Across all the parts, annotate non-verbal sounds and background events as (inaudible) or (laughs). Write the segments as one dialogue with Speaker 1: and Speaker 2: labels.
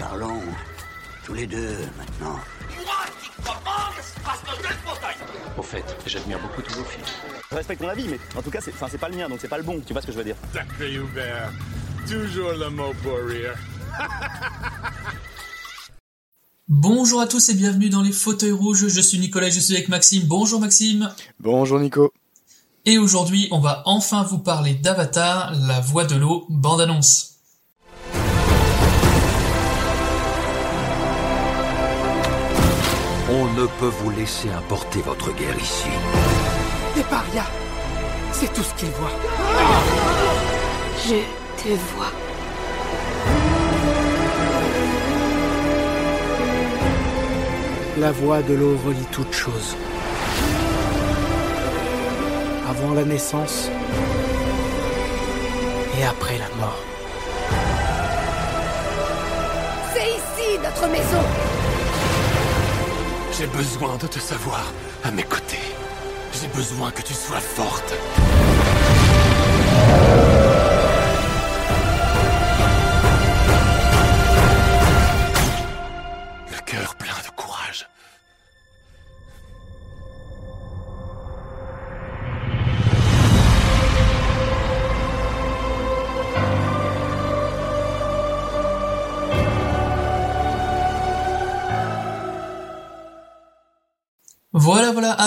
Speaker 1: Parlons tous les deux maintenant.
Speaker 2: Au fait, j'admire beaucoup tous vos films.
Speaker 3: Je respecte ton avis, mais en tout cas, c'est, enfin, c'est pas le mien, donc c'est pas le bon. Tu vois ce que je veux dire
Speaker 4: Sacré Hubert. Toujours le mot pour rire.
Speaker 5: Bonjour à tous et bienvenue dans les fauteuils rouges. Je suis Nicolas, et je suis avec Maxime. Bonjour Maxime.
Speaker 6: Bonjour Nico.
Speaker 5: Et aujourd'hui, on va enfin vous parler d'Avatar, la voix de l'eau, bande-annonce.
Speaker 7: On ne peut vous laisser importer votre guerre ici.
Speaker 8: Des parias C'est tout ce qu'ils voient.
Speaker 9: Je te vois.
Speaker 8: La voix de l'eau relie toutes choses. Avant la naissance et après la mort.
Speaker 9: C'est ici notre maison
Speaker 7: J'ai besoin de te savoir à mes côtés. J'ai besoin que tu sois forte.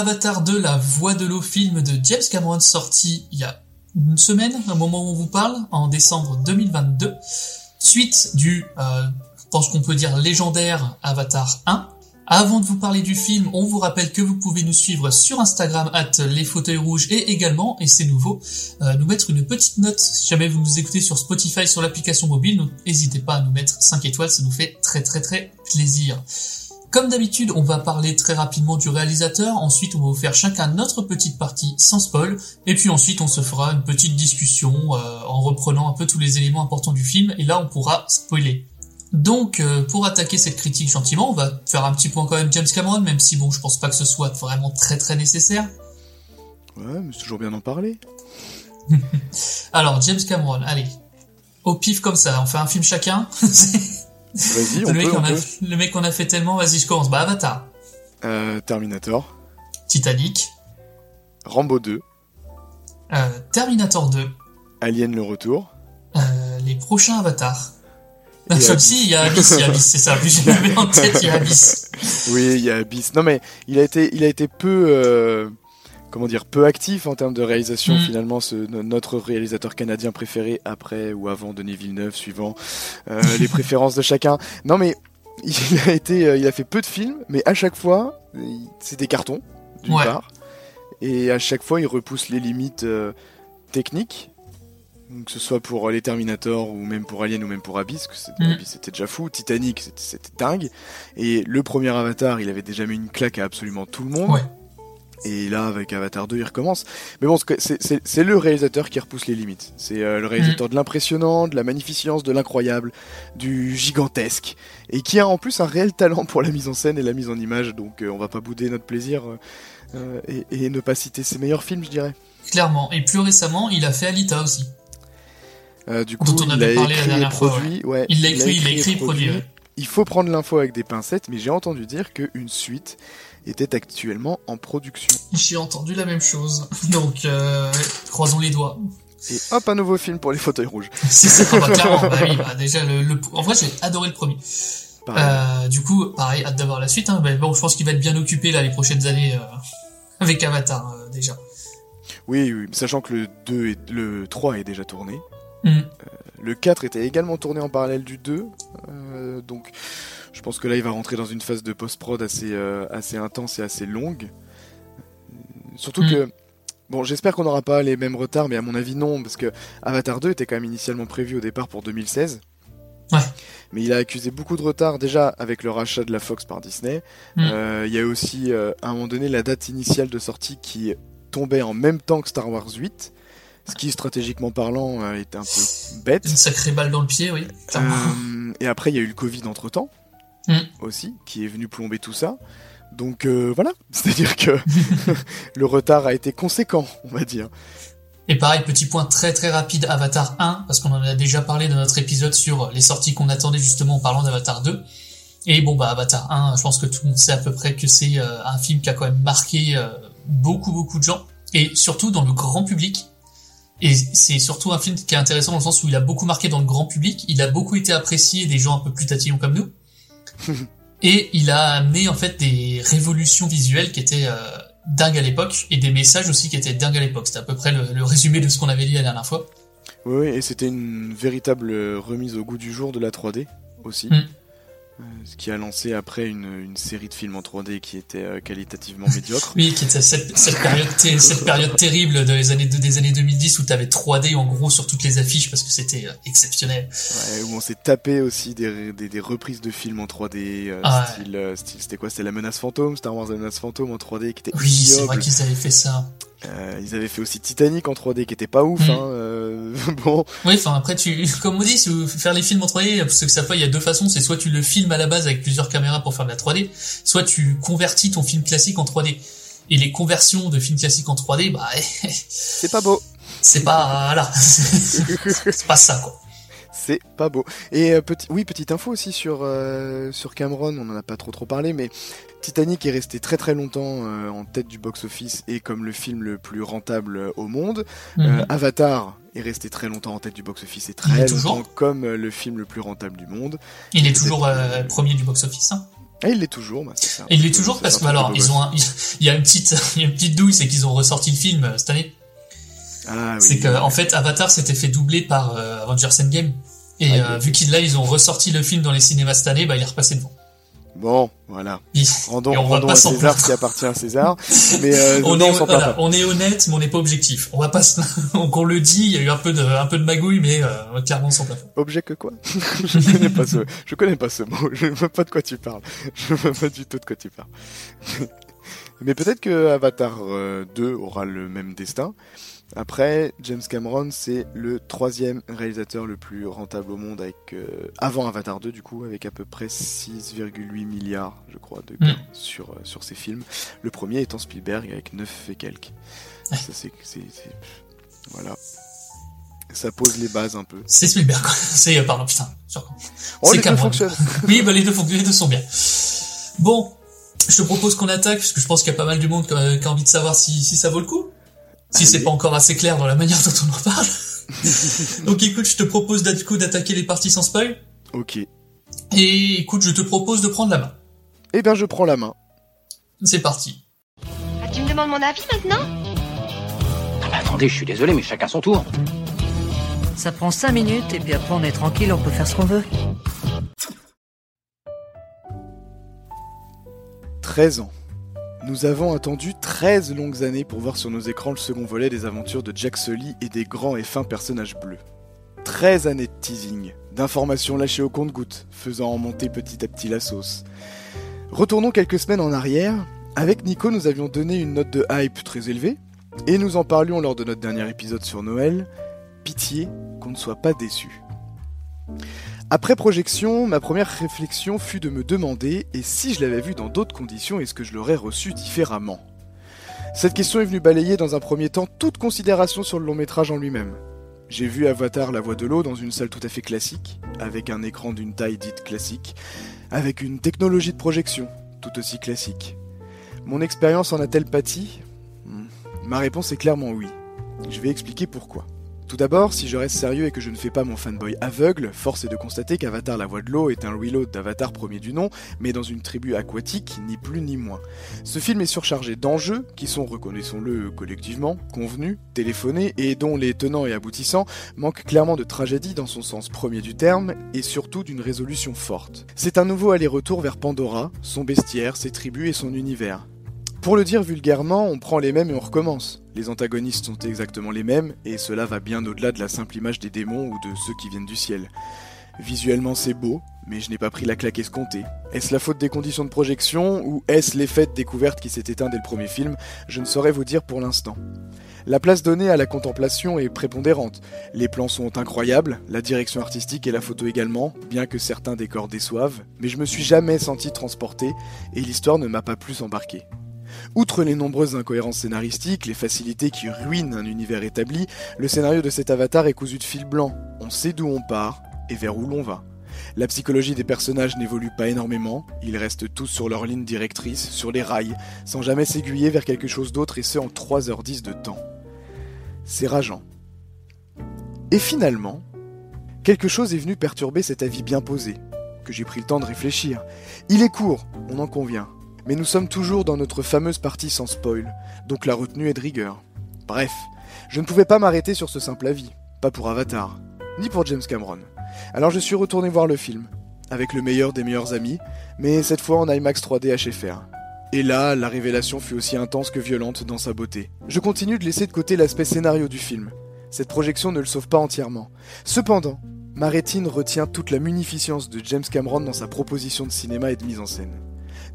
Speaker 5: Avatar 2, la voix de l'eau, film de James Cameron, sorti il y a une semaine, au moment où on vous parle, en décembre 2022. Suite du, euh, je pense qu'on peut dire légendaire Avatar 1. Avant de vous parler du film, on vous rappelle que vous pouvez nous suivre sur Instagram, at les fauteuils rouges, et également, et c'est nouveau, euh, nous mettre une petite note si jamais vous nous écoutez sur Spotify, sur l'application mobile. N'hésitez pas à nous mettre 5 étoiles, ça nous fait très très très plaisir. Comme d'habitude, on va parler très rapidement du réalisateur, ensuite on va vous faire chacun notre petite partie sans spoil, et puis ensuite on se fera une petite discussion euh, en reprenant un peu tous les éléments importants du film, et là on pourra spoiler. Donc, euh, pour attaquer cette critique gentiment, on va faire un petit point quand même James Cameron, même si bon, je pense pas que ce soit vraiment très très nécessaire.
Speaker 6: Ouais, mais c'est toujours bien d'en parler. (laughs)
Speaker 5: Alors, James Cameron, allez. Au pif comme ça, on fait un film chacun. (laughs)
Speaker 6: Vas-y, on
Speaker 5: le, mec
Speaker 6: peut,
Speaker 5: on a,
Speaker 6: peut.
Speaker 5: le mec qu'on a fait tellement, vas-y, je commence. Bah, Avatar,
Speaker 6: Euh, Terminator,
Speaker 5: Titanic,
Speaker 6: Rambo 2,
Speaker 5: euh, Terminator 2,
Speaker 6: Alien le retour.
Speaker 5: euh, les prochains Avatars. Sauf
Speaker 6: Abyss.
Speaker 5: si, il y a Abyss, il y a Abyss, c'est ça. Plus j'avais en tête, il y a Abyss. (laughs)
Speaker 6: Oui, il y a Abyss. Non mais il a été, il a été peu, euh, comment dire, peu actif en termes de réalisation.
Speaker 5: Mm.
Speaker 6: Finalement, ce, no- notre réalisateur canadien préféré après ou avant Denis Villeneuve, suivant euh, (laughs) les préférences de chacun. Non mais il (laughs) a été, euh, il a fait peu de films, mais à chaque fois, c'est des cartons d'une
Speaker 5: Ouais.
Speaker 6: part, et à chaque fois, il repousse les limites euh, techniques. Donc, que ce soit pour les Terminator ou même pour Alien ou même pour Abyss, que c'était
Speaker 5: Mm.
Speaker 6: Abyss, c'était déjà fou, Titanic c'était- c'était dingue, et le premier Avatar il avait déjà mis une claque à absolument tout le monde,
Speaker 5: Ouais.
Speaker 6: Et là avec Avatar 2 il recommence. Mais bon c'est- le réalisateur qui repousse les limites, c'est euh, le réalisateur de l'impressionnant, de la magnificence, de l'incroyable, du gigantesque, et qui a en plus un réel talent pour la mise en scène et la mise en image, donc euh, on va pas bouder notre plaisir euh, euh, et, et ne pas citer ses meilleurs films je dirais.
Speaker 5: Clairement. Et plus récemment, il a fait Alita aussi.
Speaker 6: Du coup,
Speaker 5: Dont on
Speaker 6: il
Speaker 5: avait parlé la
Speaker 6: écrit et
Speaker 5: dernière fois,
Speaker 6: produit. ouais,
Speaker 5: Il l'a écrit, il l'a écrit et produit. ouais.
Speaker 6: Il faut prendre l'info avec des pincettes, mais j'ai entendu dire qu'une suite était actuellement en production.
Speaker 5: J'ai entendu la même chose. (laughs) Donc, euh, croisons les doigts.
Speaker 6: Et hop, un nouveau film pour les fauteuils rouges. (laughs)
Speaker 5: C'est ça, ah bah, (laughs) clairement. Bah oui, bah, déjà, le, le- en vrai, j'ai adoré le premier. Euh, du coup, pareil, hâte d'avoir la suite. Hein. Bon, je pense qu'il va être bien occupé là les prochaines années euh, avec Avatar euh, déjà.
Speaker 6: Oui, oui, sachant que le 2 et le 3 est déjà tourné.
Speaker 5: Mm.
Speaker 6: Le 4 était également tourné en parallèle du 2. euh, donc je pense que là il va rentrer dans une phase de post-prod assez, euh, assez intense et assez longue. Surtout
Speaker 5: Mm.
Speaker 6: que, bon j'espère qu'on n'aura pas les mêmes retards, mais à mon avis non, parce que Avatar 2 était quand même initialement prévu au départ pour 2016.
Speaker 5: Ouais.
Speaker 6: Mais il a accusé beaucoup de retard déjà avec le rachat de la Fox par Disney.
Speaker 5: Mm.
Speaker 6: Euh, Il y a aussi euh, à un moment donné la date initiale de sortie qui tombait en même temps que Star Wars 8. Ce qui, stratégiquement parlant, euh, est un peu bête.
Speaker 5: Une sacrée balle dans le pied, oui.
Speaker 6: et après, il y a eu le Covid entre temps,
Speaker 5: Mm.
Speaker 6: aussi, qui est venu plomber tout ça. Donc euh, voilà, (laughs) c'est-à-dire que (laughs) le retard a été conséquent, on va dire.
Speaker 5: Et pareil, petit point très très rapide, Avatar 1, parce qu'on en a déjà parlé dans notre épisode sur les sorties qu'on attendait justement en parlant d'Avatar 2. Et bon bah Avatar 1, je pense que tout le monde sait à peu près que c'est euh, un film qui a quand même marqué euh, beaucoup beaucoup de gens, et surtout dans le grand public. Et c'est surtout un film qui est intéressant dans le sens où il a beaucoup marqué dans le grand public, il a beaucoup été apprécié des gens un peu plus tatillons comme nous, (laughs) et il a amené en fait des révolutions visuelles qui étaient euh, dingues à l'époque, et des messages aussi qui étaient dingues à l'époque. C'était à peu près le, le résumé de ce qu'on avait dit la dernière fois.
Speaker 6: Oui, oui, et c'était une véritable remise au goût du jour de la 3D aussi.
Speaker 5: Mm.
Speaker 6: Euh, Ce qui a lancé après une, une série de films en 3D qui était euh, qualitativement (laughs) médiocre.
Speaker 5: Oui, qui était cette, cette période, ter- cette période terrible des années, des années 2010 où t'avais 3D en gros sur toutes les affiches parce que c'était euh, exceptionnel.
Speaker 6: Ouais, où on s'est tapé aussi des, des, des reprises de films en 3D, euh,
Speaker 5: Ah
Speaker 6: style, style- c'était quoi? C'était La Menace Fantôme, Star Wars La Menace Fantôme en 3D qui était
Speaker 5: Oui, c'est vrai qu'ils avaient fait ça.
Speaker 6: Euh, ils avaient fait aussi Titanic en 3D qui était pas ouf.
Speaker 5: Mm.
Speaker 6: Hein, euh, (laughs) bon,
Speaker 5: Oui, enfin après tu, (laughs) comme on dit, si vous faire les films en 3D, parce que ça fait, il y a deux façons, c'est soit tu le filmes à la base avec plusieurs caméras pour faire de la 3D, soit tu convertis ton film classique en 3D. Et les conversions de films classiques en 3D, bah, (laughs)
Speaker 6: c'est pas beau.
Speaker 5: c'est pas, voilà, c'est pas ça quoi.
Speaker 6: C'est pas beau. Et euh, petit, oui, petite info aussi sur euh, sur Cameron, on en a pas trop trop parlé, mais Titanic est resté très très longtemps euh, en tête du box-office et comme le film le plus rentable au monde.
Speaker 5: Mhm.
Speaker 6: Avatar est resté très longtemps en tête du box-office et très
Speaker 5: toujours
Speaker 6: longtemps comme le film le plus rentable du monde.
Speaker 5: Il est toujours premier du box-office. Hein.
Speaker 6: Et il l'est toujours, bah, c'est ça.
Speaker 5: Et il est
Speaker 6: Ça,
Speaker 5: toujours parce que
Speaker 6: truc
Speaker 5: alors ils ont un- (laughs) il y a une petite (laughs) il y a une petite douille c'est qu'ils ont ressorti le film cette année.
Speaker 6: Ah, oui.
Speaker 5: C'est que en fait Avatar s'était fait doubler par euh, Avengers Endgame et
Speaker 6: Ah,
Speaker 5: euh, vu qu'ils là ils ont ressorti le film dans les cinémas cette année bah il est repassé devant.
Speaker 6: Bon, voilà. Rendons,
Speaker 5: Et on va
Speaker 6: rendons
Speaker 5: pas
Speaker 6: à César ce qui appartient à César. (laughs) Mais euh,
Speaker 5: on,
Speaker 6: non,
Speaker 5: est,
Speaker 6: on s'en plaint
Speaker 5: voilà,
Speaker 6: pas.
Speaker 5: on est honnête mais on n'est pas objectif. On va pas se... (laughs) donc on le dit il y a eu un peu de un peu de magouille mais euh, clairement sans plaint.
Speaker 6: Objet que quoi? (laughs) Je connais pas ce, je connais pas ce mot. Je ne vois pas de quoi tu parles. Je ne vois pas du tout de quoi tu parles. Mais peut-être que Avatar euh, 2 aura le même destin. Après, James Cameron, c'est le troisième réalisateur le plus rentable au monde avec euh, avant Avatar 2 du coup, avec à peu près 6,8 milliards, je crois, de gains
Speaker 5: Mm.
Speaker 6: sur euh, sur ses films. Le premier étant Spielberg avec 9 et quelques. Ça c'est voilà. Ça pose les bases un peu.
Speaker 5: C'est Spielberg quoi. (laughs) C'est euh, pardon putain.
Speaker 6: Oh,
Speaker 5: C'est
Speaker 6: deux
Speaker 5: Cameron.
Speaker 6: fonctionnent. (laughs)
Speaker 5: Oui, bah les deux, font- les deux sont bien. Bon, je te propose qu'on attaque, parce que je pense qu'il y a pas mal de monde qui a, qui a envie de savoir si, si ça vaut le coup. Si c'est pas encore assez clair dans la manière dont on en parle. (laughs) Donc écoute, je te propose d'attaquer les parties sans spoil.
Speaker 6: Ok.
Speaker 5: Et écoute, je te propose de prendre la main.
Speaker 6: Eh bien, je prends la main.
Speaker 5: C'est parti.
Speaker 9: Ah, tu me demandes mon avis maintenant?
Speaker 1: Ah bah attendez, je suis désolé, mais chacun son tour.
Speaker 10: Ça prend 5 minutes et puis après on est tranquille, on peut faire ce qu'on veut.
Speaker 6: 13 ans. Nous avons attendu 13 longues années pour voir sur nos écrans le second volet des aventures de Jack Sully et des grands et fins personnages bleus. 13 années de teasing, d'informations lâchées au compte-gouttes, faisant en monter petit à petit la sauce. Retournons quelques semaines en arrière. Avec Nico, nous avions donné une note de hype très élevée, et nous en parlions lors de notre dernier épisode sur Noël. Pitié qu'on ne soit pas déçu. Après projection, ma première réflexion fut de me demander et si je l'avais vu dans d'autres conditions, est-ce que je l'aurais reçu différemment? Cette question est venue balayer dans un premier temps toute considération sur le long métrage en lui-même. J'ai vu Avatar la voix de l'eau dans une salle tout à fait classique, avec un écran d'une taille dite classique, avec une technologie de projection tout aussi classique. Mon expérience en a-t-elle pâti? Hmm. Ma réponse est clairement oui. Je vais expliquer pourquoi. Tout d'abord, si je reste sérieux et que je ne fais pas mon fanboy aveugle, force est de constater qu'Avatar la voix de l'eau est un reload d'Avatar premier du nom, mais dans une tribu aquatique, ni plus ni moins. Ce film est surchargé d'enjeux qui sont, reconnaissons-le collectivement, convenus, téléphonés et dont les tenants et aboutissants manquent clairement de tragédie dans son sens premier du terme et surtout d'une résolution forte. C'est un nouveau aller-retour vers Pandora, son bestiaire, ses tribus et son univers. Pour le dire vulgairement, on prend les mêmes et on recommence. Les antagonistes sont exactement les mêmes, et cela va bien au-delà de la simple image des démons ou de ceux qui viennent du ciel. Visuellement c'est beau, mais je n'ai pas pris la claque escomptée. Est-ce la faute des conditions de projection, ou est-ce l'effet de découverte qui s'est éteint dès le premier film? Je ne saurais vous dire pour l'instant. La place donnée à la contemplation est prépondérante. Les plans sont incroyables, la direction artistique et la photo également, bien que certains décors déçoivent, mais je me suis jamais senti transporté, et l'histoire ne m'a pas plus embarqué. Outre les nombreuses incohérences scénaristiques, les facilités qui ruinent un univers établi, le scénario de cet avatar est cousu de fil blanc. On sait d'où on part et vers où l'on va. La psychologie des personnages n'évolue pas énormément, ils restent tous sur leur ligne directrice, sur les rails, sans jamais s'aiguiller vers quelque chose d'autre et ce en 3h10 de temps. C'est rageant. Et finalement, quelque chose est venu perturber cet avis bien posé, que j'ai pris le temps de réfléchir. Il est court, on en convient, mais nous sommes toujours dans notre fameuse partie sans spoil, donc la retenue est de rigueur. Bref, je ne pouvais pas m'arrêter sur ce simple avis, pas pour Avatar, ni pour James Cameron. Alors je suis retourné voir le film, avec le meilleur des meilleurs amis, mais cette fois en IMAX 3D HFR. Et là, la révélation fut aussi intense que violente dans sa beauté. Je continue de laisser de côté l'aspect scénario du film. Cette projection ne le sauve pas entièrement. Cependant, ma rétine retient toute la munificence de James Cameron dans sa proposition de cinéma et de mise en scène.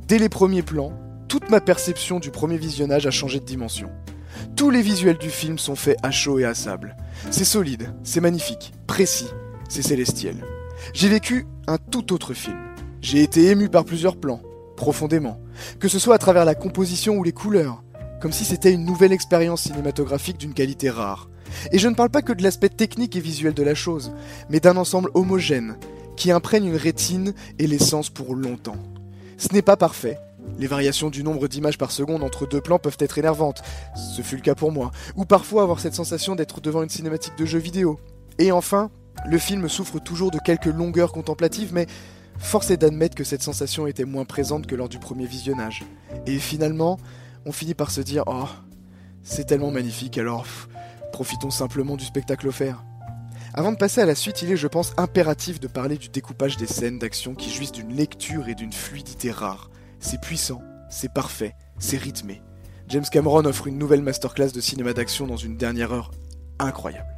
Speaker 6: Dès les premiers plans, toute ma perception du premier visionnage a changé de dimension. Tous les visuels du film sont faits à chaud et à sable. C'est solide, c'est magnifique, précis, c'est célestiel. J'ai vécu un tout autre film. J'ai été ému par plusieurs plans, profondément, que ce soit à travers la composition ou les couleurs, comme si c'était une nouvelle expérience cinématographique d'une qualité rare. Et je ne parle pas que de l'aspect technique et visuel de la chose, mais d'un ensemble homogène, qui imprègne une rétine et l'essence pour longtemps. Ce n'est pas parfait. Les variations du nombre d'images par seconde entre deux plans peuvent être énervantes, ce fut le cas pour moi, ou parfois avoir cette sensation d'être devant une cinématique de jeu vidéo. Et enfin, le film souffre toujours de quelques longueurs contemplatives, mais force est d'admettre que cette sensation était moins présente que lors du premier visionnage. Et finalement, on finit par se dire Oh, c'est tellement magnifique, alors profitons simplement du spectacle offert. Avant de passer à la suite, il est, je pense, impératif de parler du découpage des scènes d'action qui jouissent d'une lecture et d'une fluidité rare. C'est puissant, c'est parfait, c'est rythmé. James Cameron offre une nouvelle masterclass de cinéma d'action dans une dernière heure incroyable.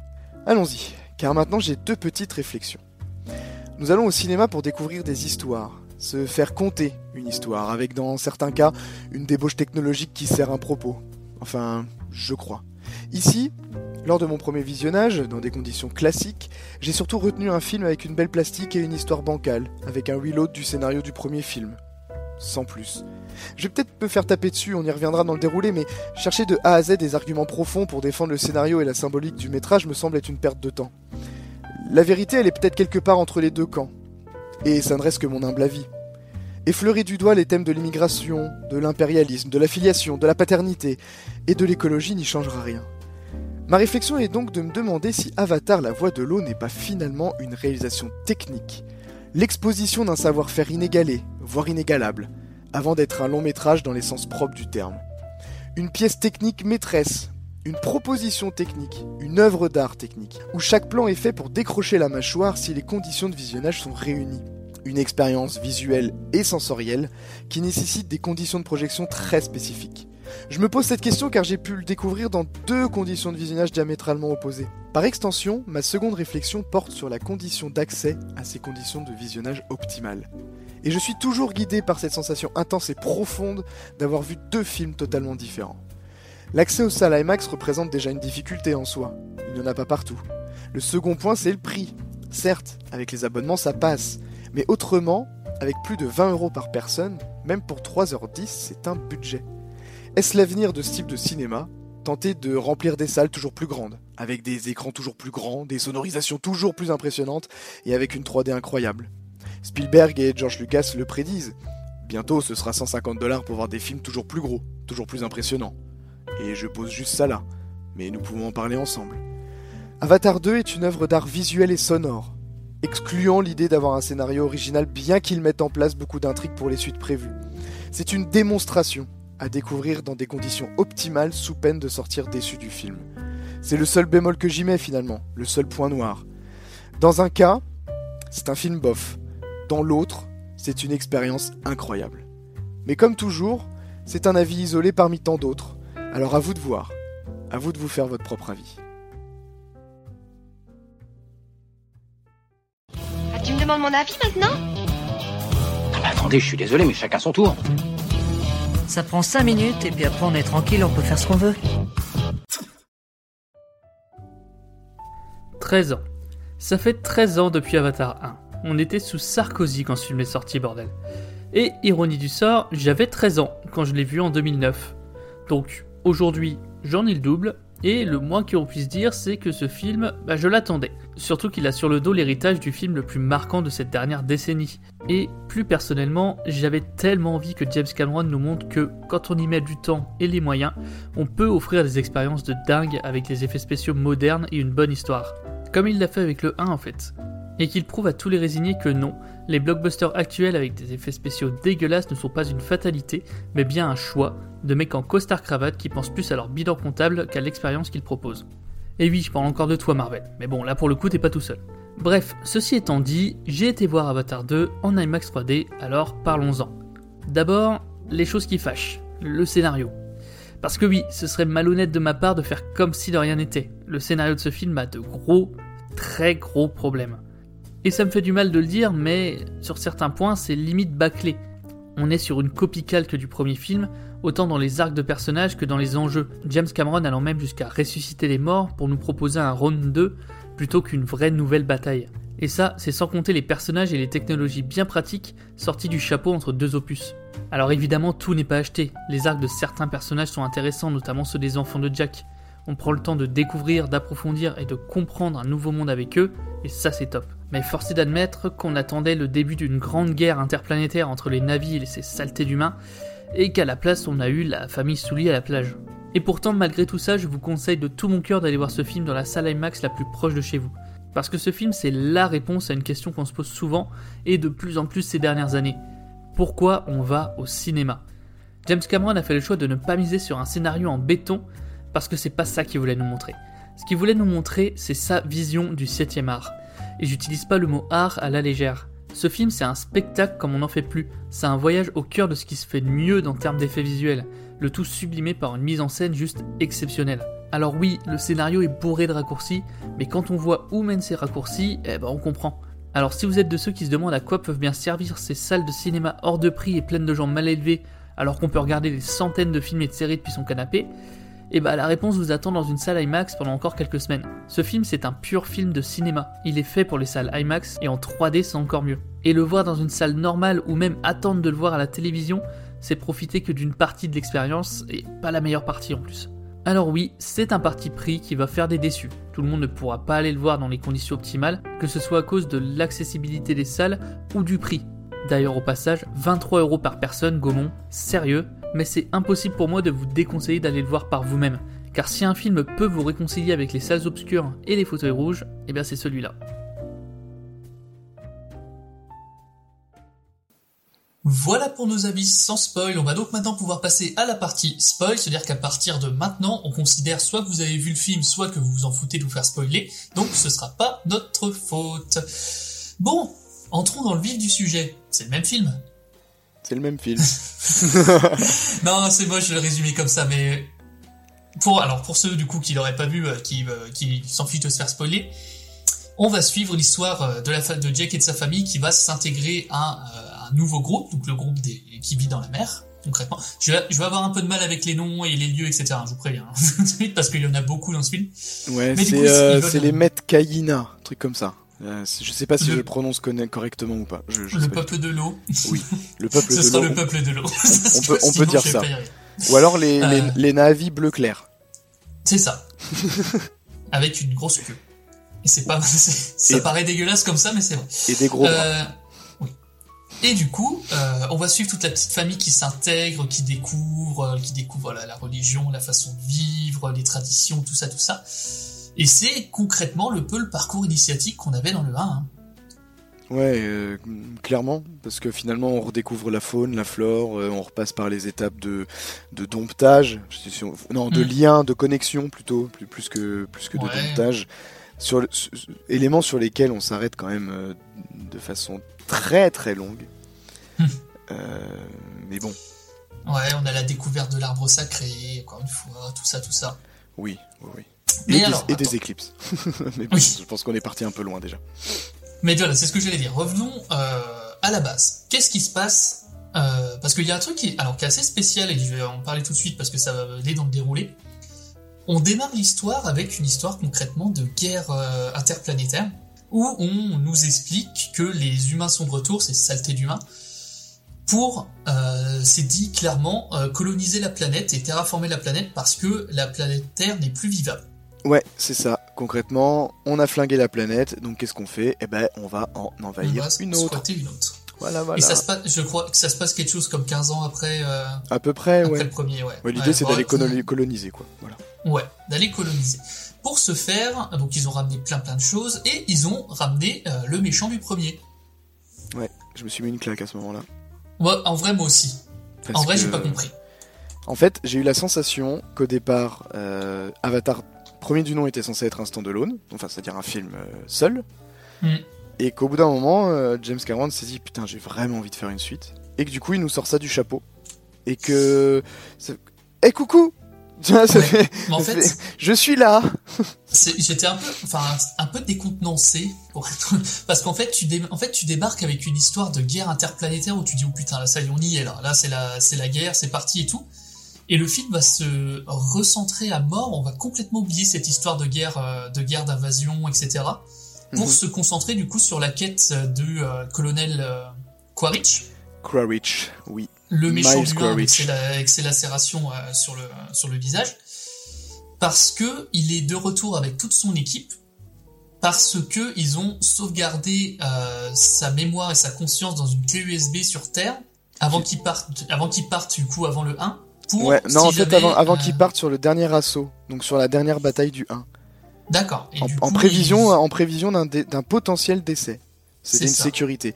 Speaker 6: Allons-y, car maintenant j'ai deux petites réflexions. Nous allons au cinéma pour découvrir des histoires, se faire conter une histoire, avec dans certains cas une débauche technologique qui sert un propos. Enfin, je crois. Ici, lors de mon premier visionnage, dans des conditions classiques, j'ai surtout retenu un film avec une belle plastique et une histoire bancale, avec un reload du scénario du premier film. Sans plus. Je vais peut-être me faire taper dessus, on y reviendra dans le déroulé, mais chercher de A à Z des arguments profonds pour défendre le scénario et la symbolique du métrage me semble être une perte de temps. La vérité, elle est peut-être quelque part entre les deux camps. Et ça ne reste que mon humble avis. Effleurer du doigt les thèmes de l'immigration, de l'impérialisme, de l'affiliation, de la paternité et de l'écologie n'y changera rien. Ma réflexion est donc de me demander si Avatar la voix de l'eau n'est pas finalement une réalisation technique, l'exposition d'un savoir-faire inégalé, voire inégalable, avant d'être un long métrage dans les sens propres du terme. Une pièce technique maîtresse, une proposition technique, une œuvre d'art technique, où chaque plan est fait pour décrocher la mâchoire si les conditions de visionnage sont réunies. Une expérience visuelle et sensorielle qui nécessite des conditions de projection très spécifiques. Je me pose cette question car j'ai pu le découvrir dans deux conditions de visionnage diamétralement opposées. Par extension, ma seconde réflexion porte sur la condition d'accès à ces conditions de visionnage optimales. Et je suis toujours guidé par cette sensation intense et profonde d'avoir vu deux films totalement différents. L'accès aux salles IMAX représente déjà une difficulté en soi, il n'y en a pas partout. Le second point, c'est le prix. Certes, avec les abonnements, ça passe, mais autrement, avec plus de 20 euros par personne, même pour 3h10, c'est un budget. Est-ce l'avenir de ce type de cinéma Tenter de remplir des salles toujours plus grandes, avec des écrans toujours plus grands, des sonorisations toujours plus impressionnantes et avec une 3D incroyable? Spielberg et George Lucas le prédisent. Bientôt, ce sera 150 dollars pour voir des films toujours plus gros, toujours plus impressionnants. Et je pose juste ça là, mais nous pouvons en parler ensemble. Avatar 2 est une œuvre d'art visuel et sonore, excluant l'idée d'avoir un scénario original bien qu'il mette en place beaucoup d'intrigues pour les suites prévues. C'est une démonstration à découvrir dans des conditions optimales sous peine de sortir déçu du film. C'est le seul bémol que j'y mets finalement, le seul point noir. Dans un cas, c'est un film bof. Dans l'autre, c'est une expérience incroyable. Mais comme toujours, c'est un avis isolé parmi tant d'autres. Alors à vous de voir, à vous de vous faire votre propre avis.
Speaker 9: Ah, tu me demandes mon avis maintenant?
Speaker 1: Attendez, je suis désolé, mais chacun son tour.
Speaker 10: Ça prend 5 minutes et puis après on est tranquille, on peut faire ce qu'on veut.
Speaker 5: 13 ans. Ça fait 13 ans depuis Avatar 1. On était sous Sarkozy quand ce film est sorti, bordel. Et ironie du sort, j'avais 13 ans quand je l'ai vu en 2009. Donc aujourd'hui, j'en ai le double, et le moins qu'on puisse dire, c'est que ce film, bah, je l'attendais. Surtout qu'il a sur le dos l'héritage du film le plus marquant de cette dernière décennie. Et plus personnellement, j'avais tellement envie que James Cameron nous montre que quand on y met du temps et les moyens, on peut offrir des expériences de dingue avec des effets spéciaux modernes et une bonne histoire. Comme il l'a fait avec le 1 en fait. Et qu'il prouve à tous les résignés que non, les blockbusters actuels avec des effets spéciaux dégueulasses ne sont pas une fatalité, mais bien un choix de mecs en costard cravate qui pensent plus à leur bilan comptable qu'à l'expérience qu'ils proposent. Et oui, je parle encore de toi Marvel, mais bon, là pour le coup t'es pas tout seul. Bref, ceci étant dit, j'ai été voir Avatar 2 en IMAX 3D, alors parlons-en. D'abord, les choses qui fâchent, le scénario. Parce que oui, ce serait malhonnête de ma part de faire comme si de rien n'était. Le scénario de ce film a de gros, très gros problèmes. Et ça me fait du mal de le dire, mais sur certains points, c'est limite bâclé. On est sur une copie calque du premier film, autant dans les arcs de personnages que dans les enjeux, James Cameron allant même jusqu'à ressusciter les morts pour nous proposer un round 2 plutôt qu'une vraie nouvelle bataille. Et ça, c'est sans compter les personnages et les technologies bien pratiques sortis du chapeau entre deux opus. Alors évidemment, tout n'est pas acheté. Les arcs de certains personnages sont intéressants, notamment ceux des enfants de Jack. On prend le temps de découvrir, d'approfondir et de comprendre un nouveau monde avec eux, et ça c'est top. Mais force est d'admettre qu'on attendait le début d'une grande guerre interplanétaire entre les navis et ces saletés d'humains, et qu'à la place on a eu la famille Souli à la plage. Et pourtant, malgré tout ça, je vous conseille de tout mon cœur d'aller voir ce film dans la salle IMAX la plus proche de chez vous. Parce que ce film, c'est la réponse à une question qu'on se pose souvent, et de plus en plus ces dernières années. Pourquoi on va au cinéma? James Cameron a fait le choix de ne pas miser sur un scénario en béton, parce que c'est pas ça qu'il voulait nous montrer. Ce qu'il voulait nous montrer, c'est sa vision du 7 art. Et j'utilise pas le mot art à la légère. Ce film, c'est un spectacle comme on n'en fait plus. C'est un voyage au cœur de ce qui se fait de mieux en termes d'effets visuels, le tout sublimé par une mise en scène juste exceptionnelle. Alors oui, le scénario est bourré de raccourcis, mais quand on voit où mènent ces raccourcis, eh ben on comprend. Alors si vous êtes de ceux qui se demandent à quoi peuvent bien servir ces salles de cinéma hors de prix et pleines de gens mal élevés, alors qu'on peut regarder des centaines de films et de séries depuis son canapé, et bah la réponse vous attend dans une salle IMAX pendant encore quelques semaines. Ce film c'est un pur film de cinéma. Il est fait pour les salles IMAX et en 3D c'est encore mieux. Et le voir dans une salle normale ou même attendre de le voir à la télévision, c'est profiter que d'une partie de l'expérience et pas la meilleure partie en plus. Alors oui, c'est un parti pris qui va faire des déçus. Tout le monde ne pourra pas aller le voir dans les conditions optimales, que ce soit à cause de l'accessibilité des salles ou du prix. D'ailleurs au passage, 23 euros par personne, Gaumont, sérieux, mais c'est impossible pour moi de vous déconseiller d'aller le voir par vous-même, car si un film peut vous réconcilier avec les salles obscures et les fauteuils rouges, eh bien c'est celui-là.
Speaker 11: Voilà pour nos avis sans spoil. On va donc maintenant pouvoir passer à la partie spoil, c'est-à-dire qu'à partir de maintenant, on considère soit que vous avez vu le film, soit que vous vous en foutez de vous faire spoiler. Donc ce sera pas notre faute. Bon, entrons dans le vif du sujet. C'est le même film.
Speaker 6: C'est le même film. (laughs)
Speaker 11: non, c'est moche de le résumer comme ça, mais pour alors pour ceux du coup qui l'auraient pas vu, euh, qui euh, qui s'en fichent de se faire spoiler, on va suivre l'histoire euh, de la de Jack et de sa famille qui va s'intégrer à un nouveau groupe, donc le groupe des qui vit dans la mer. Concrètement, je vais, je vais avoir un peu de mal avec les noms et les lieux, etc. Je vous préviens, hein. (laughs) parce qu'il y en a beaucoup dans ce film.
Speaker 6: Ouais, c'est les Met Kayina, truc comme ça. Euh, je sais pas si je le prononce correctement ou pas. (laughs)
Speaker 11: le peuple de l'eau.
Speaker 6: Oui, le peuple de l'eau.
Speaker 11: Ce sera le peuple de l'eau.
Speaker 6: On, (laughs) peut, on peut dire ça. Ou alors les, les, euh. les navis bleu clair.
Speaker 11: C'est ça. (laughs) Avec une grosse queue. Et c'est pas, ça paraît dégueulasse comme ça, mais c'est vrai.
Speaker 6: Et des gros euh,
Speaker 11: Oui. Et du coup, euh, on va suivre toute la petite famille qui s'intègre, qui découvre, qui découvre la religion, la façon de vivre, les traditions, tout ça, tout ça. Et c'est concrètement le peu le parcours initiatique qu'on avait dans le 1. Hein.
Speaker 6: Ouais, euh, clairement, parce que finalement on redécouvre la faune, la flore, euh, on repasse par les étapes de, de domptage, non, de mm. lien, de connexion plutôt, plus, plus que, plus que de domptage, sur, éléments sur lesquels on s'arrête quand même euh, de façon très très longue. Mm. mais bon.
Speaker 11: Ouais, on a la découverte de l'arbre sacré, encore une fois, tout ça, tout ça.
Speaker 6: Oui, oui, oui. Et, des, éclipses. (laughs) Mais je pense qu'on est parti un peu loin déjà.
Speaker 11: Mais voilà, c'est ce que j'allais dire. Revenons euh, à la base. Qu'est-ce qui se passe euh, Parce qu'il y a un truc qui est, alors, qui est assez spécial et je vais en parler tout de suite parce que ça va aller dans le déroulé. On démarre l'histoire avec une histoire concrètement de guerre euh, interplanétaire où on nous explique que les humains sont de retour, c'est saleté d'humains,
Speaker 5: pour, euh, c'est dit clairement, euh, coloniser la planète et terraformer la planète parce que la planète Terre n'est plus vivable.
Speaker 6: Ouais, c'est ça. Concrètement, on a flingué la planète, donc qu'est-ce qu'on fait? Eh ben, on va en envahir
Speaker 5: va
Speaker 6: une autre.
Speaker 5: une autre.
Speaker 6: Voilà, voilà.
Speaker 5: Et ça se passe, je crois que ça se passe quelque chose comme 15 ans après, euh,
Speaker 6: À peu près,
Speaker 5: après
Speaker 6: ouais.
Speaker 5: le premier, ouais.
Speaker 6: Ouais, L'idée,
Speaker 5: Ouais,
Speaker 6: c'est d'aller coloni- coloniser, quoi. Voilà.
Speaker 5: Ouais, d'aller coloniser. Pour ce faire, donc ils ont ramené plein plein de choses et ils ont ramené euh, le méchant du premier.
Speaker 6: Ouais, je me suis mis une claque à ce moment-là.
Speaker 5: Moi, en vrai, moi aussi.
Speaker 6: Parce
Speaker 5: en vrai, j'ai
Speaker 6: que-
Speaker 5: pas compris.
Speaker 6: En fait, j'ai eu la sensation qu'au départ, euh, Avatar premier du nom était censé être un stand-alone, enfin c'est-à-dire un film euh, seul,
Speaker 5: Mm.
Speaker 6: et qu'au bout d'un moment, euh, James Cameron s'est dit putain j'ai vraiment envie de faire une suite, et que du coup il nous sort ça du chapeau, et que... Eh coucou (laughs) Tu vois, ça fait-
Speaker 5: en fait,
Speaker 6: Je suis là. (laughs)
Speaker 5: j'étais un peu, enfin, un peu décontenancé pour être, parce qu'en fait, tu dé- en fait, tu débarques avec une histoire de guerre interplanétaire où tu dis oh putain là ça y on y est là, là c'est la, c'est la guerre, c'est parti et tout. Et le film va se recentrer à mort. On va complètement oublier cette histoire de guerre, euh, de guerre d'invasion, etc. Pour
Speaker 6: Mhm.
Speaker 5: se concentrer du coup sur la quête du euh, colonel euh, Quaritch,
Speaker 6: Quaritch, oui.
Speaker 5: le méchant 1 avec ses, avec ses lacérations euh, sur, le, sur le visage, parce que il est de retour avec toute son équipe, parce que ils ont sauvegardé sa mémoire et sa conscience dans une clé USB sur Terre avant qu'il parte, avant qu'il parte du coup avant le 1. Pour,
Speaker 6: Ouais, non
Speaker 5: si
Speaker 6: en fait avant, avant
Speaker 5: euh,
Speaker 6: qu'il parte sur le dernier assaut, donc sur la dernière bataille du 1.
Speaker 5: D'accord.
Speaker 6: En, prévision,
Speaker 5: ils-
Speaker 6: en prévision d'un dé- d'un potentiel décès.
Speaker 5: C'est
Speaker 6: une
Speaker 5: ça.
Speaker 6: sécurité.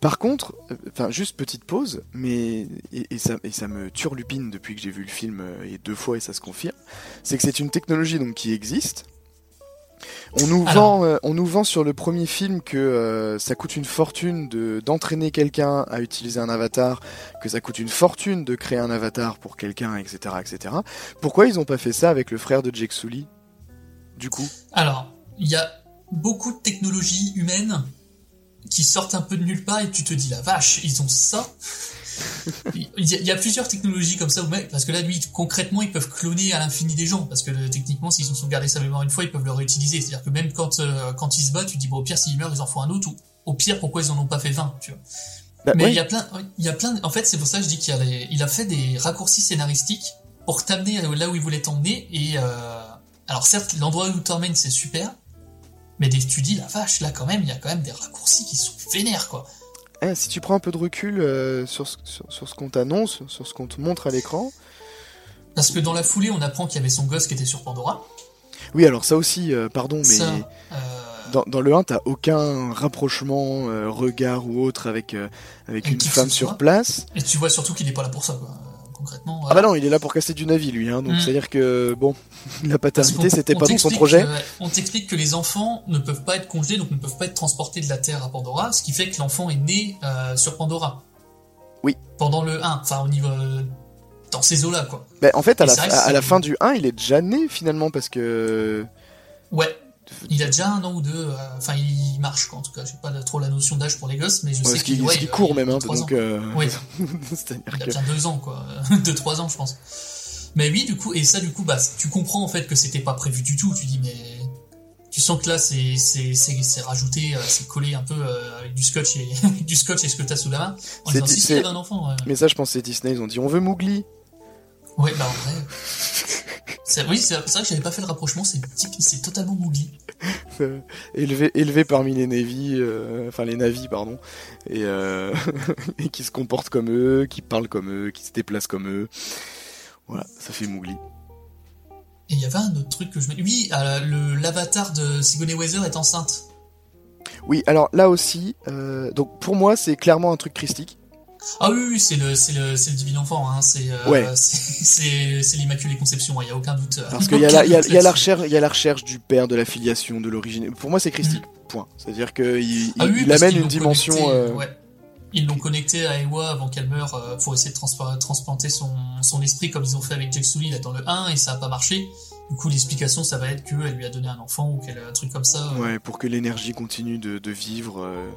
Speaker 6: Par contre, euh, enfin juste petite pause, mais et, et ça et ça me turlupine depuis que j'ai vu le film euh, et deux fois et ça se confirme, c'est que c'est une technologie donc qui existe. On nous
Speaker 5: Alors.
Speaker 6: vend, euh, on nous vend sur le premier film que euh, ça coûte une fortune de d'entraîner quelqu'un à utiliser un avatar, que ça coûte une fortune de créer un avatar pour quelqu'un, etc., etc. Pourquoi ils ont pas fait ça avec le frère de Jake Sully Du coup?
Speaker 5: Alors, il y a beaucoup de technologies humaines qui sortent un peu de nulle part et tu te dis la vache, ils ont ça? Il y, a, plusieurs technologies comme ça, parce que là, lui, concrètement, ils peuvent cloner à l'infini des gens, parce que euh, techniquement, s'ils ont sauvegardé sa mémoire une fois, ils peuvent le réutiliser. C'est-à-dire que même quand, euh, quand ils se battent, tu dis, bon, au pire, s'ils meurent, ils en font un autre, ou au pire, pourquoi ils en ont pas fait 20, tu vois.
Speaker 6: Bah,
Speaker 5: Mais il y a plein, il y a plein, en fait, c'est pour ça que je dis qu'il y a les- il a fait des raccourcis scénaristiques pour t'amener là où il voulait t'emmener, et, euh, alors certes, l'endroit où t'emmène, c'est super, mais des, tu dis, la vache, là, quand même, il y a quand même des raccourcis qui sont vénères, quoi.
Speaker 6: Eh, si tu prends un peu de recul euh, sur, ce- sur, sur ce qu'on t'annonce, sur ce qu'on te montre à l'écran.
Speaker 5: Parce que dans la foulée, on apprend qu'il y avait son gosse qui était sur Pandora.
Speaker 6: Oui, alors ça aussi, euh, pardon, mais
Speaker 5: Ça, euh,
Speaker 6: dans, dans le 1, t'as aucun rapprochement, regard ou autre avec, une femme sur
Speaker 5: soit.
Speaker 6: place.
Speaker 5: et tu vois surtout qu'il est pas là pour ça, quoi. Concrètement.
Speaker 6: Ah bah non, il est là pour casser du navire, lui, hein, donc
Speaker 5: Mm.
Speaker 6: c'est-à-dire que, bon, (laughs) la paternité, c'était pas dans son projet.
Speaker 5: que- on t'explique que les enfants ne peuvent pas être congelés, donc ne peuvent pas être transportés de la Terre à Pandora, ce qui fait que l'enfant est né euh, sur Pandora.
Speaker 6: Oui.
Speaker 5: Pendant le 1, enfin au niveau... euh, dans ces eaux-là, quoi.
Speaker 6: Bah, en fait, à la, à, à la fin du 1, il est déjà né, finalement, parce que...
Speaker 5: Ouais. Il a déjà un an ou deux, euh, enfin il marche quoi en tout cas, j'ai pas trop la notion d'âge pour les gosses, mais je
Speaker 6: Ouais,
Speaker 5: sais qu'il ouais, il-
Speaker 6: court même, hein, donc...
Speaker 5: ans.
Speaker 6: euh,
Speaker 5: Oui. (laughs)
Speaker 6: C'est-à-dire
Speaker 5: Il a
Speaker 6: que...
Speaker 5: bien deux ans, quoi. (laughs) deux, trois ans, je pense. Mais oui, du coup, et ça, du coup, bah, tu comprends en fait que c'était pas prévu du tout. Tu dis, mais tu sens que là, c'est c'est rajouté, euh, c'est collé un peu euh, avec du scotch et (laughs) du scotch et ce que t'as sous la main. En
Speaker 6: C'est
Speaker 5: disant,
Speaker 6: di-
Speaker 5: si,
Speaker 6: c'est-
Speaker 5: un enfant. Ouais,
Speaker 6: Mais ça, je pense c'est Disney, ils ont dit, on veut Mowgli.
Speaker 5: Ouais, bah en vrai. C'est- Oui, c'est vrai que j'avais pas fait le rapprochement. C'est totalement Mowgli. (laughs)
Speaker 6: Euh, élevé, élevé parmi les navis, euh, enfin les navis, pardon, et, euh, (laughs) et qui se comportent comme eux, qui parlent comme eux, qui se déplacent comme eux. Voilà, ça fait Mowgli.
Speaker 5: Et il y avait un autre truc que je me. Oui, euh, le l'avatar de Sigourney Weaver est enceinte.
Speaker 6: Oui, alors là aussi, donc pour moi, c'est clairement un truc christique.
Speaker 5: Ah oui, oui, c'est le, c'est le, c'est le divin enfant, hein. c'est, euh,
Speaker 6: Ouais. (laughs)
Speaker 5: c'est, l'immaculée conception, il n'y a aucun doute. euh,
Speaker 6: Parce qu'il y, a la- y, a- y a la recherche, il y a la recherche du père, de la filiation, de l'origine. Pour moi, c'est christique. Point. C'est-à-dire qu'il il,
Speaker 5: Ah oui,
Speaker 6: amène une dimension.
Speaker 5: connecté,
Speaker 6: euh,
Speaker 5: ouais. Ils l'ont connecté à Ewa avant qu'elle meure pour essayer de transplanter son, son esprit comme ils ont fait avec Jack Sully là dans le 1 et ça a pas marché. Du coup, l'explication, ça va être qu'elle lui a donné un enfant ou qu'elle a un truc comme ça. euh,
Speaker 6: Ouais, pour que l'énergie continue de, de vivre. euh.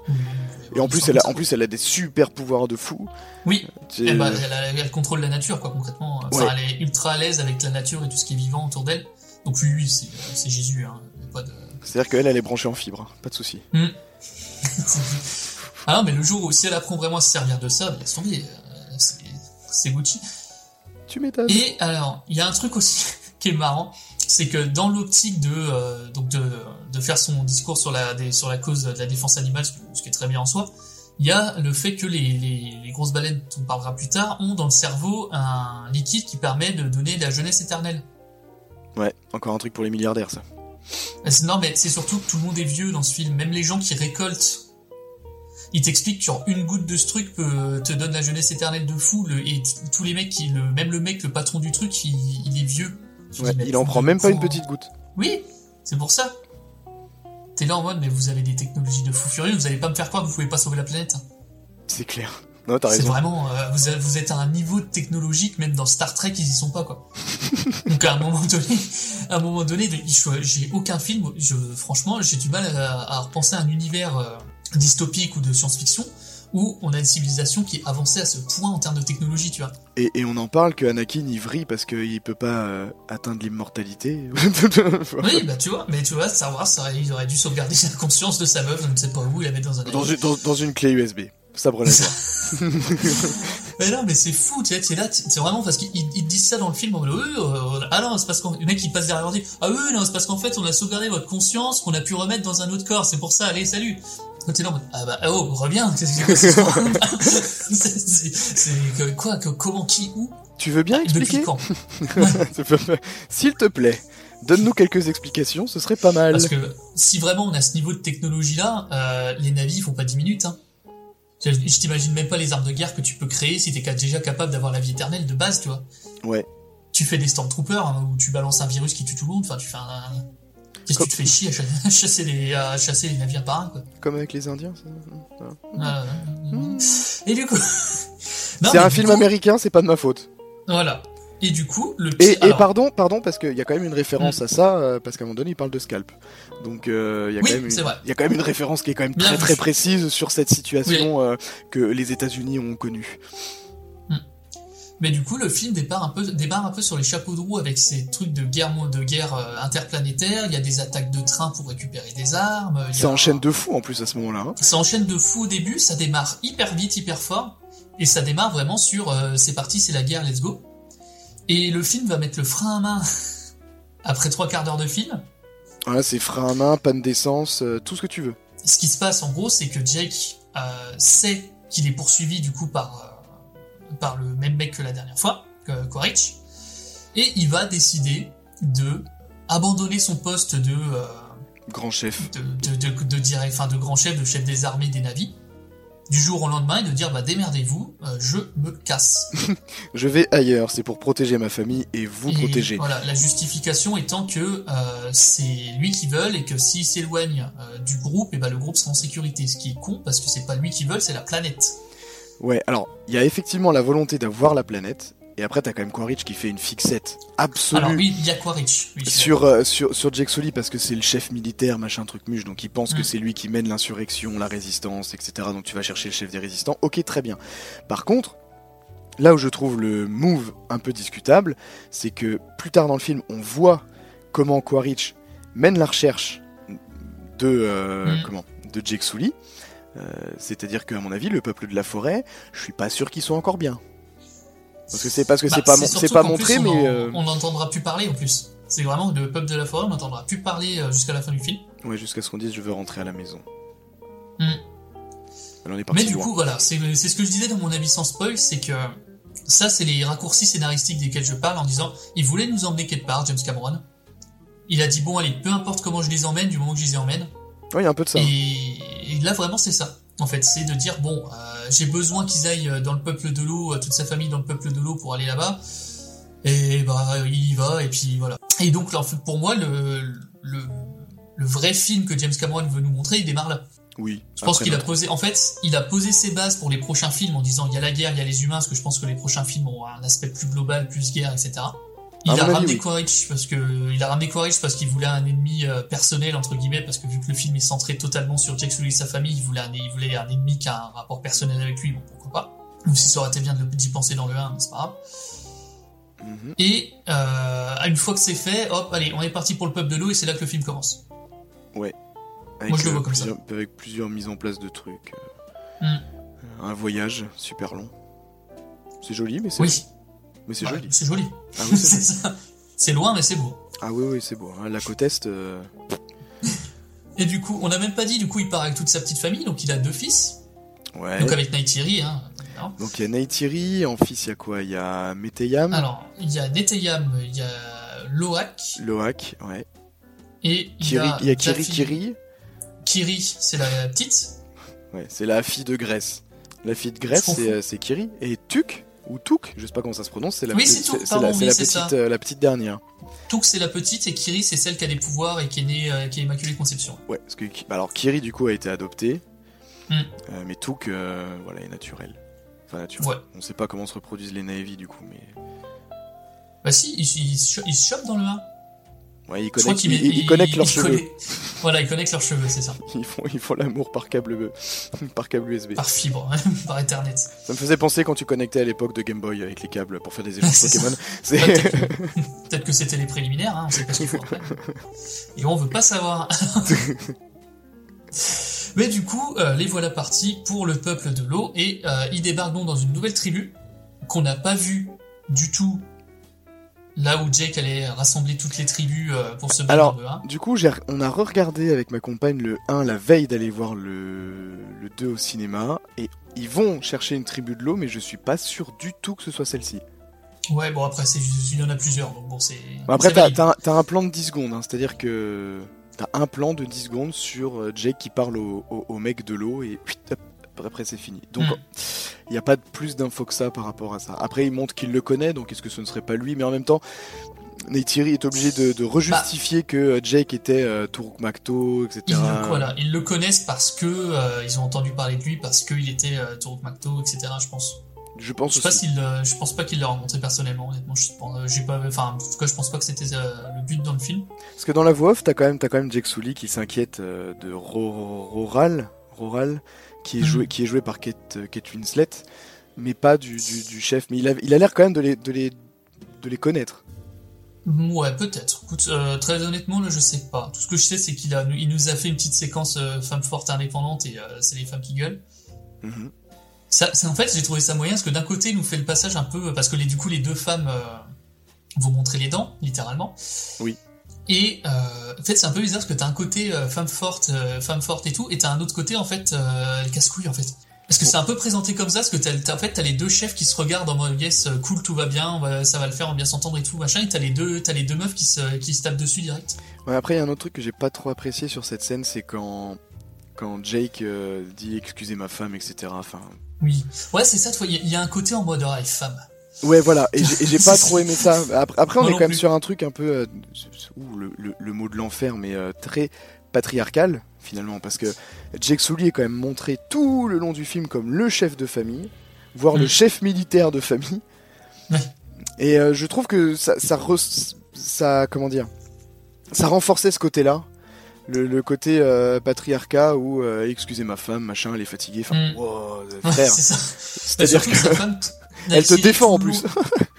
Speaker 5: ou-
Speaker 6: Et en plus, elle a, en plus, elle a des super pouvoirs de fou.
Speaker 5: Oui, Eh ben, elle, a- elle contrôle la nature, quoi, concrètement. Enfin,
Speaker 6: Ouais.
Speaker 5: elle est ultra à l'aise avec la nature et tout ce qui est vivant autour d'elle. Donc oui, oui, c'est, Jésus, hein. De...
Speaker 6: C'est-à-dire qu'elle, elle est branchée en fibre. hein, Pas de souci.
Speaker 5: Hmm. (laughs) Ah non, mais le jour où si elle apprend vraiment à se servir de ça, laisse tomber, euh, c'est Gucci.
Speaker 6: Tu m'étonnes.
Speaker 5: Et alors, il y a un truc aussi qui est marrant, c'est que dans l'optique de euh, donc de, de faire son discours sur la des- sur la cause de la défense animale, ce, qui est très bien en soi, il y a le fait que les, les, les grosses baleines, dont on parlera plus tard, ont dans le cerveau un liquide qui permet de donner la jeunesse éternelle.
Speaker 6: Ouais, encore un truc pour les milliardaires, ça.
Speaker 5: C'est- Non, mais c'est surtout que tout le monde est vieux dans ce film, même les gens qui récoltent. Ils t'expliquent que genre, une goutte de ce truc peut, te donne la jeunesse éternelle de fou, le, et tous les mecs, qui, le, même le mec, le patron du truc, il, il est vieux.
Speaker 6: Ouais,
Speaker 5: dis,
Speaker 6: il en prend même pas une petite goutte.
Speaker 5: Oui, c'est pour ça. T'es là en mode, mais vous avez des technologies de fou furieux, vous allez pas me faire croire que vous pouvez pas sauver la planète.
Speaker 6: C'est clair. Non, t'as
Speaker 5: C'est vraiment, euh, vous, avez- vous êtes à un niveau technologique, même dans Star Trek, ils y sont pas, quoi. (laughs) Donc à un moment donné, à un moment donné, j'ai aucun film, je, franchement, j'ai du mal à, à repenser à un univers euh, dystopique ou de science-fiction où on a une civilisation qui est avancée à ce point en termes de technologie, tu vois.
Speaker 6: Et, et on en parle que Anakin il vrille parce qu'il peut pas euh, atteindre l'immortalité. (laughs)
Speaker 5: Oui, bah tu vois, mais tu vois, Wars, ça aurait- il aurait dû sauvegarder la conscience de sa meuf, je ne sais pas où, il la met dans un
Speaker 6: dans, dans, dans une clé USB. Sabre laser. (laughs)
Speaker 5: Mais non, mais c'est fou, tu sais, c'est là, c'est vraiment parce qu'ils disent ça dans le film, en mode, oui, euh, ah non, c'est parce le mec il passe derrière leur dit, ah oui, non, c'est parce qu'en fait on a sauvegardé votre conscience qu'on a pu remettre dans un autre corps, c'est pour ça, allez, salut. Quand t'es là ah bah, oh, reviens, (laughs) (laughs) c'est c'est- c'est- que- quoi, que- comment, qui, où,
Speaker 6: tu veux bien
Speaker 5: depuis
Speaker 6: expliquer (laughs) S'il te plaît, donne-nous quelques explications, ce serait pas mal.
Speaker 5: Parce que si vraiment on a ce niveau de technologie là, euh, les navis font pas 10 minutes, hein. Je, je t'imagine même pas les armes de guerre que tu peux créer si t'es déjà capable d'avoir la vie éternelle de base, tu vois.
Speaker 6: Ouais.
Speaker 5: tu fais des Stormtroopers hein, où tu balances un virus qui tue tout le monde. Enfin, tu fais un. Qu'est-ce que tu te fais chier à cha- (laughs) à chasser les, à chasser les navires par un, quoi.
Speaker 6: Comme avec les Indiens, ça. Voilà.
Speaker 5: Euh, Et du coup. (laughs)
Speaker 6: C'est un film
Speaker 5: coup-
Speaker 6: américain, c'est pas de ma faute.
Speaker 5: Voilà. Et du coup, le
Speaker 6: Et, et
Speaker 5: alors,
Speaker 6: pardon, pardon, parce qu'il y a quand même une référence à ça, euh, parce qu'à un moment donné, il parle de scalp. Donc euh, il y a
Speaker 5: Oui,
Speaker 6: quand même une,
Speaker 5: c'est vrai.
Speaker 6: il y a quand même une référence qui est quand même
Speaker 5: Bien
Speaker 6: très
Speaker 5: vu.
Speaker 6: très précise sur cette situation euh, que les États-Unis ont connue.
Speaker 5: Mais du coup, le film débarre un peu, débarre un peu sur les chapeaux de roue avec ces trucs de guerre, mo- de guerre euh, interplanétaire. Il y a des attaques de trains pour récupérer des armes.
Speaker 6: Ça
Speaker 5: a-
Speaker 6: enchaîne de fou en plus à ce moment-là. hein.
Speaker 5: Ça enchaîne de fou au début. Ça démarre hyper vite, hyper fort. Et ça démarre vraiment sur euh, c'est parti, c'est la guerre, let's go. Et le film va mettre le frein à main (laughs) après trois quarts d'heure de film.
Speaker 6: Voilà, c'est frein à main, panne d'essence, euh, tout ce que tu veux.
Speaker 5: Ce qui se passe en gros, c'est que Jake euh, sait qu'il est poursuivi du coup par, par le même mec que la dernière fois, Quaritch, et il va décider de abandonner son poste de, euh,
Speaker 6: Grand chef.
Speaker 5: de, de, de, de direct- enfin, de grand chef, de chef des armées des navis, du jour au lendemain et de dire bah démerdez-vous, euh, je me casse. (laughs)
Speaker 6: Je vais ailleurs, c'est pour protéger ma famille et vous
Speaker 5: Et
Speaker 6: protéger.
Speaker 5: Voilà, la justification étant que euh, c'est lui qui veut et que s'il s'éloigne euh, du groupe, et ben le groupe sera en sécurité. Ce qui est con parce que c'est pas lui qui veut, c'est la planète.
Speaker 6: Ouais, alors, il y a effectivement la volonté d'avoir la planète, et après t'as quand même Quaritch qui fait une fixette absolue
Speaker 5: Alors oui, il y a Quaritch. Oui, je suis
Speaker 6: sur, euh, sur, sur Jake Sully parce que c'est le chef militaire, machin truc muche, donc il pense que
Speaker 5: Mm.
Speaker 6: c'est lui qui mène l'insurrection, la résistance, etc. Donc tu vas chercher le chef des résistants, ok très bien. Par contre, là où je trouve le move un peu discutable, c'est que plus tard dans le film, on voit comment Quaritch mène la recherche de, euh,
Speaker 5: Mm.
Speaker 6: comment, de Jake Sully. Euh, C'est-à-dire qu'à mon avis, le peuple de la forêt, je suis pas sûr qu'ils soient encore bien. Parce que c'est parce que
Speaker 5: Bah,
Speaker 6: c'est pas, c'est pas montré,
Speaker 5: plus,
Speaker 6: mais
Speaker 5: en-
Speaker 6: euh,
Speaker 5: on n'entendra plus parler en plus. C'est vraiment le peuple de la forêt, on n'entendra plus parler euh, jusqu'à la fin du film.
Speaker 6: ouais, jusqu'à ce qu'on dise je veux rentrer à la maison.
Speaker 5: Mm.
Speaker 6: Alors, on est parti
Speaker 5: Mais du
Speaker 6: loin.
Speaker 5: coup, voilà, c'est c'est ce que je disais dans mon avis sans spoil, c'est que ça, c'est les raccourcis scénaristiques desquels je parle en disant, il voulait nous emmener quelque part, James Cameron. Il a dit, bon, allez, peu importe comment je les emmène, du moment que je les emmène.
Speaker 6: Ouais, il y a un peu de ça.
Speaker 5: Et, et là, vraiment, c'est ça. En fait, c'est de dire, bon, euh, j'ai besoin qu'ils aillent dans le peuple de l'eau, toute sa famille dans le peuple de l'eau pour aller là-bas. Et bah, il y va, et puis voilà. Et donc, là, pour moi, le, le, le vrai film que James Cameron veut nous montrer, il démarre là.
Speaker 6: Oui.
Speaker 5: Je pense qu'il a posé, en fait, il a posé ses bases pour les prochains films en disant il y a la guerre, il y a les humains, parce que je pense que les prochains films ont un aspect plus global, plus guerre, etc. Il a
Speaker 6: avis,
Speaker 5: ramené
Speaker 6: oui.
Speaker 5: Quaritch parce que il a ramené Quaritch parce qu'il voulait un ennemi euh, personnel entre guillemets parce que vu que le film est centré totalement sur Jake Sully et sa famille, il voulait un, il voulait un ennemi qui a un rapport personnel avec lui, bon pourquoi pas. Ou si ça aurait été bien de le- d'y penser dans le 1, mais c'est pas grave.
Speaker 6: Mhm.
Speaker 5: Et euh, une fois que c'est fait, hop, allez, on est parti pour le peuple de l'eau et c'est là que le film commence.
Speaker 6: Avec,
Speaker 5: Moi, je le
Speaker 6: euh,
Speaker 5: vois comme ça.
Speaker 6: Avec plusieurs mises en place de trucs. euh.
Speaker 5: Mm.
Speaker 6: Un voyage super long. C'est joli, mais c'est
Speaker 5: Oui,
Speaker 6: mais c'est
Speaker 5: Ouais,
Speaker 6: joli.
Speaker 5: c'est joli.
Speaker 6: Ah oui, c'est (laughs)
Speaker 5: ça. Loin, mais c'est beau.
Speaker 6: Ah oui, oui, c'est beau. hein. La côte est. euh,
Speaker 5: Et du coup, on n'a même pas dit, du coup, il part avec toute sa petite famille, donc il a deux fils.
Speaker 6: Ouais.
Speaker 5: Donc avec Neytiri, hein. évidemment.
Speaker 6: Donc il y a Neytiri, en fils il y a quoi? Il y a Meteyam,
Speaker 5: Alors, il y a Neteyam, il y a Loak,
Speaker 6: Loak, ouais.
Speaker 5: et il y a,
Speaker 6: il y a Kiri Kiri,
Speaker 5: Kiri, c'est la petite.
Speaker 6: ouais, c'est la fille de Grèce. La fille de Grèce, euh, c'est Kiri. Et Tuk, ou Tuk, je sais pas comment ça se prononce, c'est la,
Speaker 5: Oui,
Speaker 6: petite-
Speaker 5: c'est
Speaker 6: la,
Speaker 5: oui,
Speaker 6: la petite, euh, la petite dernière.
Speaker 5: Touk, c'est la petite, et Kiri, c'est celle qui a des pouvoirs et qui est née, euh, qui est Immaculée Conception.
Speaker 6: Ouais, parce que bah alors Kiri du coup a été adoptée,
Speaker 5: Hmm.
Speaker 6: euh, mais Tuk, euh, voilà, est naturel. Enfin naturel.
Speaker 5: Ouais.
Speaker 6: On sait pas comment se reproduisent les Naevi du coup, mais
Speaker 5: Bah si, ils il, se il se chopent dans le 1.
Speaker 6: Ouais, ils connectent, ils, connectent leurs cheveux.
Speaker 5: Voilà, ils connectent leurs cheveux, c'est ça. (laughs)
Speaker 6: Ils font, ils font l'amour par câble, (laughs) par câble USB.
Speaker 5: Par fibre, (laughs) par Ethernet.
Speaker 6: Ça me faisait penser quand tu connectais à l'époque de Game Boy avec les câbles pour faire des échanges. Pokémon. C'est
Speaker 5: Peut-être que, peut-être que c'était les préliminaires, hein, on sait pas ce qu'il faut après. Et on veut pas savoir. Mais du coup, euh, les voilà partis pour le peuple de l'eau et euh, ils débarquent donc dans une nouvelle tribu qu'on n'a pas vue du tout là où Jake allait rassembler toutes les tribus euh, pour se battre
Speaker 6: Alors,
Speaker 5: le 1.
Speaker 6: du coup, j'ai- on a regardé avec ma compagne le 1 la veille d'aller voir le, le 2 au cinéma, et ils vont chercher une tribu de l'eau, mais je suis pas sûr du tout que ce soit celle-ci.
Speaker 5: Ouais, bon après, c'est- il y en a plusieurs, donc bon, c'est.
Speaker 6: Bon, après, t'as un, plan de 10 secondes, hein, c'est-à-dire que t'as un plan de 10 secondes sur euh, Jake qui parle au, au- au mec de l'eau, et hop, après c'est fini. Donc,
Speaker 5: Mm.
Speaker 6: il n'y a pas plus d'infos que ça par rapport à ça. Après, il montre qu'il le connaît, donc est-ce que ce ne serait pas lui? Mais en même temps, Neytiri est obligé de, de rejustifier que euh, Jake était euh, Turuk Makto, etc.
Speaker 5: Ils le, voilà, ils le connaissent parce que euh, ils ont entendu parler de lui parce qu'il était euh, Makto, etc. Je pense.
Speaker 6: Je pense
Speaker 5: Je sais pas
Speaker 6: aussi.
Speaker 5: euh, je pense pas qu'il l'a rencontré personnellement. Honnêtement, je pense, j'ai pas, enfin, en tout cas, je pense pas que c'était le but dans le film.
Speaker 6: Parce que dans la voix off, t'as quand même, t'as quand même Jake Sully qui s'inquiète de Ro- Roral, Roral, qui est
Speaker 5: Mhm.
Speaker 6: joué, qui est joué par Kate, euh, Kate Winslet, mais pas du, du, du chef. Mais il a, il a l'air quand même de les, de les, de les connaître.
Speaker 5: Ouais, peut-être. Écoute, euh, très honnêtement, là, je sais pas. Tout ce que je sais, c'est qu'il a, il nous a fait une petite séquence euh, femme forte et indépendante et euh, c'est les femmes qui gueulent.
Speaker 6: Mhm.
Speaker 5: Ça, c'est en fait, j'ai trouvé ça moyen parce que d'un côté, il nous fait le passage un peu parce que les, du coup, les deux femmes vont montrer les dents, littéralement.
Speaker 6: Oui.
Speaker 5: Et euh, en fait, c'est un peu bizarre parce que t'as un côté euh, femme forte, euh, femme forte et tout, et t'as un autre côté en fait, euh, les casse-couilles en fait. Parce que c'est un peu présenté comme ça, parce que t'as, t'as- en fait, t'as les deux chefs qui se regardent en mode yes, cool, tout va bien, va- ça va le faire, on va bien s'entendre et tout, machin, et t'as les deux, t'as les deux meufs qui se, qui se tapent dessus direct.
Speaker 6: Ouais, après, il y a un autre truc que j'ai pas trop apprécié sur cette scène, c'est quand, quand Jake dit excusez ma femme, etc. Enfin,
Speaker 5: Oui. Ouais, c'est ça, il y, a- il y a un côté en mode, ah, les femmes.
Speaker 6: Ouais, voilà, et j'ai pas (laughs) trop aimé ça. Après, on est quand même
Speaker 5: plus.
Speaker 6: sur un truc un peu. euh, ouh, le, le- le mot de l'enfer, mais euh, très patriarcal, finalement, parce que Jake Sully est quand même montré tout le long du film comme le chef de famille, voire le
Speaker 5: Mm.
Speaker 6: chef militaire de famille.
Speaker 5: Ouais.
Speaker 6: Et euh, je trouve que ça, ça, re- ça. Comment dire Ça renforçait ce côté-là. Le, le côté euh, patriarcat où, euh, excusez ma femme, machin, elle est fatiguée. Enfin,
Speaker 5: Mm.
Speaker 6: wow, frère. C'est-à-dire
Speaker 5: Surtout
Speaker 6: que. Elle te défend en plus.
Speaker 5: long-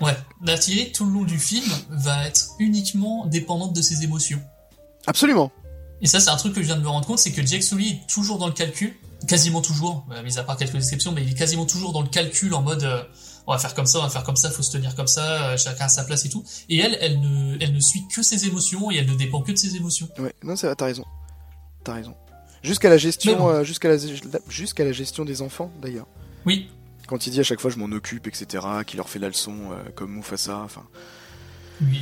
Speaker 5: Ouais, Neytiri, tout le long du film, va être uniquement dépendante de ses émotions.
Speaker 6: Absolument.
Speaker 5: Et ça, c'est un truc que je viens de me rendre compte, c'est que Jake Sully est toujours dans le calcul, quasiment toujours, euh, mis à part quelques exceptions, mais il est quasiment toujours dans le calcul en mode euh, on va faire comme ça, on va faire comme ça, faut se tenir comme ça, euh, chacun à sa place et tout. Et elle, elle ne, elle ne suit que ses émotions et elle ne dépend que de ses émotions.
Speaker 6: Ouais, non, c'est vrai, t'as raison. T'as raison. Jusqu'à la gestion,
Speaker 5: bon.
Speaker 6: euh, jusqu'à la, jusqu'à la gestion des enfants, d'ailleurs.
Speaker 5: Oui,
Speaker 6: Quand il dit à chaque fois je m'en occupe, etc., qu'il leur fait la leçon euh, comme Mufasa, enfin,
Speaker 5: oui.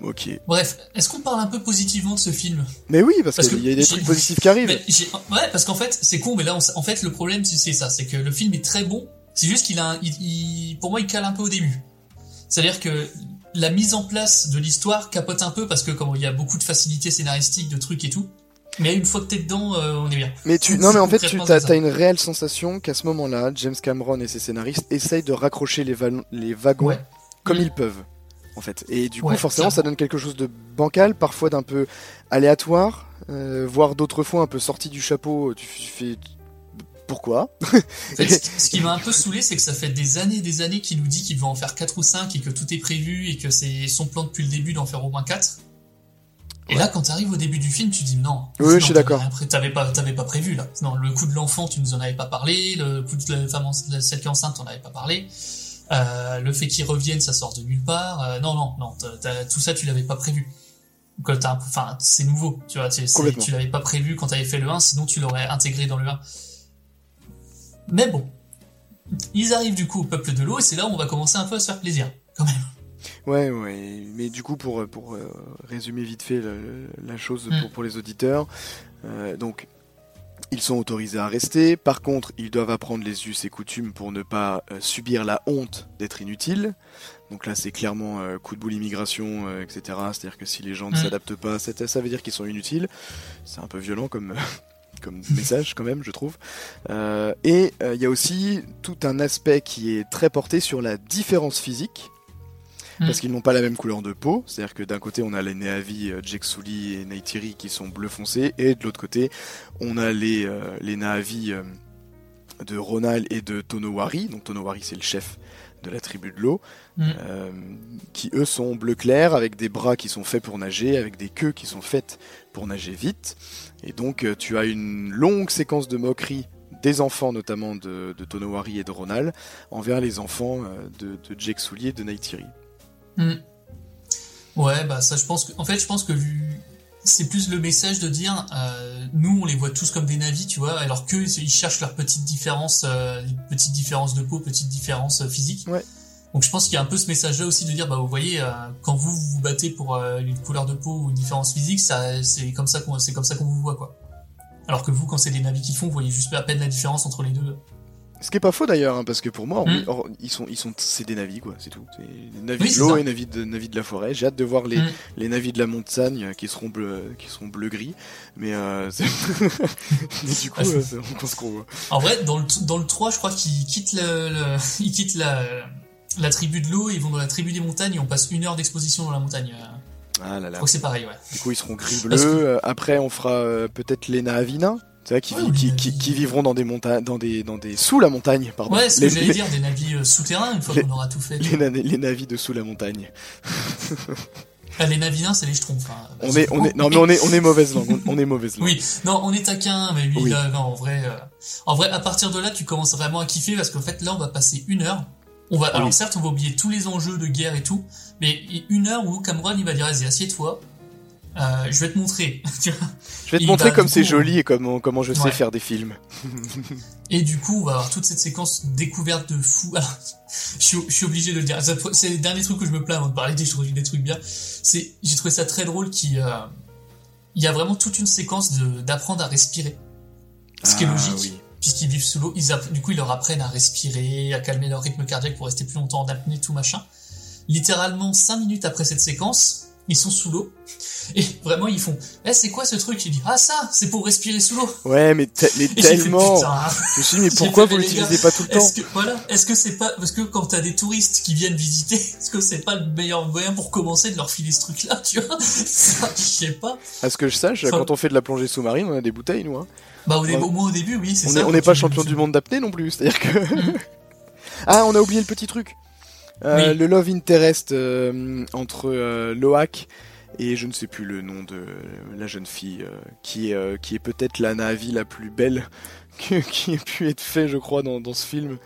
Speaker 6: ok.
Speaker 5: Bref, est-ce qu'on parle un peu positivement de ce film?
Speaker 6: Mais oui, parce,
Speaker 5: Parce
Speaker 6: qu'il y a des trucs positifs qui arrivent.
Speaker 5: Ouais, parce qu'en fait, c'est con, mais là, on en fait, le problème, c'est c'est ça, c'est que le film est très bon. C'est juste qu'il a, un- il, il- pour moi, il cale un peu au début. C'est-à-dire que la mise en place de l'histoire capote un peu parce que comme il y a beaucoup de facilité scénaristique, de trucs et tout. Mais une fois que t'es dedans, euh, on est bien.
Speaker 6: Mais tu,
Speaker 5: C'est-
Speaker 6: non, mais en fait, tu as, une réelle sensation qu'à ce moment-là, James Cameron et ses scénaristes essayent de raccrocher les, wagons
Speaker 5: Ouais.
Speaker 6: comme
Speaker 5: Mm.
Speaker 6: ils peuvent, en fait. Et du coup,
Speaker 5: Ouais,
Speaker 6: forcément, ça donne quelque chose de bancal, parfois d'un peu aléatoire, euh, voire d'autres fois un peu sorti du chapeau. Tu fais pourquoi? (laughs)
Speaker 5: Ce qui m'a un peu saoulé, c'est que ça fait des années et des années qu'il nous dit qu'il veut en faire 4 ou 5 et que tout est prévu et que c'est son plan depuis le début d'en faire au moins 4. Et là, quand t'arrives au début du film, tu dis non.
Speaker 6: Oui, je suis d'accord.
Speaker 5: T'avais pas, t'avais pas prévu là. Non, le coup de l'enfant, tu nous en avais pas parlé. Le coup de la femme, enceinte- celle qui est enceinte, t'en avais pas parlé. Euh, le fait qu'il revienne, ça sort de nulle part. Euh, non, non, non. tout ça, tu l'avais pas prévu. Enfin, c'est nouveau. Tu vois, tu l'avais pas prévu quand t'avais fait le 1, sinon tu l'aurais intégré dans le 1. Mais bon, ils arrivent du coup au peuple de l'eau et c'est là où on va commencer un peu à se faire plaisir, quand même.
Speaker 6: Ouais, ouais. Mais du coup, pour, pour euh, résumer vite fait la chose
Speaker 5: Mm.
Speaker 6: pour, pour les auditeurs, euh, donc ils sont autorisés à rester. Par contre, ils doivent apprendre les us et coutumes pour ne pas euh, subir la honte d'être inutiles. Donc là, c'est clairement euh, coup de boule immigration, euh, etc. C'est-à-dire que si les gens ne
Speaker 5: Mm.
Speaker 6: s'adaptent pas, ça veut dire qu'ils sont inutiles. C'est un peu violent comme. (laughs) comme message quand même je trouve Euh, et euh, il y a aussi tout un aspect qui est très porté sur la différence physique parce
Speaker 5: Mm.
Speaker 6: qu'ils n'ont pas la même couleur de peau. C'est-à-dire que d'un côté, on a les Na'vi, euh, Jake Sully et Neytiri qui sont bleu foncé, et de l'autre côté, on a les, euh, les Na'vi euh, de Ronal et de Tonowari. Donc Tonowari, c'est le chef de la tribu de l'eau,
Speaker 5: Mm.
Speaker 6: euh, qui eux sont bleu clair, avec des bras qui sont faits pour nager, avec des queues qui sont faites pour nager vite. Et donc, tu as une longue séquence de moqueries des enfants, notamment de, de Tonowari et de Ronal, envers les enfants de, de Jake Sully et de Neytiri.
Speaker 5: Hmm. Ouais, bah ça, je pense que, en fait, je pense que vu- c'est plus le message de dire, euh, nous, on les voit tous comme des navis, tu vois, alors qu'eux, ils cherchent leurs petites différences, euh, petites différences de peau, petites différences euh, physiques.
Speaker 6: Ouais.
Speaker 5: Donc je pense qu'il y a un peu ce message-là aussi de dire, bah vous voyez, euh, quand vous vous battez pour euh, une couleur de peau ou une différence physique, ça, c'est comme ça qu'on, c'est comme ça qu'on vous voit, quoi. Alors que vous, quand c'est des navis qui le font, vous voyez juste à peine la différence entre les deux.
Speaker 6: Ce qui est pas faux d'ailleurs, hein, parce que pour moi,
Speaker 5: Mm.
Speaker 6: or- ils sont, ils sont, c'est des navis quoi, c'est tout. Des navis
Speaker 5: Oui,
Speaker 6: de l'eau et navis de, navis de la forêt. J'ai hâte de voir les,
Speaker 5: Mm.
Speaker 6: les navis de la montagne euh, qui seront bleu, qui seront bleu gris. Mais, euh, (laughs) mais du coup,
Speaker 5: Ah,
Speaker 6: euh, on pense qu'on voit.
Speaker 5: En vrai, dans le, dans le 3, je crois qu'ils quittent, le, le- (laughs) ils quittent la, la tribu de l'eau ils vont dans la tribu des montagnes et on passe une heure d'exposition dans la montagne. Euh,
Speaker 6: Ah là
Speaker 5: Je
Speaker 6: là.
Speaker 5: crois que c'est pareil, ouais.
Speaker 6: Du coup, ils seront gris bleu.
Speaker 5: Que-
Speaker 6: Euh, Après, on fera euh, peut-être les Nahavina. C'est vrai qui,
Speaker 5: Ouais,
Speaker 6: qui, qui, vivront dans des montagnes, dans des, dans des sous la montagne, pardon.
Speaker 5: Ouais, ce
Speaker 6: les,
Speaker 5: que j'allais
Speaker 6: les-
Speaker 5: dire, des navires euh, souterrains une fois qu'on aura tout fait.
Speaker 6: les, na- les navis de sous la montagne. (laughs)
Speaker 5: Ah, les naviens, c'est les hein.
Speaker 6: On est, on est, non mais on est, on est mauvaise langue. On, on est mauvaise langue.
Speaker 5: Oui, non, on est taquin, mais lui,
Speaker 6: Oui.
Speaker 5: là, non, en vrai, euh, en vrai, à partir de là, tu commences vraiment à kiffer parce qu'en fait, là, on va passer une heure. On va, alors
Speaker 6: Oui.
Speaker 5: certes, on va oublier tous les enjeux de guerre et tout, mais une heure où Cameron, il va dire, vas-y, assieds-toi, euh, je vais te montrer, (laughs) tu vois.
Speaker 6: Je vais te
Speaker 5: Et
Speaker 6: montrer
Speaker 5: bah,
Speaker 6: comme c'est joli et comment, comment je sais
Speaker 5: Ouais.
Speaker 6: faire des films.
Speaker 5: Et du coup, on va avoir toute cette séquence découverte de fou. (laughs) Alors, je suis, je suis obligé de le dire. C'est le dernier truc que je me plains avant de parler des, trucs- des trucs bien. C'est, j'ai trouvé ça très drôle qu'il euh, il y a vraiment toute une séquence d'apprendre à respirer. Ce qui est
Speaker 6: Ah,
Speaker 5: logique.
Speaker 6: oui.
Speaker 5: Puisqu'ils vivent sous l'eau, du coup, ils leur apprennent à respirer, à calmer leur rythme cardiaque pour rester plus longtemps en apnée, tout machin. Littéralement, cinq minutes après cette séquence, ils sont sous l'eau. Et vraiment, ils font, eh, c'est quoi ce truc? Il dit, ah, ça, c'est pour respirer sous l'eau.
Speaker 6: Ouais, mais, mais
Speaker 5: fait,
Speaker 6: tellement.
Speaker 5: putain, hein.
Speaker 6: Je me suis dit, mais pourquoi
Speaker 5: fait,
Speaker 6: vous l'utilisez pas tout le temps
Speaker 5: Est-ce que, voilà, est-ce que c'est pas, parce que quand t'as des touristes qui viennent visiter, est-ce que c'est pas le meilleur moyen pour commencer de leur filer ce truc-là, tu vois? Ça, je sais pas.
Speaker 6: À ce que je sache,
Speaker 5: Enfin-
Speaker 6: quand on fait de la plongée sous-marine, on a des bouteilles, nous. Hein.
Speaker 5: Bah, au, dé- au moins au début, oui, c'est
Speaker 6: On
Speaker 5: ça.
Speaker 6: est- on n'est pas champion du monde d'apnée non plus. C'est-à-dire que. (laughs) ah, on a oublié le petit truc. Euh,
Speaker 5: Oui.
Speaker 6: Le love interest euh, entre euh, Loak et je ne sais plus le nom de la jeune fille qui est, qui est peut-être la Navi la plus belle (laughs) que- qui ait pu être fait, je crois, dans, dans ce film.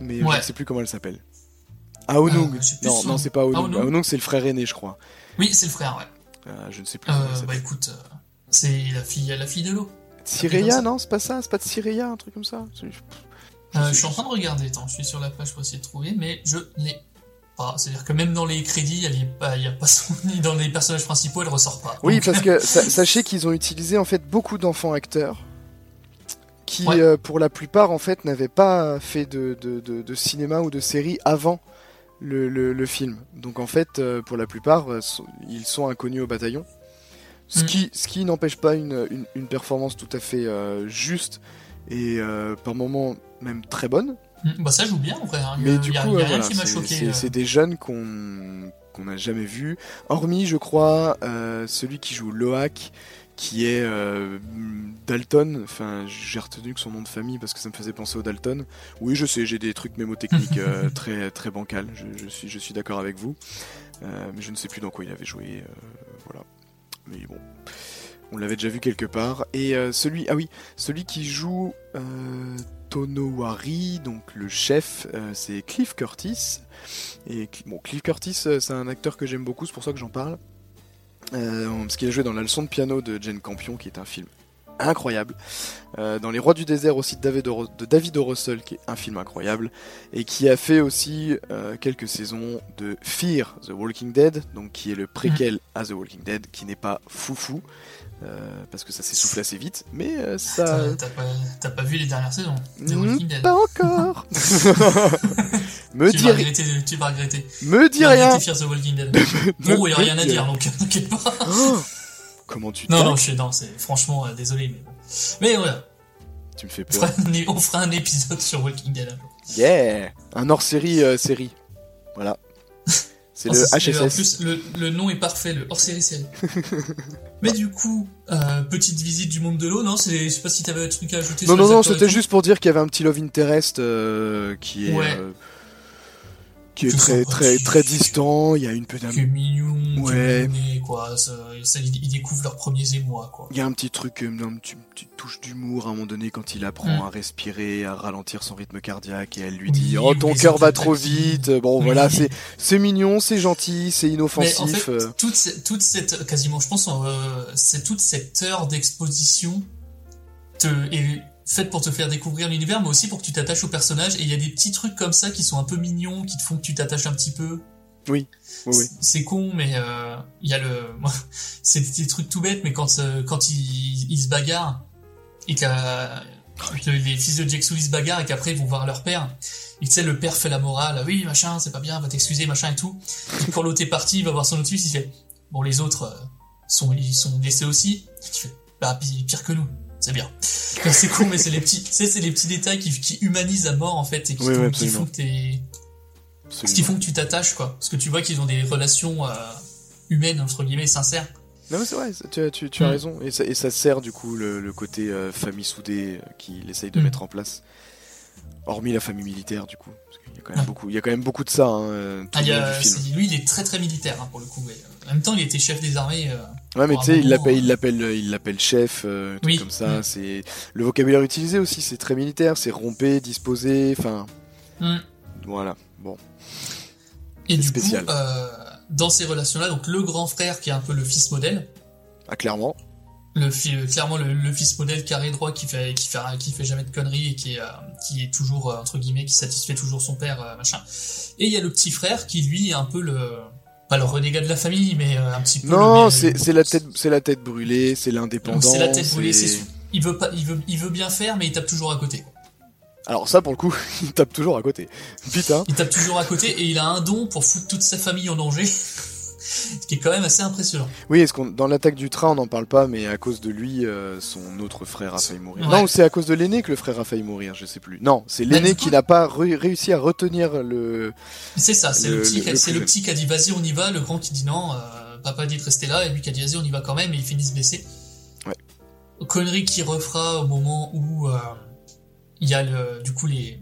Speaker 6: Mais je ne sais plus comment elle s'appelle. Aonung.
Speaker 5: Euh,
Speaker 6: non,
Speaker 5: son
Speaker 6: non, c'est pas Aonung.
Speaker 5: Aonung
Speaker 6: Aonung, c'est le frère aîné, je crois.
Speaker 5: Oui, c'est le frère, ouais.
Speaker 6: Euh, je ne sais plus.
Speaker 5: Euh, bah écoute, c'est la fille, la fille de l'eau.
Speaker 6: Sireya, non, c'est pas ça, c'est pas de Sireya, un truc comme ça.
Speaker 5: Je suis en train de regarder, attends, je suis sur la page pour essayer de trouver, mais je l'ai pas. C'est-à-dire que même dans les crédits, elle a pas son, (laughs) dans les personnages principaux, elle ressort pas.
Speaker 6: Oui,
Speaker 5: Donc,
Speaker 6: parce que (laughs) sa- sachez qu'ils ont utilisé en fait beaucoup d'enfants acteurs qui,
Speaker 5: Ouais.
Speaker 6: euh, pour la plupart, en fait, n'avaient pas fait de, de, de- de cinéma ou de série avant le, le- le film. Donc en fait, euh, pour la plupart, euh, ils sont inconnus au bataillon. Ce
Speaker 5: Mm.
Speaker 6: qui, ce qui n'empêche pas une, une, une performance tout à fait euh, juste et par moments même très bonne.
Speaker 5: Mm, Bah ça joue bien en vrai. Hein.
Speaker 6: Mais
Speaker 5: a-
Speaker 6: du coup,
Speaker 5: il y a rien
Speaker 6: voilà,
Speaker 5: qui m'a
Speaker 6: c'est-
Speaker 5: choqué.
Speaker 6: c'est c'est des jeunes qu'on qu'on n'a jamais vus. Hormis, je crois, euh, celui qui joue Loak, qui est euh, Dalton. Enfin, j'ai retenu que son nom de famille parce que ça me faisait penser au Dalton. Oui, je sais, j'ai des trucs mémotechniques (laughs) euh, très très bancals. Je, je suis je suis d'accord avec vous. Mais je ne sais plus dans quoi il avait joué. voilà. mais bon, on l'avait déjà vu quelque part. Et celui, ah oui, celui qui joue Tonowari, donc le chef, euh, c'est Cliff Curtis. Et bon, Cliff Curtis, c'est un acteur que j'aime beaucoup, c'est pour ça que j'en parle. parce qu'il a joué dans La leçon de piano de Jane Campion, qui est un film incroyable. Euh, dans Les Rois du désert aussi de David, o. Russell, qui est un film incroyable, et qui a fait aussi euh, quelques saisons de Fear the Walking Dead, donc qui est le préquel à The Walking Dead, qui n'est pas foufou. Euh, parce que ça s'essouffle assez vite, mais euh, ça.
Speaker 5: T'as pas, pas, vu les dernières saisons
Speaker 6: de Walking Dead Pas encore (laughs)
Speaker 5: Me tu dis rien. Tu vas regretter.
Speaker 6: Me dis rien
Speaker 5: Fear the Walking Dead. (laughs) bon, il n'y a rien à dire, donc (laughs) t'inquiète pas. Oh
Speaker 6: Comment tu
Speaker 5: Non, non, je, non, c'est franchement euh, désolé, mais Mais voilà.
Speaker 6: Tu me fais peur.
Speaker 5: On fera un, épisode sur Walking Dead un jour.
Speaker 6: Yeah Un hors-série euh, série. Voilà. C'est le HSS.
Speaker 5: En plus, le, le, nom est parfait, le hors-série série. (laughs) mais du coup, euh, petite visite du monde de l'eau, non Je sais pas si t'avais un truc à ajouter.
Speaker 6: Non, non, non, c'était juste pour dire qu'il y avait un petit love interest qui est.
Speaker 5: Ouais
Speaker 6: qui est très très très distant. Il y a une petite
Speaker 5: qui est mignon, ouais. Quoi. Ça, ça, ils découvrent leurs premiers émois quoi.
Speaker 6: Il y a un petit truc, une petite touche d'humour à un moment donné quand il apprend mm. à respirer, à ralentir son rythme cardiaque et elle lui dit oh ton cœur va trop vite. Bon voilà c'est c'est mignon, c'est gentil, c'est inoffensif. Mais en fait,
Speaker 5: euh. toute, toute cette quasiment je pense euh, c'est toute cette heure d'exposition te et faite pour te faire découvrir l'univers, mais aussi pour que tu t'attaches au personnage. Et il y a des petits trucs comme ça qui sont un peu mignons, qui te font que tu t'attaches un petit peu.
Speaker 6: Oui, oui,
Speaker 5: C'est con, mais euh, il y a le. (laughs) c'est des trucs tout bêtes, mais quand, euh, quand ils, se bagarrent, et que les fils de Jack Sully se bagarrent, et qu'après ils vont voir leur père, et tu sais, le père fait la morale, oui, machin, c'est pas bien, va t'excuser, machin et tout. Et quand l'autre est parti, il va voir son autre fils, il fait, bon, les autres euh, sont, ils sont blessés aussi. tu fais, bah, pire que nous c'est bien. C'est cool, mais c'est les petits, c'est les petits détails qui, qui, humanisent à mort en fait et qui, qui font que t'es, qui font que tu t'attaches quoi. Parce que tu vois qu'ils ont des relations euh, humaines entre guillemets sincères.
Speaker 6: Non mais c'est vrai, tu, tu, tu as mm. raison et ça, et ça, sert du coup le, le côté euh, famille soudée euh, qu'il essaye de mm. mettre en place. Hormis la famille militaire du coup, parce qu'il y a quand même beaucoup, il y a quand même beaucoup de ça. Hein,
Speaker 5: ah, lui il est très très militaire hein, pour le coup. En même temps il était chef des armées.
Speaker 6: Ouais, mais tu sais, il l'appelle, il l'appelle, il l'appelle chef, euh, oui. comme ça. Mm. C'est le vocabulaire utilisé aussi, c'est très militaire, c'est romper, disposer, enfin. Mm. Voilà, bon.
Speaker 5: Et du spécial. coup, euh, dans ces relations-là, donc le grand frère qui est un peu le fils modèle.
Speaker 6: Ah, clairement.
Speaker 5: Le clairement le, fils modèle carré droit qui fait qui fait qui fait jamais de conneries et qui est euh, qui est toujours entre guillemets qui satisfait toujours son père machin. Et il y a le petit frère qui lui est un peu le pas le renégat de la famille, mais euh, un petit peu.
Speaker 6: Non, c'est la tête, c'est la tête brûlée, c'est l'indépendance.
Speaker 5: C'est la tête brûlée, c'est il veut pas, il veut, il veut bien faire, mais il tape toujours à côté.
Speaker 6: Alors ça, pour le coup, (laughs) il tape toujours à côté. Putain.
Speaker 5: Il tape toujours à côté et il a un don pour foutre toute sa famille en danger. Ce qui est quand même assez impressionnant.
Speaker 6: Oui, est-ce qu'on dans l'attaque du train, on n'en parle pas, mais à cause de lui, euh, son autre frère a failli mourir. Non, c'est à cause de l'aîné que le frère a failli mourir, je sais plus. Non, c'est bah, l'aîné qui n'a pas réussi à retenir le.
Speaker 5: C'est ça, c'est le, petit, c'est le petit qui a dit vas-y on y va, le grand qui dit non, euh, papa dit de rester là, et lui qui a dit vas-y on y va quand même, et il finit se blesser.
Speaker 6: Ouais.
Speaker 5: Connerie qui refera au moment où euh, il y a le, du coup les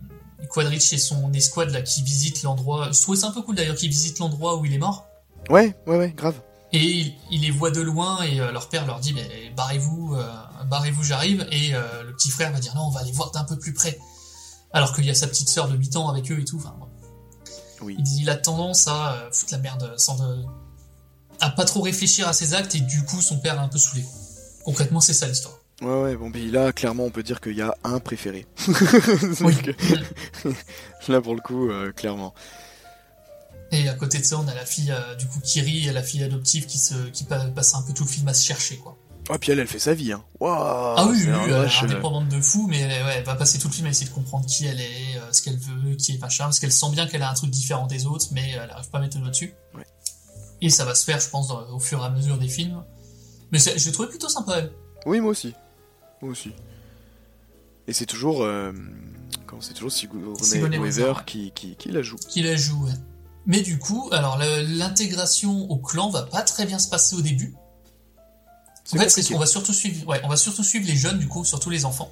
Speaker 5: Quadrich et son escouade là qui visite l'endroit. Je trouve c'est un peu cool d'ailleurs qu'ils visitent l'endroit où il est mort.
Speaker 6: Ouais, ouais, ouais, grave.
Speaker 5: Et il, les voit de loin et euh, leur père leur dit mais barrez-vous, euh, barrez-vous, j'arrive. Et euh, le petit frère va dire non, on va aller voir d'un peu plus près. Alors qu'il y a sa petite sœur de 8 ans avec eux et tout. Enfin,
Speaker 6: oui.
Speaker 5: il, il, a tendance à foutre la merde sans de, à pas trop réfléchir à ses actes et du coup son père est un peu saoulé. Concrètement, c'est ça l'histoire.
Speaker 6: Ouais, ouais, bon, mais là, clairement, on peut dire qu'il y a un préféré. (laughs)
Speaker 5: oui. (laughs)
Speaker 6: là, pour le coup, clairement.
Speaker 5: Et à côté de ça, on a la fille, euh, du coup, Kiri, la fille adoptive qui, se, qui passe un peu tout le film à se chercher, quoi.
Speaker 6: Ah, puis elle, elle fait sa vie, hein.
Speaker 5: ah oui, oui, elle est indépendante de fou, mais ouais, elle va passer tout le film à essayer de comprendre qui elle est, euh, ce qu'elle veut, qui est machin, parce qu'elle sent bien qu'elle a un truc différent des autres, mais elle arrive pas à mettre le doigt dessus.
Speaker 6: Ouais.
Speaker 5: Et ça va se faire, je pense, au fur et à mesure des films. Mais je l'ai trouvé plutôt sympa, elle.
Speaker 6: Oui, moi aussi. Moi aussi. Et c'est toujours. Euh, c'est toujours Sigourney, Weaver, qui, qui, qui la joue.
Speaker 5: Qui la joue, ouais. Mais du coup, alors l'intégration au clan va pas très bien se passer au début. En fait, c'est qu'on va surtout suivre, ouais, on va surtout suivre les jeunes, du coup, surtout les enfants,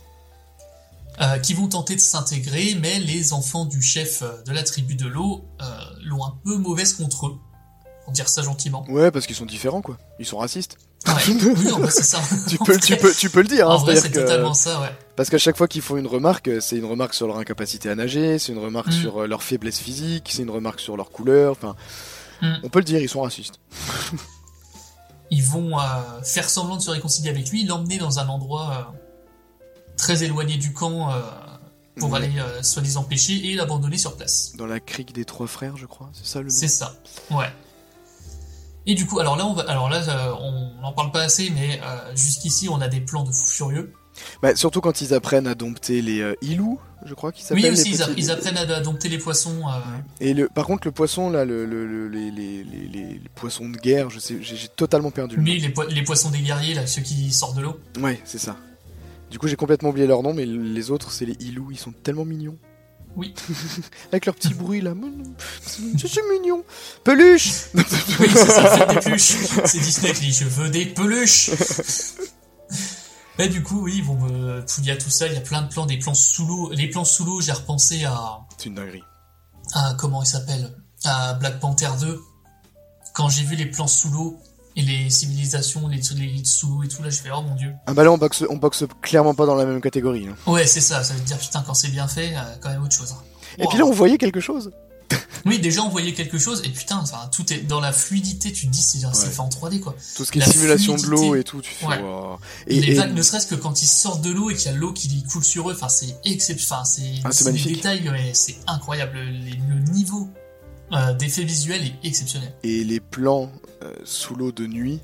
Speaker 5: euh, qui vont tenter de s'intégrer, mais les enfants du chef euh, de la tribu de l'eau euh, l'ont un peu mauvaise contre eux, pour dire ça gentiment.
Speaker 6: Ouais, parce qu'ils sont différents, quoi. Ils sont racistes.
Speaker 5: Ouais. (laughs) Oui, non, bah, c'est ça.
Speaker 6: tu,
Speaker 5: En
Speaker 6: peux,
Speaker 5: vrai-
Speaker 6: tu, peux, tu peux le dire.
Speaker 5: En
Speaker 6: hein,
Speaker 5: vrai,
Speaker 6: c'est-à-dire
Speaker 5: c'est
Speaker 6: que-
Speaker 5: totalement ça, ouais.
Speaker 6: Parce qu'à chaque fois qu'ils font une remarque, euh, c'est une remarque sur leur incapacité à nager, c'est une remarque
Speaker 5: Mm.
Speaker 6: sur euh, leur faiblesse physique, c'est une remarque sur leur couleur. Enfin,
Speaker 5: Mm.
Speaker 6: on peut le dire, ils sont racistes. (laughs)
Speaker 5: Ils vont euh, faire semblant de se réconcilier avec lui, l'emmener dans un endroit euh, très éloigné du camp euh, pour aller soi-disant pêcher et l'abandonner sur place.
Speaker 6: Dans la crique des trois frères, je crois, c'est ça le nom?
Speaker 5: C'est ça, ouais. Et du coup, alors là, on va, alors là, euh, on n'en parle pas assez, mais euh, jusqu'ici, on a des plans de fou furieux.
Speaker 6: Bah, surtout quand ils apprennent à dompter les euh, ilous, je crois qu'ils s'appellent.
Speaker 5: Oui, aussi, ils, a-
Speaker 6: petits-
Speaker 5: ils apprennent à, à dompter les poissons. euh,
Speaker 6: Et le, par contre, le poisson, là, le, le- le- les, les, les, les- poissons de guerre, je sais, j'ai j'ai totalement perdu. le
Speaker 5: lui, les, po- les poissons des guerriers, là, ceux qui sortent de l'eau.
Speaker 6: Ouais, c'est ça. Du coup, j'ai complètement oublié leur nom, mais les autres, c'est les ilous, ils sont tellement mignons.
Speaker 5: Oui. (laughs)
Speaker 6: Avec leur petit bruit là. C'est c'est mignon. Peluche (laughs)
Speaker 5: Oui, c'est ça, faites des peluches. C'est Disney qui dit je veux des peluches. Mais du coup, oui, vont me... il y a tout ça, il y a plein de plans, des plans sous l'eau. Les plans sous l'eau, j'ai repensé à,
Speaker 6: C'est une dinguerie.
Speaker 5: à comment il s'appelle, à Black Panther 2. Quand j'ai vu les plans sous l'eau et les civilisations, les, les sous l'eau et tout là, je fais oh mon dieu.
Speaker 6: Ah bah là, on boxe, on boxe clairement pas dans la même catégorie. hein.
Speaker 5: Ouais, c'est ça. Ça veut dire putain quand c'est bien fait, euh, quand même autre chose. hein.
Speaker 6: Et puis là, on voyait quelque chose.
Speaker 5: Oui, déjà on voyait quelque chose et putain, enfin tout est dans la fluidité. Tu te dis c'est
Speaker 6: Ouais.
Speaker 5: fait en 3D quoi.
Speaker 6: Tout ce qui est
Speaker 5: La
Speaker 6: simulation de l'eau
Speaker 5: fluidité.
Speaker 6: et tout, tu fais.
Speaker 5: Ouais.
Speaker 6: wow.
Speaker 5: Et,
Speaker 6: Et,
Speaker 5: les
Speaker 6: et-
Speaker 5: vagues, ne serait-ce que quand ils sortent de l'eau et qu'il y a l'eau qui coule sur eux, enfin c'est exceptionnel, enfin c'est
Speaker 6: Ah, magnifique.
Speaker 5: mais c'est incroyable. Le, le niveau euh, d'effet visuel est exceptionnel.
Speaker 6: et les plans sous l'eau de nuit.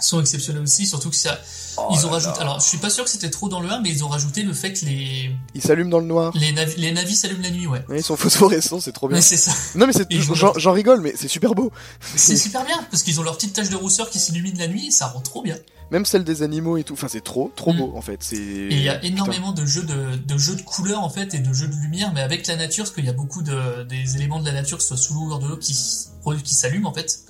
Speaker 5: Sont exceptionnels aussi, surtout que ça,
Speaker 6: Oh
Speaker 5: ils ont rajouté. Alors je suis pas sûr que c'était trop dans le 1, mais ils ont rajouté le fait que les
Speaker 6: Ils s'allument dans le noir.
Speaker 5: les, navi- les navis s'allument la nuit, ouais.
Speaker 6: Ouais, ils sont phosphorescents, c'est trop bien.
Speaker 5: Mais c'est ça.
Speaker 6: Non mais c'est (laughs) j'en rigole, mais c'est super beau.
Speaker 5: C'est (laughs) super bien parce qu'ils ont leur petite tache de rousseur qui s'illumine la nuit, et ça rend trop bien.
Speaker 6: Même celle des animaux et tout. Enfin, c'est trop, trop
Speaker 5: Mm.
Speaker 6: beau en fait. C'est.
Speaker 5: Et il y a énormément de jeux de, de jeux de couleurs en fait et de jeux de lumière, mais avec la nature, parce qu'il y a beaucoup de, des éléments de la nature, que ce soit sous l'eau ou hors de l'eau, qui, qui s'allument en fait,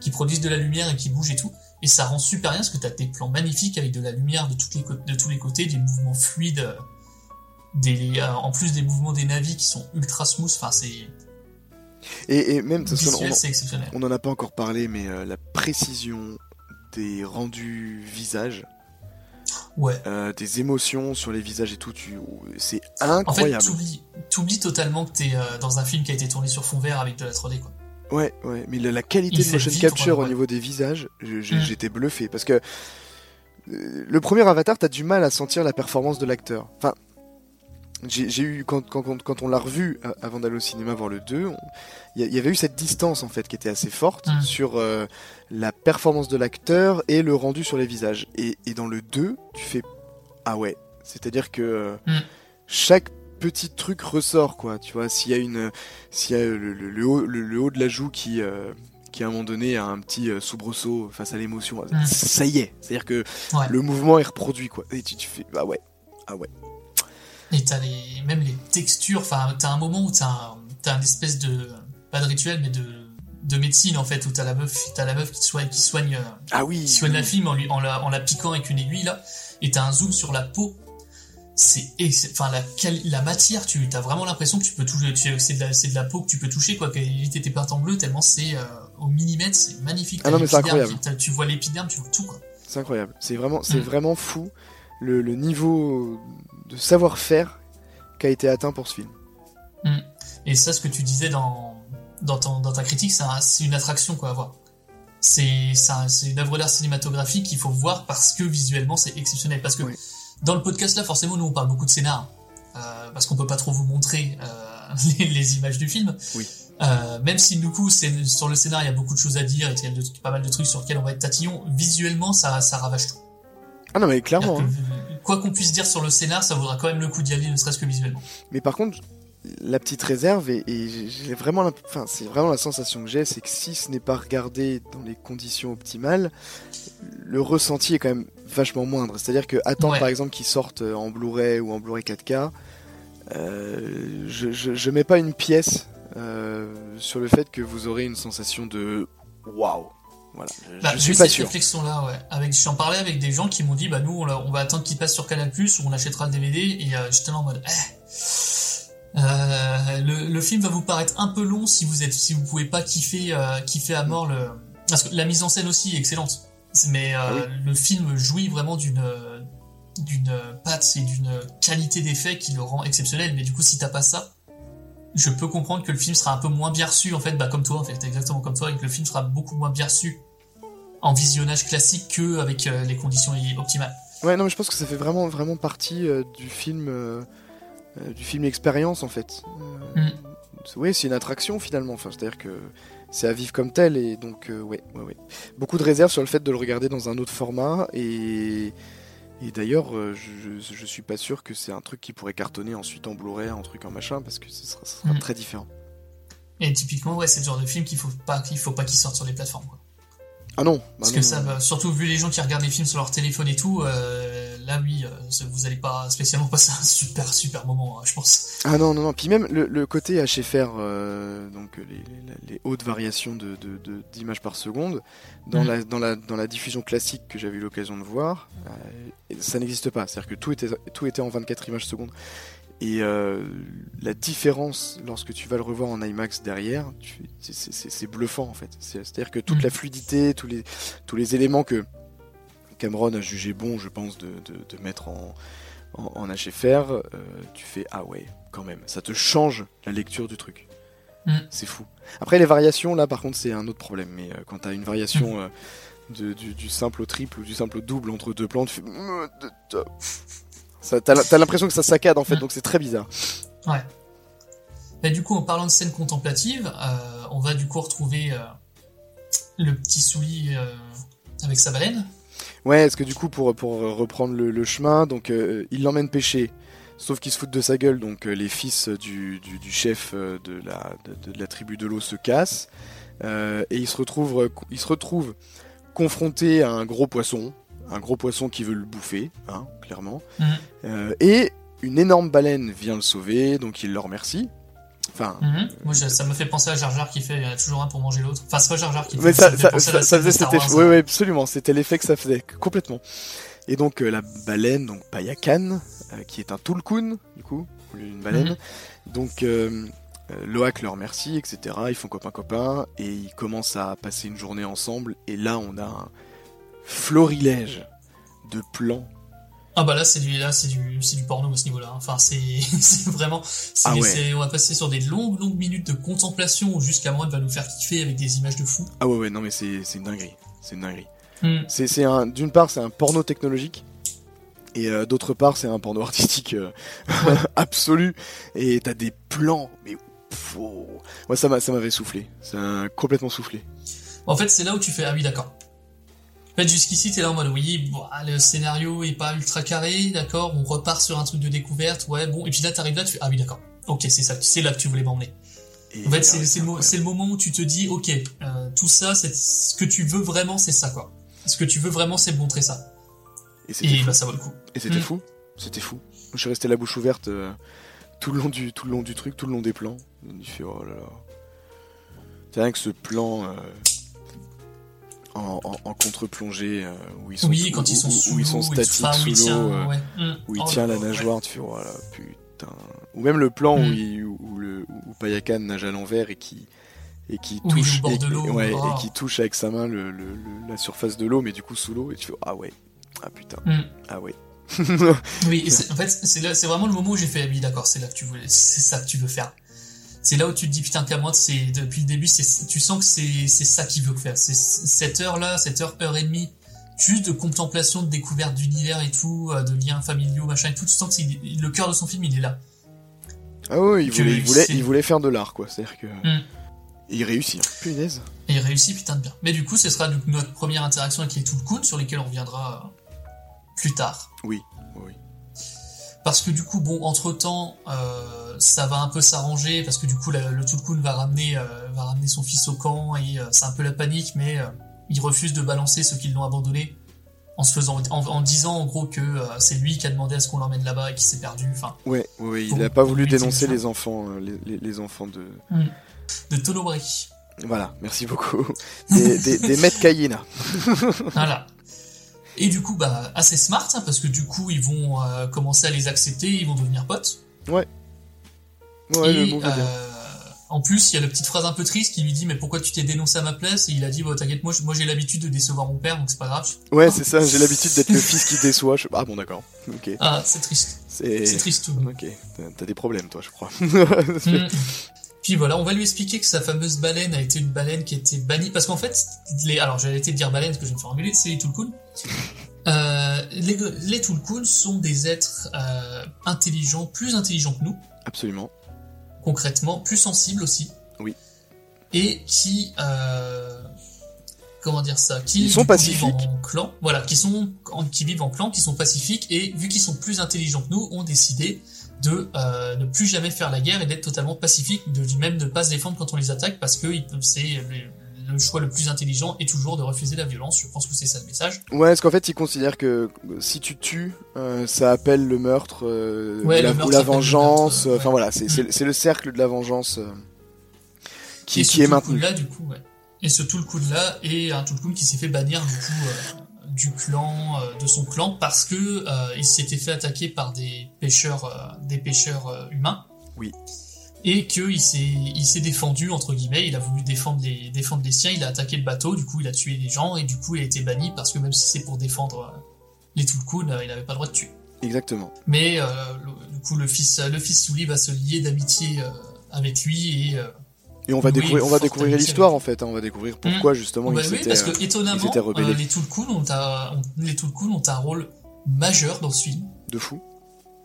Speaker 5: qui produisent de la lumière et qui bougent et tout. Et ça rend super bien parce que t'as des plans magnifiques avec de la lumière de, toutes les, cô- de tous les côtés, des mouvements fluides, euh, des, euh, en plus des mouvements des navis qui sont ultra smooth. Enfin, c'est
Speaker 6: Et, et même parce
Speaker 5: visuel,
Speaker 6: on- on en a pas encore parlé, mais euh, la précision des rendus visages,
Speaker 5: Ouais.
Speaker 6: euh, des émotions sur les visages et tout, tu, c'est
Speaker 5: En fait,
Speaker 6: incroyable.
Speaker 5: t'oublies, t'oublies totalement que t'es euh, dans un film qui a été tourné sur fond vert avec de la 3D, quoi.
Speaker 6: Ouais, ouais, mais la, la qualité
Speaker 5: Il
Speaker 6: de motion capture au niveau des visages,
Speaker 5: Mm.
Speaker 6: j'étais bluffé parce que euh, le premier Avatar, t'as du mal à sentir la performance de l'acteur. Enfin, j'ai eu quand, quand, quand- on l'a revu euh, avant d'aller au cinéma voir le 2, on- il y, avait eu cette distance en fait qui était assez forte
Speaker 5: Mm.
Speaker 6: sur euh, la performance de l'acteur et le rendu sur les visages. Et, et dans le 2, tu fais ah ouais, c'est-à-dire que
Speaker 5: Mm.
Speaker 6: chaque petit truc ressort quoi tu vois s'il y a une s'il y a le, le- le haut, le, haut de la joue qui euh, qui à un moment donné a un petit euh, soubresaut face à l'émotion
Speaker 5: Mm.
Speaker 6: ça y est c'est à dire que
Speaker 5: Ouais.
Speaker 6: le mouvement est reproduit quoi et tu, tu fais ah ouais ah ouais
Speaker 5: Et t'as les, même les textures, enfin, t'as un moment où t'as un, t'as un espèce de, pas de rituel, mais de, de médecine, en fait, où t'as la meuf, t'as la meuf qui soigne, qui soigne, euh,
Speaker 6: ah oui
Speaker 5: qui soigne la fille en, lui, en, la, en la piquant avec une aiguille, là, et t'as un zoom sur la peau. C'est, enfin, la, la matière, tu as vraiment l'impression que tu peux toucher, c'est de la, de la peau que tu peux toucher, quoi, qu'éviter tes pertes en bleu, tellement c'est, euh, au millimètre, c'est magnifique.
Speaker 6: Ah non, mais c'est incroyable.
Speaker 5: tu vois l'épiderme, tu vois tout, quoi.
Speaker 6: c'est incroyable c'est vraiment c'est
Speaker 5: Mm.
Speaker 6: vraiment fou le, le niveau de savoir-faire qui a été atteint pour ce film
Speaker 5: Et ça, ce que tu disais dans, dans, ton- dans ta critique, c'est un- c'est une attraction quoi à voir. C'est une œuvre d'art cinématographique qu'il faut voir parce que visuellement c'est exceptionnel. Parce que
Speaker 6: Oui.
Speaker 5: Dans le podcast là, forcément, nous on parle beaucoup de scénar. euh, parce qu'on peut pas trop vous montrer euh, (laughs) les, les images du film.
Speaker 6: Oui.
Speaker 5: Euh, même si du coup c'est sur le scénar il y a beaucoup de choses à dire et qu'il y a de- pas mal de trucs sur lesquels on va être tatillon, visuellement ça, ça ravage tout.
Speaker 6: ah non mais clairement hein.
Speaker 5: Quoi qu'on puisse dire sur le scénar, ça vaudra quand même le coup d'y aller, ne serait-ce que visuellement.
Speaker 6: Mais par contre, la petite réserve, et, et j'ai- j'ai vraiment, enfin, c'est vraiment la sensation que j'ai, c'est que si ce n'est pas regardé dans les conditions optimales, le ressenti est quand même vachement moindre. C'est-à-dire que attendre
Speaker 5: Ouais.
Speaker 6: par exemple qu'ils sortent euh, en Blu-ray ou en Blu-ray 4K, euh, je, je, je mets pas une pièce euh, sur le fait que vous aurez une sensation de waouh. Voilà,
Speaker 5: Bah,
Speaker 6: je suis pas
Speaker 5: cette
Speaker 6: sûr.
Speaker 5: réflexion là, ouais. Avec, j'en parlais avec des gens qui m'ont dit, bah nous, on, va attendre qu'il passe sur Canal Plus ou on achètera le DVD et euh, j'étais là en mode, eh, le, le film va vous paraître un peu long si vous êtes, si vous pouvez pas kiffer, kiffer à mort le, parce que la mise en scène aussi est excellente. Mais euh, le film jouit vraiment d'une d'une patte et d'une qualité d'effet qui le rend exceptionnel. Mais du coup, si t'as pas ça, je peux comprendre que le film sera un peu moins bien reçu en fait, bah comme toi en fait, exactement comme toi, et que le film sera beaucoup moins bien reçu en visionnage classique que avec euh, les conditions optimales.
Speaker 6: Ouais, non, mais je pense que ça fait vraiment vraiment partie euh, du film euh, du film expérience en fait.
Speaker 5: Mm.
Speaker 6: Oui, c'est une attraction finalement. Enfin, c'est-à-dire que c'est à vivre comme tel et donc ouais, ouais, ouais. Beaucoup de réserves sur le fait de le regarder dans un autre format et et d'ailleurs, euh, je, je, suis pas sûr que c'est un truc qui pourrait cartonner ensuite en Blu-ray, un truc en machin, parce que ce sera, ce sera
Speaker 5: Mm.
Speaker 6: très différent.
Speaker 5: Et typiquement, ouais, c'est le genre de film qu'il faut pas qu'il faut pas qu'il sorte sur les plateformes. Quoi.
Speaker 6: Ah non, bah
Speaker 5: Parce
Speaker 6: non,
Speaker 5: que ça, surtout vu les gens qui regardent les films sur leur téléphone et tout, euh, là oui, euh, vous allez pas spécialement passer un super super moment, hein, je pense.
Speaker 6: Ah non, non, non. Puis même le, le côté HFR, euh, donc les, les- les hautes variations de, d'images par seconde, dans,
Speaker 5: Mm.
Speaker 6: la, dans, la, dans la diffusion classique que j'avais eu l'occasion de voir, euh, ça n'existe pas. C'est-à-dire que tout était, tout était en 24 images secondes. Et euh, la différence lorsque tu vas le revoir en IMAX derrière, c'est- bluffant en fait. C'est- C'est-à-dire que toute
Speaker 5: Mm.
Speaker 6: la fluidité, tous les, tous les éléments que Cameron a jugé bon, je pense, de, de- de mettre en, en, en HFR, euh, tu fais ah ouais, quand même, ça te change la lecture du truc.
Speaker 5: Mm.
Speaker 6: C'est fou. Après les variations, là par contre, c'est un autre problème. Mais euh, quand t'as une variation
Speaker 5: Mm.
Speaker 6: euh, de- du, du simple au triple ou du simple au double entre deux plans, tu fais. T'as l'impression que ça saccade en fait, donc c'est très bizarre.
Speaker 5: Ouais. Mais du coup, en parlant de scène contemplative, euh, on va du coup retrouver euh, le petit Souli euh, avec sa baleine.
Speaker 6: Ouais, est-ce que du coup, pour, pour reprendre le, le chemin, donc il l'emmène pêcher, sauf qu'ils se foutent de sa gueule, donc les fils du, du, du chef de la, de, de la tribu de l'eau se cassent, et il se retrouve, euh, il se retrouve confronté à un gros poisson, un gros poisson qui veut le bouffer, hein, clairement,
Speaker 5: Mhm.
Speaker 6: Euh, et une énorme baleine vient le sauver, donc il le remercie. Enfin,
Speaker 5: Mhm. Moi, je- ça me fait penser à Jar Jar qui fait il y en a toujours un pour manger l'autre. Enfin, c'est pas Jar Jar qui
Speaker 6: Mais
Speaker 5: fait,
Speaker 6: ça, ça, ça, ça faisait cet effet. Oui, oui, absolument. C'était l'effet que ça faisait, complètement. Et donc, euh, la baleine, donc Payakan, euh, qui est un Tulkun, du coup, au lieu d'une baleine. Donc, euh, euh, Loak le remercie, etc. Ils font copain-copain, et ils commencent à passer une journée ensemble. Et là, on a un florilège de plans.
Speaker 5: Ah bah là c'est du là c'est du c'est du porno à ce niveau-là. hein. Enfin c'est (laughs) vraiment
Speaker 6: Ah ouais.
Speaker 5: on va passer sur des longues longues minutes de contemplation où jusqu'à moi va nous faire kiffer avec des images de fou.
Speaker 6: Ah ouais, ouais, non, mais c'est une dinguerie. C'est une dinguerie. C'est, un, d'une part, c'est un porno technologique, et euh, d'autre part, c'est un porno artistique euh, (laughs) absolu. Et t'as des plans, mais pff, oh. moi ça, ça m'avait soufflé, ça complètement soufflé.
Speaker 5: En fait c'est là où tu fais ah oui d'accord. En fait jusqu'ici t'es là en mode oui ah, le scénario est pas ultra carré d'accord on repart sur un truc de découverte ouais bon et puis là t'arrives là tu fais ah oui d'accord ok c'est ça c'est là que tu voulais m'emmener. En fait c'est c'est le, le moment où tu te dis ok euh, tout ça c'est ce que tu veux vraiment c'est ça quoi. Ce que tu veux vraiment c'est montrer ça.
Speaker 6: Et c'était
Speaker 5: Et
Speaker 6: fou.
Speaker 5: bah ça vaut le coup.
Speaker 6: Et c'était
Speaker 5: Mm.
Speaker 6: fou. C'était fou. Je suis resté la bouche ouverte euh, tout le long du tout le long du truc, tout le long des plans. Il fait oh là là. C'est rien que ce plan euh, en, en- en contre-plongée euh, où ils sont
Speaker 5: Oui,
Speaker 6: où-
Speaker 5: ils sont
Speaker 6: où-
Speaker 5: sous
Speaker 6: où ils sont
Speaker 5: l'eau et tout.
Speaker 6: statiques
Speaker 5: Enfin, où il
Speaker 6: sous
Speaker 5: tient,
Speaker 6: l'eau, euh,
Speaker 5: ouais. Mm.
Speaker 6: où il
Speaker 5: Oh
Speaker 6: tient la nageoire, tu fais voilà putain. Ou même le plan où,
Speaker 5: Mm.
Speaker 6: il, où le où Payakan nage à l'envers et qui et qui
Speaker 5: Oui,
Speaker 6: touche et, ouais,
Speaker 5: oh.
Speaker 6: et qui touche avec sa main le, le- le- la surface de l'eau mais du coup sous l'eau et tu fais ah ouais ah putain
Speaker 5: Mm.
Speaker 6: ah ouais
Speaker 5: Oui, (laughs) en fait, c'est vraiment le moment où j'ai fait, ah oui, d'accord, c'est là que tu voulais, c'est ça que tu veux faire. C'est là où tu te dis, putain, Cameron, c'est, depuis le début, c'est, tu sens que c'est, c'est ça qu'il veut faire. C'est cette heure-là, cette heure, heure et demie, juste de contemplation, de découverte d'univers et tout, euh, de liens familiaux, machin et tout, tu sens que c'est, le cœur de son film, il est là.
Speaker 6: Ah oui, il
Speaker 5: Que
Speaker 6: voulait, il voulait,
Speaker 5: c'est-
Speaker 6: il voulait faire de l'art, quoi. C'est-à-dire que.
Speaker 5: Mm.
Speaker 6: Et il réussit. hein. Punaise.
Speaker 5: Et il réussit putain de bien. Mais du coup, ce sera donc notre première interaction avec les Tulkun, sur lesquels on reviendra plus tard.
Speaker 6: Oui.
Speaker 5: Parce que du coup, bon, entre temps, euh, ça va un peu s'arranger parce que du coup, la- le Tulkun va ramener, euh, va ramener son fils au camp et euh, c'est un peu la panique, mais il refuse de balancer ceux qui l'ont abandonné en se faisant, en, en disant en gros que c'est lui qui a demandé à ce qu'on l'emmène là-bas et qui s'est perdu. Enfin,
Speaker 6: Ouais, ouais, il
Speaker 5: Pour-
Speaker 6: a pas voulu dénoncer les enfants, les, les- les enfants de.
Speaker 5: de Tolobri.
Speaker 6: Voilà, merci beaucoup. Des, des, des.
Speaker 5: Voilà. Et du coup, bah, assez smart, hein, parce que du coup, ils vont euh, commencer à les accepter, ils vont devenir potes.
Speaker 6: Ouais. Ouais,
Speaker 5: et,
Speaker 6: le bien.
Speaker 5: euh, En plus, il y a la petite phrase un peu triste qui lui dit mais pourquoi tu t'es dénoncé à ma place? Et il a dit bon t'inquiète moi moi j'ai l'habitude de décevoir mon père donc c'est pas grave.
Speaker 6: Ouais c'est ça j'ai l'habitude d'être le fils qui déçoit. Je... Ah bon d'accord. Ok.
Speaker 5: Ah c'est triste. C'est triste tout.
Speaker 6: Ok t'as des problèmes toi je crois.
Speaker 5: Mm. (laughs) Puis voilà, on va lui expliquer que sa fameuse baleine a été une baleine qui a été bannie parce qu'en fait, les alors j'allais te dire baleine parce que je vais me faire engueuler, c'est les Tulkun. Euh, les, les Tulkun sont des êtres euh, intelligents, plus intelligents que nous.
Speaker 6: Absolument.
Speaker 5: Concrètement, plus sensibles aussi.
Speaker 6: Oui.
Speaker 5: Et qui, euh, comment dire ça, qui
Speaker 6: Ils sont pacifiques.
Speaker 5: vivent en clan, voilà, qui sont qui vivent en clan, qui sont pacifiques et vu qu'ils sont plus intelligents que nous, ont décidé de euh, ne plus jamais faire la guerre et d'être totalement pacifique, de même ne pas se défendre quand on les attaque parce que c'est le, choix le plus intelligent est toujours de refuser la violence. Je pense que c'est ça le message.
Speaker 6: Ouais, parce qu'en fait, ils considèrent que si tu tues, euh, ça appelle le meurtre, euh,
Speaker 5: Ouais,
Speaker 6: ou, la,
Speaker 5: le meurtre
Speaker 6: ou la
Speaker 5: appelle le
Speaker 6: vengeance. euh, Enfin
Speaker 5: ouais.
Speaker 6: voilà, c'est
Speaker 5: Mm.
Speaker 6: c'est le cercle de la vengeance euh, qui,
Speaker 5: et
Speaker 6: qui est
Speaker 5: le
Speaker 6: maintenu.
Speaker 5: coup là, du coup, ouais. Et ce tout le coup de là et un tout le coup qui s'est fait bannir du coup du clan, euh, de son clan parce que euh, il s'était fait attaquer par des pêcheurs, euh, des pêcheurs humains.
Speaker 6: Oui.
Speaker 5: Et qu'il s'est, il s'est défendu entre guillemets. Il a voulu défendre les, défendre les siens. Il a attaqué le bateau. Du coup, il a tué les gens et du coup, il a été banni parce que même si c'est pour défendre les Tulkun, il n'avait pas le droit de tuer.
Speaker 6: Exactement.
Speaker 5: Mais euh, le- du coup, le fils, le fils Souli va se lier d'amitié euh, avec lui et euh,
Speaker 6: Et on va
Speaker 5: Oui,
Speaker 6: découvrir, on va
Speaker 5: forte
Speaker 6: découvrir
Speaker 5: amitié
Speaker 6: l'histoire en fait. hein, on va découvrir pourquoi justement
Speaker 5: Bah
Speaker 6: ils
Speaker 5: oui, parce que
Speaker 6: euh,
Speaker 5: étonnamment,
Speaker 6: ils étaient rebellés.
Speaker 5: euh, les Tulkun ont, un- ont- les Tulkun ont un rôle majeur dans ce film,
Speaker 6: de fou.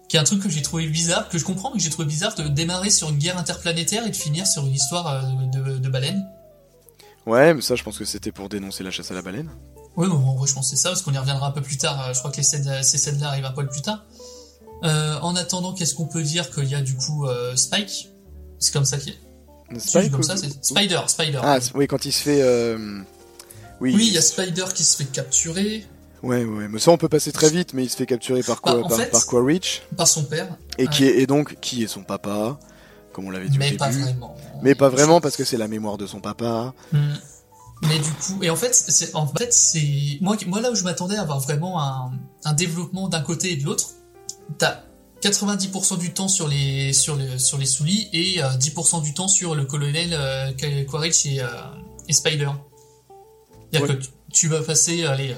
Speaker 5: qui est un truc que j'ai trouvé bizarre, que je comprends, mais que j'ai trouvé bizarre de démarrer sur une guerre interplanétaire et de finir sur une histoire euh, de, de baleine.
Speaker 6: Ouais, mais ça, je pense que c'était pour dénoncer la chasse à la baleine.
Speaker 5: Oui, bon, en vrai, je pense que c'est ça, parce qu'on y reviendra un peu plus tard. Je crois que les scènes, ces scènes-là arrivent un poil plus tard. Euh, en attendant, qu'est-ce qu'on peut dire qu'il y a du coup euh, Spike? C'est comme ça qu'il est.
Speaker 6: Spike
Speaker 5: comme ça, c'est Spider, Spider.
Speaker 6: Ah oui, quand il se fait. euh, Oui.
Speaker 5: oui, il y a Spider qui se fait capturer
Speaker 6: Ouais, ouais, mais ça on peut passer très vite, mais il se fait capturer par
Speaker 5: Bah,
Speaker 6: quoi,
Speaker 5: en
Speaker 6: par,
Speaker 5: fait-
Speaker 6: par Quaritch,
Speaker 5: par son père.
Speaker 6: et qui est et donc qui est son papa, comme on l'avait dit
Speaker 5: Mais
Speaker 6: au
Speaker 5: pas
Speaker 6: début.
Speaker 5: vraiment.
Speaker 6: Mais pas vraiment parce que c'est la mémoire de son papa.
Speaker 5: Hmm. Mais du coup, et en fait, c'est en fait c'est moi moi là où je m'attendais à avoir vraiment un, un développement d'un côté et de l'autre, t'as 90% du temps sur les sur les sur les soulis et euh, 10% du temps sur le colonel euh, Quaritch et, euh, et Spider. C'est-à-dire
Speaker 6: Ouais.
Speaker 5: que tu, tu vas passer allez euh,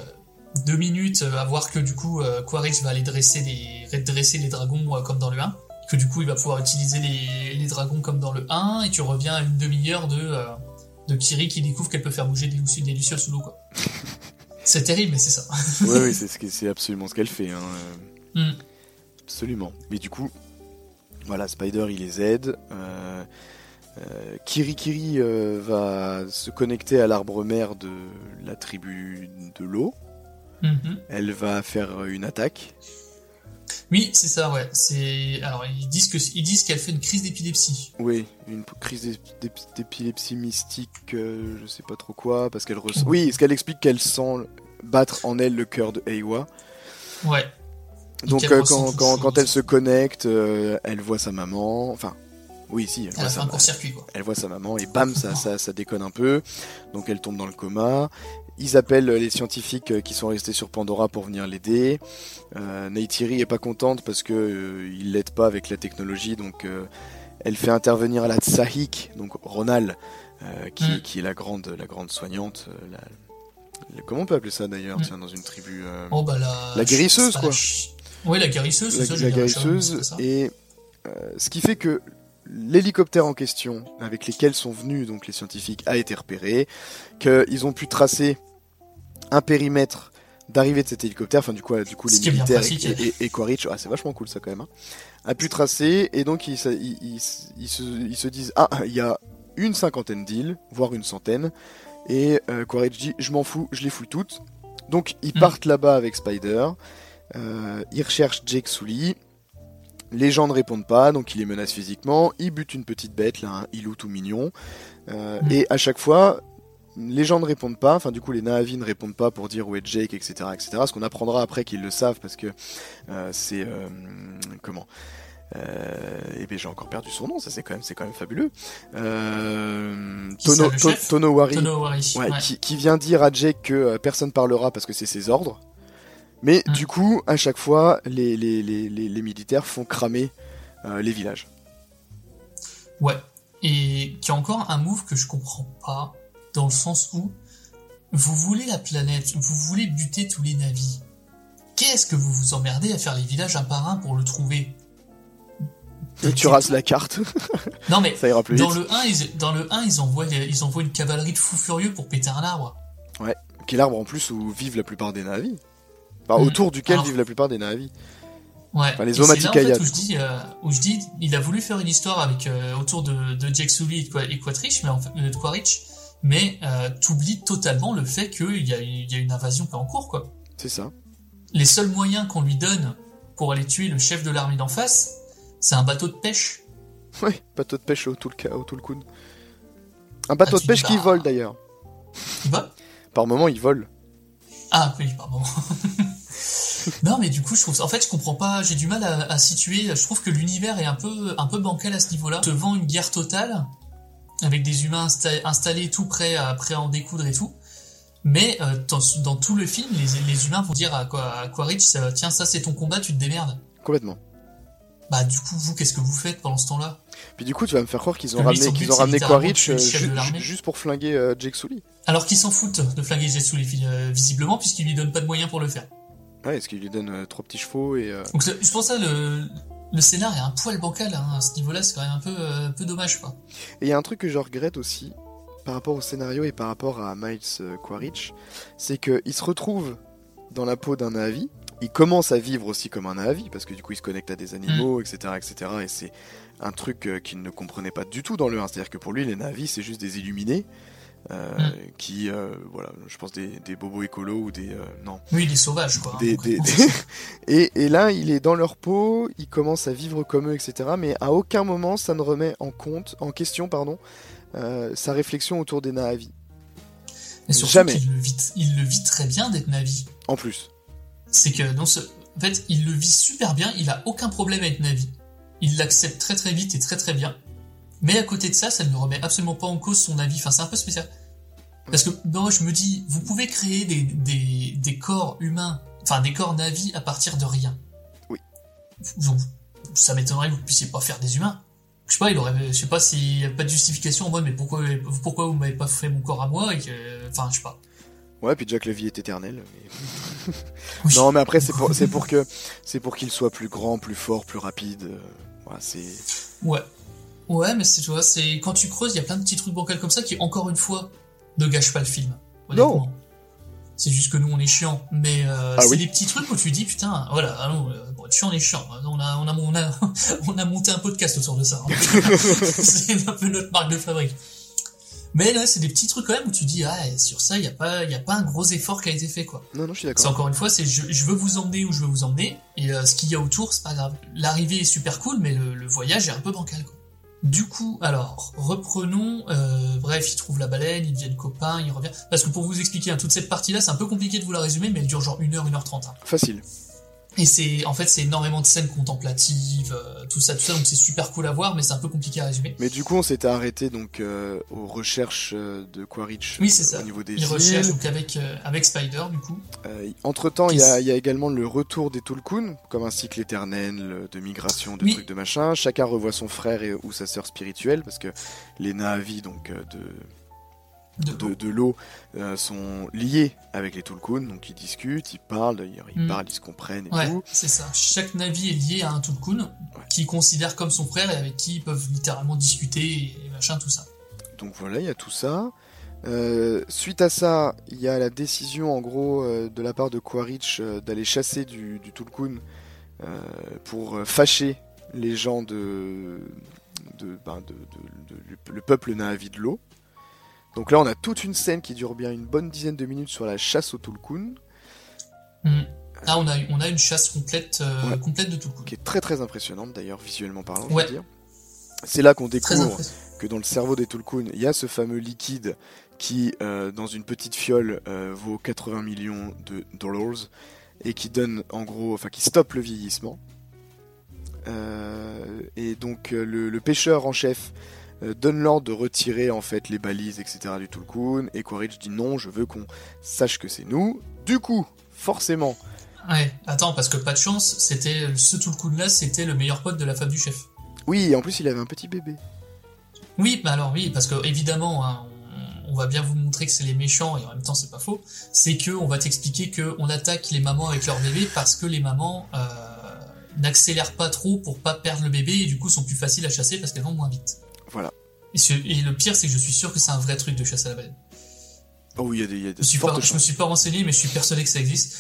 Speaker 5: deux minutes euh, à voir que du coup euh, Quaritch va aller dresser les dresser les dragons euh, comme dans le 1 que du coup il va pouvoir utiliser les, les dragons comme dans le 1 et tu reviens à une demi-heure de euh, de Kiri qui découvre qu'elle peut faire bouger des, lucioles- des lucioles sous l'eau quoi. (laughs) c'est terrible mais c'est ça.
Speaker 6: oui, oui, c'est (laughs) ce absolument ce qu'elle fait. Hein. euh,
Speaker 5: Hmm.
Speaker 6: Absolument. Mais du coup, voilà, Spider il les aide. Euh, euh, Kiri Kiri euh, va se connecter à l'arbre mère de la tribu de l'eau.
Speaker 5: Mhm.
Speaker 6: Elle va faire une attaque.
Speaker 5: Oui c'est ça ouais. C'est alors ils disent que ils disent qu'elle fait une crise d'épilepsie.
Speaker 6: Oui, une crise d'ép- d'ép- d'épilepsie mystique, euh, je sais pas trop quoi, parce qu'elle ressent. Oui, parce qu'elle explique qu'elle sent battre en elle le cœur de Eiwa.
Speaker 5: Ouais.
Speaker 6: Donc euh, quand, elle se connecte, euh, elle voit sa maman. Enfin, oui, si, elle, voit sa maman.
Speaker 5: court-circuit quoi.
Speaker 6: Elle voit sa maman et bam, ça, ça, ça déconne un peu. Donc elle tombe dans le coma. Ils appellent les scientifiques euh, qui sont restés sur Pandora pour venir l'aider. Euh, Neytiri est pas contente parce que euh, il l'aide pas avec la technologie, donc elle fait intervenir la Tsahik, donc Ronal, qui,
Speaker 5: Mm.
Speaker 6: qui est la grande, la grande soignante. la- comment on peut appeler ça d'ailleurs
Speaker 5: Mm.
Speaker 6: Tiens, dans une tribu.
Speaker 5: Oh bah la
Speaker 6: La guérisseuse, quoi.
Speaker 5: la Ouais la guérisseuse c'est ça.
Speaker 6: la
Speaker 5: ça.
Speaker 6: et euh, ce qui fait que l'hélicoptère en question avec lesquels sont venus donc les scientifiques a été repéré qu'ils ont pu tracer un périmètre d'arrivée de cet hélicoptère enfin du coup, euh, du coup les militaires et, et, et Quaritch ah c'est vachement cool ça quand même hein, a pu tracer et donc ils, se- ils- ils- ils se, ils se disent ah il y a une cinquantaine d'îles voire une centaine et euh, Quaritch dit je m'en fous je les fouille toutes donc ils
Speaker 5: Mm.
Speaker 6: partent là-bas avec Spider euh, il recherche Jake Sully. Les gens ne répondent pas, donc il les menace physiquement. Il bute une petite bête, là, un ilou tout mignon. Euh,
Speaker 5: Mm.
Speaker 6: Et à chaque fois, les gens ne répondent pas. Enfin, du coup, les Na'vi ne répondent pas pour dire où est Jake, etc., etc. Ce qu'on apprendra après qu'ils le savent, parce que euh, c'est euh, comment euh, eh bien, j'ai encore perdu son nom. Ça, c'est quand même, c'est quand même fabuleux. Euh, Tono,
Speaker 5: le
Speaker 6: To-
Speaker 5: chef
Speaker 6: Tonowari,
Speaker 5: Tonowari,
Speaker 6: ouais,
Speaker 5: ouais.
Speaker 6: Qui, qui vient dire à Jake que personne parlera parce que c'est ses ordres. Mais
Speaker 5: Mm.
Speaker 6: du coup, à chaque fois, les, les, les, les, les militaires font cramer euh, les villages.
Speaker 5: Ouais. et qui a encore un move que je comprends pas, dans le sens où vous voulez la planète, vous voulez buter tous les navires. Qu'est-ce que vous vous emmerdez à faire les villages un par un pour le trouver?
Speaker 6: Et tu rases la carte. (laughs)
Speaker 5: Non mais
Speaker 6: Ça ira plus
Speaker 5: dans
Speaker 6: vite.
Speaker 5: le 1, ils, dans le 1, ils envoient ils envoient une cavalerie de fous furieux pour péter un arbre.
Speaker 6: Ouais. Qui est l'arbre en plus où vivent la plupart des navis. Enfin,
Speaker 5: Mm.
Speaker 6: autour duquel
Speaker 5: Alors-
Speaker 6: vivent la plupart des navis.
Speaker 5: Ouais.
Speaker 6: Enfin, les
Speaker 5: c'est là, en
Speaker 6: Omaticaya,
Speaker 5: fait, où
Speaker 6: du
Speaker 5: je dis, euh, où je dis, il a voulu faire une histoire avec euh, autour de, de Jack Sully et Quatrich, mais en fait, euh, de Quaritch, mais euh, t'oublies totalement le fait qu'il y a, il y a une invasion qui est en cours, quoi.
Speaker 6: C'est ça.
Speaker 5: Les seuls moyens qu'on lui donne pour aller tuer le chef de l'armée d'en face, c'est un bateau de pêche.
Speaker 6: Ouais, bateau de pêche au Tulka- au Tulkun. Un bateau
Speaker 5: Ah,
Speaker 6: de pêche qui
Speaker 5: bah-
Speaker 6: vole d'ailleurs.
Speaker 5: Il va
Speaker 6: Par moment, il vole.
Speaker 5: Ah oui, pardon. (laughs) (laughs) non, mais du coup, je trouve, en fait, je comprends pas. J'ai du mal à, à situer. Je trouve que l'univers est un peu, un peu bancal à ce niveau-là. Te vend une guerre totale avec des humains insta- installés tout prêts à, prêts à en découdre et tout. Mais euh, dans, dans tout le film, les, les humains vont dire à, quoi, à Quaritch, ça, tiens, ça c'est ton combat, tu te démerdes.
Speaker 6: Complètement.
Speaker 5: Bah du coup, vous, qu'est-ce que vous faites pendant ce temps-là?
Speaker 6: Puis du coup, tu vas me faire croire qu'ils ont qu'ils ont ramené Quaritch euh, ju- juste pour flinguer euh, Jake Sully.
Speaker 5: Alors qu'ils s'en foutent de flinguer Zetsu, euh, visiblement, puisqu'ils lui donnent pas de moyens pour le faire.
Speaker 6: Ouais, est-ce qu'il lui donne euh, trois petits chevaux et. euh,
Speaker 5: Donc c'est pour ça le, le scénar est un poil bancal hein, à ce niveau-là, c'est quand même un peu, euh, peu dommage quoi.
Speaker 6: Et il y a un truc que je regrette aussi, par rapport au scénario et par rapport à Miles euh, Quaritch, c'est qu'il se retrouve dans la peau d'un Navi. Il commence à vivre aussi comme un Navi, parce que du coup il se connecte à des animaux, etc., etc. Et c'est un truc qu'il ne comprenait pas du tout dans le 1. C'est-à-dire que pour lui, les Navis, c'est juste des illuminés. Euh,
Speaker 5: Mm.
Speaker 6: qui, euh, voilà, je pense des, des bobos écolos ou des... euh, non,
Speaker 5: Oui, il est sauvage quoi. hein,
Speaker 6: des, des-
Speaker 5: concrètement.
Speaker 6: des- (laughs) et, et là, il est dans leur peau, il commence à vivre comme eux, etc. Mais à aucun moment, ça ne remet en compte, en question, pardon, sa réflexion autour des Navi.
Speaker 5: Mais surtout
Speaker 6: Jamais.
Speaker 5: qu'il le vit, il le vit très bien d'être Navi.
Speaker 6: En plus.
Speaker 5: C'est que dans ce, en fait, il le vit super bien, il a aucun problème avec Navi. Il l'accepte très très vite et très très bien. Mais à côté de ça, ça ne remet absolument pas en cause son avis. Enfin, c'est un peu spécial. Parce que moi, je me dis, vous pouvez créer des, des, des corps humains, enfin des corps Navi à partir de rien.
Speaker 6: Oui.
Speaker 5: Donc, ça m'étonnerait que vous puissiez pas faire des humains. Je sais pas, il aurait, je sais pas s'il y a pas de justification en mode, mais pourquoi, pourquoi vous m'avez pas fait mon corps à moi et que, enfin, je sais pas.
Speaker 6: Ouais, puis Jack la vie est éternelle. mais- (laughs)
Speaker 5: Oui.
Speaker 6: non, mais après, c'est pour, c'est pour que, c'est pour qu'il soit plus grand, plus fort, plus rapide. euh, Voilà, c'est.
Speaker 5: Ouais. Ouais, mais c'est, tu vois, c'est, quand tu creuses, il y a plein de petits trucs bancals comme ça qui, encore une fois, ne gâchent pas le film. honnêtement. C'est juste que nous, on est chiant. Mais, euh,
Speaker 6: Ah
Speaker 5: c'est
Speaker 6: oui.
Speaker 5: des petits trucs où tu dis, putain, voilà, allons, euh, bon, chiant, on est chiant. On a, on a, on a, (laughs) on a monté un podcast autour de ça. hein. (laughs) c'est un peu notre marque de fabrique. Mais là, c'est des petits trucs quand même où tu dis, ah, sur ça, il n'y a pas, y a pas un gros effort qui a été fait, quoi.
Speaker 6: Non, non, je suis
Speaker 5: C'est
Speaker 6: d'accord.
Speaker 5: encore une fois, c'est je, je veux vous emmener où je veux vous emmener, et euh, ce qu'il y a autour, c'est pas grave. L'arrivée est super cool, mais le, le voyage est un peu bancal. Quoi. Du coup, alors, reprenons. euh, bref, il trouve la baleine, ils deviennent copains, il revient. Parce que pour vous expliquer, hein, toute cette partie-là, c'est un peu compliqué de vous la résumer, mais elle dure genre 1h, 1h30. hein.
Speaker 6: Facile.
Speaker 5: Et c'est, en fait, c'est énormément de scènes contemplatives, euh, tout ça, tout ça, donc c'est super cool à voir, mais c'est un peu compliqué à résumer.
Speaker 6: Mais du coup, on s'était arrêté donc euh, aux recherches euh, de Quaritch
Speaker 5: Oui, c'est ça.
Speaker 6: au niveau des
Speaker 5: Il
Speaker 6: îles.
Speaker 5: recherche donc avec, euh, avec Spider, du coup.
Speaker 6: entre temps, il y, a-
Speaker 5: s-
Speaker 6: il y a également le retour des Tulkun, comme un cycle éternel de migration, de
Speaker 5: Oui.
Speaker 6: trucs de machin. Chacun revoit son frère et, ou sa sœur spirituelle, parce que les Na'vi, donc de,
Speaker 5: De,
Speaker 6: l'eau, euh, sont liés avec les Tulkun, donc ils discutent, ils parlent, d'ailleurs, ils
Speaker 5: Mm.
Speaker 6: parlent, ils se comprennent et
Speaker 5: Ouais,
Speaker 6: tout.
Speaker 5: c'est ça. Chaque Navi est lié à un Tulkun qui considère comme son frère et avec qui ils peuvent littéralement discuter et, et machin, tout ça.
Speaker 6: Donc voilà, il y a tout ça. Euh, suite à ça, il y a la décision en gros euh, de la part de Quaritch d'aller chasser du, du Tulkun pour fâcher les gens de, de, ben, de- de- le peuple Na'vi de l'eau. Donc là, on a toute une scène qui dure bien une bonne dizaine de minutes sur la chasse au Tulkun,
Speaker 5: Hmm. Là, on a, on a une chasse complète, euh,
Speaker 6: Ouais.
Speaker 5: complète de Tulkun.
Speaker 6: qui est très très impressionnante d'ailleurs, visuellement parlant, je
Speaker 5: Ouais.
Speaker 6: veux dire. C'est là qu'on découvre que dans le cerveau des Tulkun, il y a ce fameux liquide qui, euh, dans une petite fiole, euh, vaut 80 millions de dollars et qui donne, en gros, enfin, qui stoppe le vieillissement. Euh, et donc, le, le pêcheur en chef euh, donne l'ordre de retirer en fait les balises, etc. du Tulkun. Et Quaritch dit non, je veux qu'on sache que c'est nous. Du coup, forcément,
Speaker 5: Ouais, attends, parce que pas de chance, c'était ce Tulkun là, c'était le meilleur pote de la femme du chef.
Speaker 6: oui, et en plus, il avait un petit bébé.
Speaker 5: Oui, bah alors oui, parce que évidemment, hein, on, on va bien vous montrer que c'est les méchants et en même temps c'est pas faux. C'est que on va t'expliquer que on attaque les mamans avec leur bébé parce que les mamans euh, n'accélèrent pas trop pour pas perdre le bébé et du coup sont plus faciles à chasser parce qu'elles vont moins vite.
Speaker 6: Voilà.
Speaker 5: Et, ce- et le pire, c'est que je suis sûr que c'est un vrai truc de chasse à la baleine.
Speaker 6: Oh oui, il y a des, il y a
Speaker 5: Je
Speaker 6: des
Speaker 5: pas, je me suis pas renseigné, mais je suis persuadé que ça existe.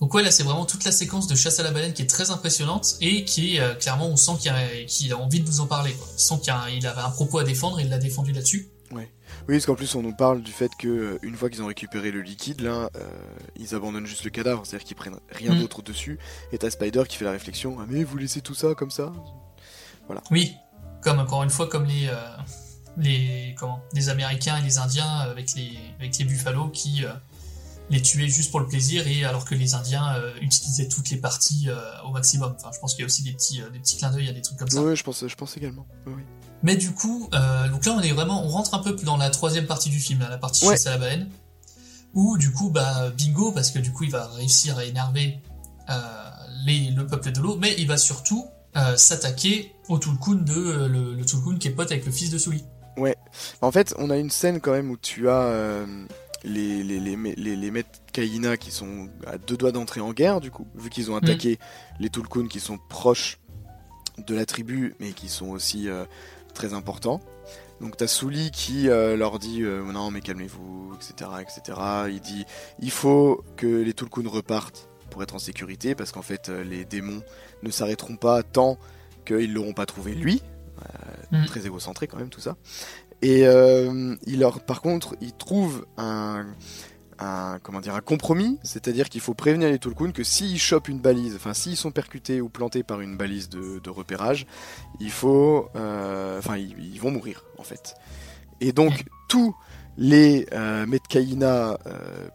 Speaker 5: Donc ouais, là c'est vraiment toute la séquence de chasse à la baleine qui est très impressionnante et qui euh, clairement on sent qu'il a, envie de vous en parler. Quoi. On sent qu'il avait un propos à défendre et il l'a défendu là-dessus.
Speaker 6: Ouais. Oui, parce qu'en plus on nous parle du fait que euh, une fois qu'ils ont récupéré le liquide, là, euh, ils abandonnent juste le cadavre, c'est-à-dire qu'ils prennent rien
Speaker 5: Mm.
Speaker 6: d'autre dessus. Et t'as Spider qui fait la réflexion, ah mais vous laissez tout ça comme ça? Voilà.
Speaker 5: Oui, comme encore une fois comme les euh, les comment les Américains et les Indiens avec les avec les buffalo qui euh, les tuaient juste pour le plaisir et alors que les Indiens euh, utilisaient toutes les parties au maximum. Enfin, je pense qu'il y a aussi des petits des petits clins d'œil à des trucs comme ça.
Speaker 6: Ouais, je pense, je pense également. Ouais.
Speaker 5: Mais du coup, donc là on est vraiment, on rentre un peu dans la troisième partie du film, là, la partie
Speaker 6: Ouais.
Speaker 5: chasse à la baleine, où du coup bah bingo parce que du coup il va réussir à énerver les, le peuple de l'eau, mais il va surtout euh, s'attaquer au Tulkun de euh, le, le Tulkun qui est pote avec le fils de Sully.
Speaker 6: Ouais. En fait, on a une scène quand même où tu as euh, les, les, les, les, les, maîtres Kaina qui sont à deux doigts d'entrer en guerre, du coup, vu qu'ils ont attaqué les Tulkun qui sont proches de la tribu, mais qui sont aussi euh, très importants. Donc t'as Souli qui euh, leur dit euh, non mais calmez-vous, etc., etc. Il dit il faut que les Tulkun repartent pour être en sécurité parce qu'en fait euh, les démons ne s'arrêteront pas tant qu'ils l'auront pas trouvé lui. Euh,
Speaker 5: Mm.
Speaker 6: Très égocentré quand même tout ça. Et euh, il leur, par contre, il trouve un, un comment dire un compromis, c'est-à-dire qu'il faut prévenir les Tulkun que s'ils chopent une balise, enfin s'ils sont percutés ou plantés par une balise de, de repérage, il faut, euh, enfin ils, ils vont mourir en fait. Et donc tous les euh, euh,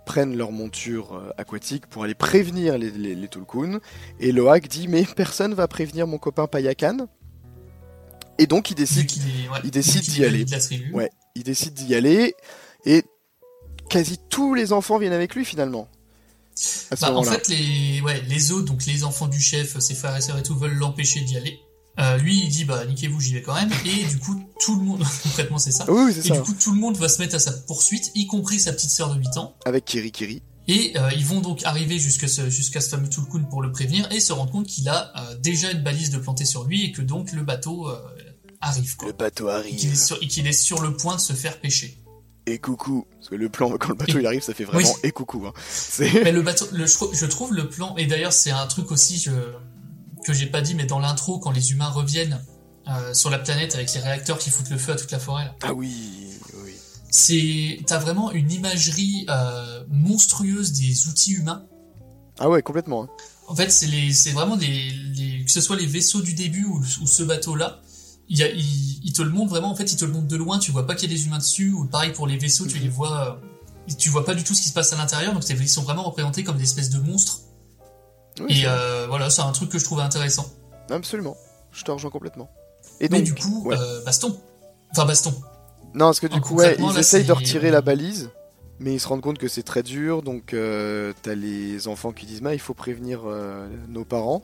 Speaker 6: prennent leur monture euh, aquatique pour aller prévenir les, les, les Tulkun. Et Loak dit mais personne va prévenir mon copain Payakan. Et donc il décide,
Speaker 5: ouais,
Speaker 6: il d'y aller.
Speaker 5: de la tribu.
Speaker 6: Ouais, il décide d'y aller et quasi tous les enfants viennent avec lui finalement.
Speaker 5: Bah, en fait, les, ouais, les autres, donc les enfants du chef, ses frères et sœurs et tout, veulent l'empêcher d'y aller. Euh, lui, il dit, bah, niquez-vous, j'y vais quand même. Et du coup, tout le monde, (laughs) concrètement, c'est ça.
Speaker 6: Oui, oui,
Speaker 5: Et
Speaker 6: ça.
Speaker 5: du coup, tout le monde va se mettre à sa poursuite, y compris sa petite sœur de 8 ans.
Speaker 6: Avec Kiri Kiri.
Speaker 5: Et euh, ils vont donc arriver jusqu'à ce, jusqu'à ce fameux Tulkun pour le prévenir et se rendre compte qu'il a euh, déjà une balise de planter sur lui et que donc le bateau euh, arrive. Quoi.
Speaker 6: Le bateau
Speaker 5: Et
Speaker 6: arrive.
Speaker 5: qu'il est, sur, et qu'il est sur le point de se faire pêcher.
Speaker 6: Et coucou. Parce que le plan, (laughs) quand le bateau
Speaker 5: Et-
Speaker 6: il arrive, ça fait vraiment
Speaker 5: Oui.
Speaker 6: et coucou. Hein. (laughs) C'est...
Speaker 5: Mais le bateau, le, je, je trouve le plan, et d'ailleurs c'est un truc aussi je, que j'ai pas dit, mais dans l'intro, quand les humains reviennent euh, sur la planète avec les réacteurs qui foutent le feu à toute la forêt, là,
Speaker 6: Ah oui, oui.
Speaker 5: c'est t'as vraiment une imagerie euh, monstrueuse des outils humains.
Speaker 6: Ah ouais, complètement. hein.
Speaker 5: En fait, c'est les, c'est vraiment des, les, que ce soit les vaisseaux du début ou, ou ce bateau-là, il, y a, il, il te le montre vraiment. En fait, il te le montre de loin. Tu vois pas qu'il y a des humains dessus. Ou pareil pour les vaisseaux, tu les vois. euh, tu vois pas du tout ce qui se passe à l'intérieur. Donc, ils sont vraiment représentés comme des espèces de monstres.
Speaker 6: Oui,
Speaker 5: Et euh, voilà, c'est un truc que je trouve intéressant.
Speaker 6: Absolument. Je te rejoins complètement. Et
Speaker 5: Mais du coup,
Speaker 6: ouais.
Speaker 5: euh, baston. Enfin, baston.
Speaker 6: Non, parce que du
Speaker 5: en
Speaker 6: coup, ouais, ils
Speaker 5: là,
Speaker 6: essayent de retirer la balise, mais ils se rendent compte que c'est très dur. Donc, euh, t'as les enfants qui disent, bah, il faut prévenir euh, nos parents.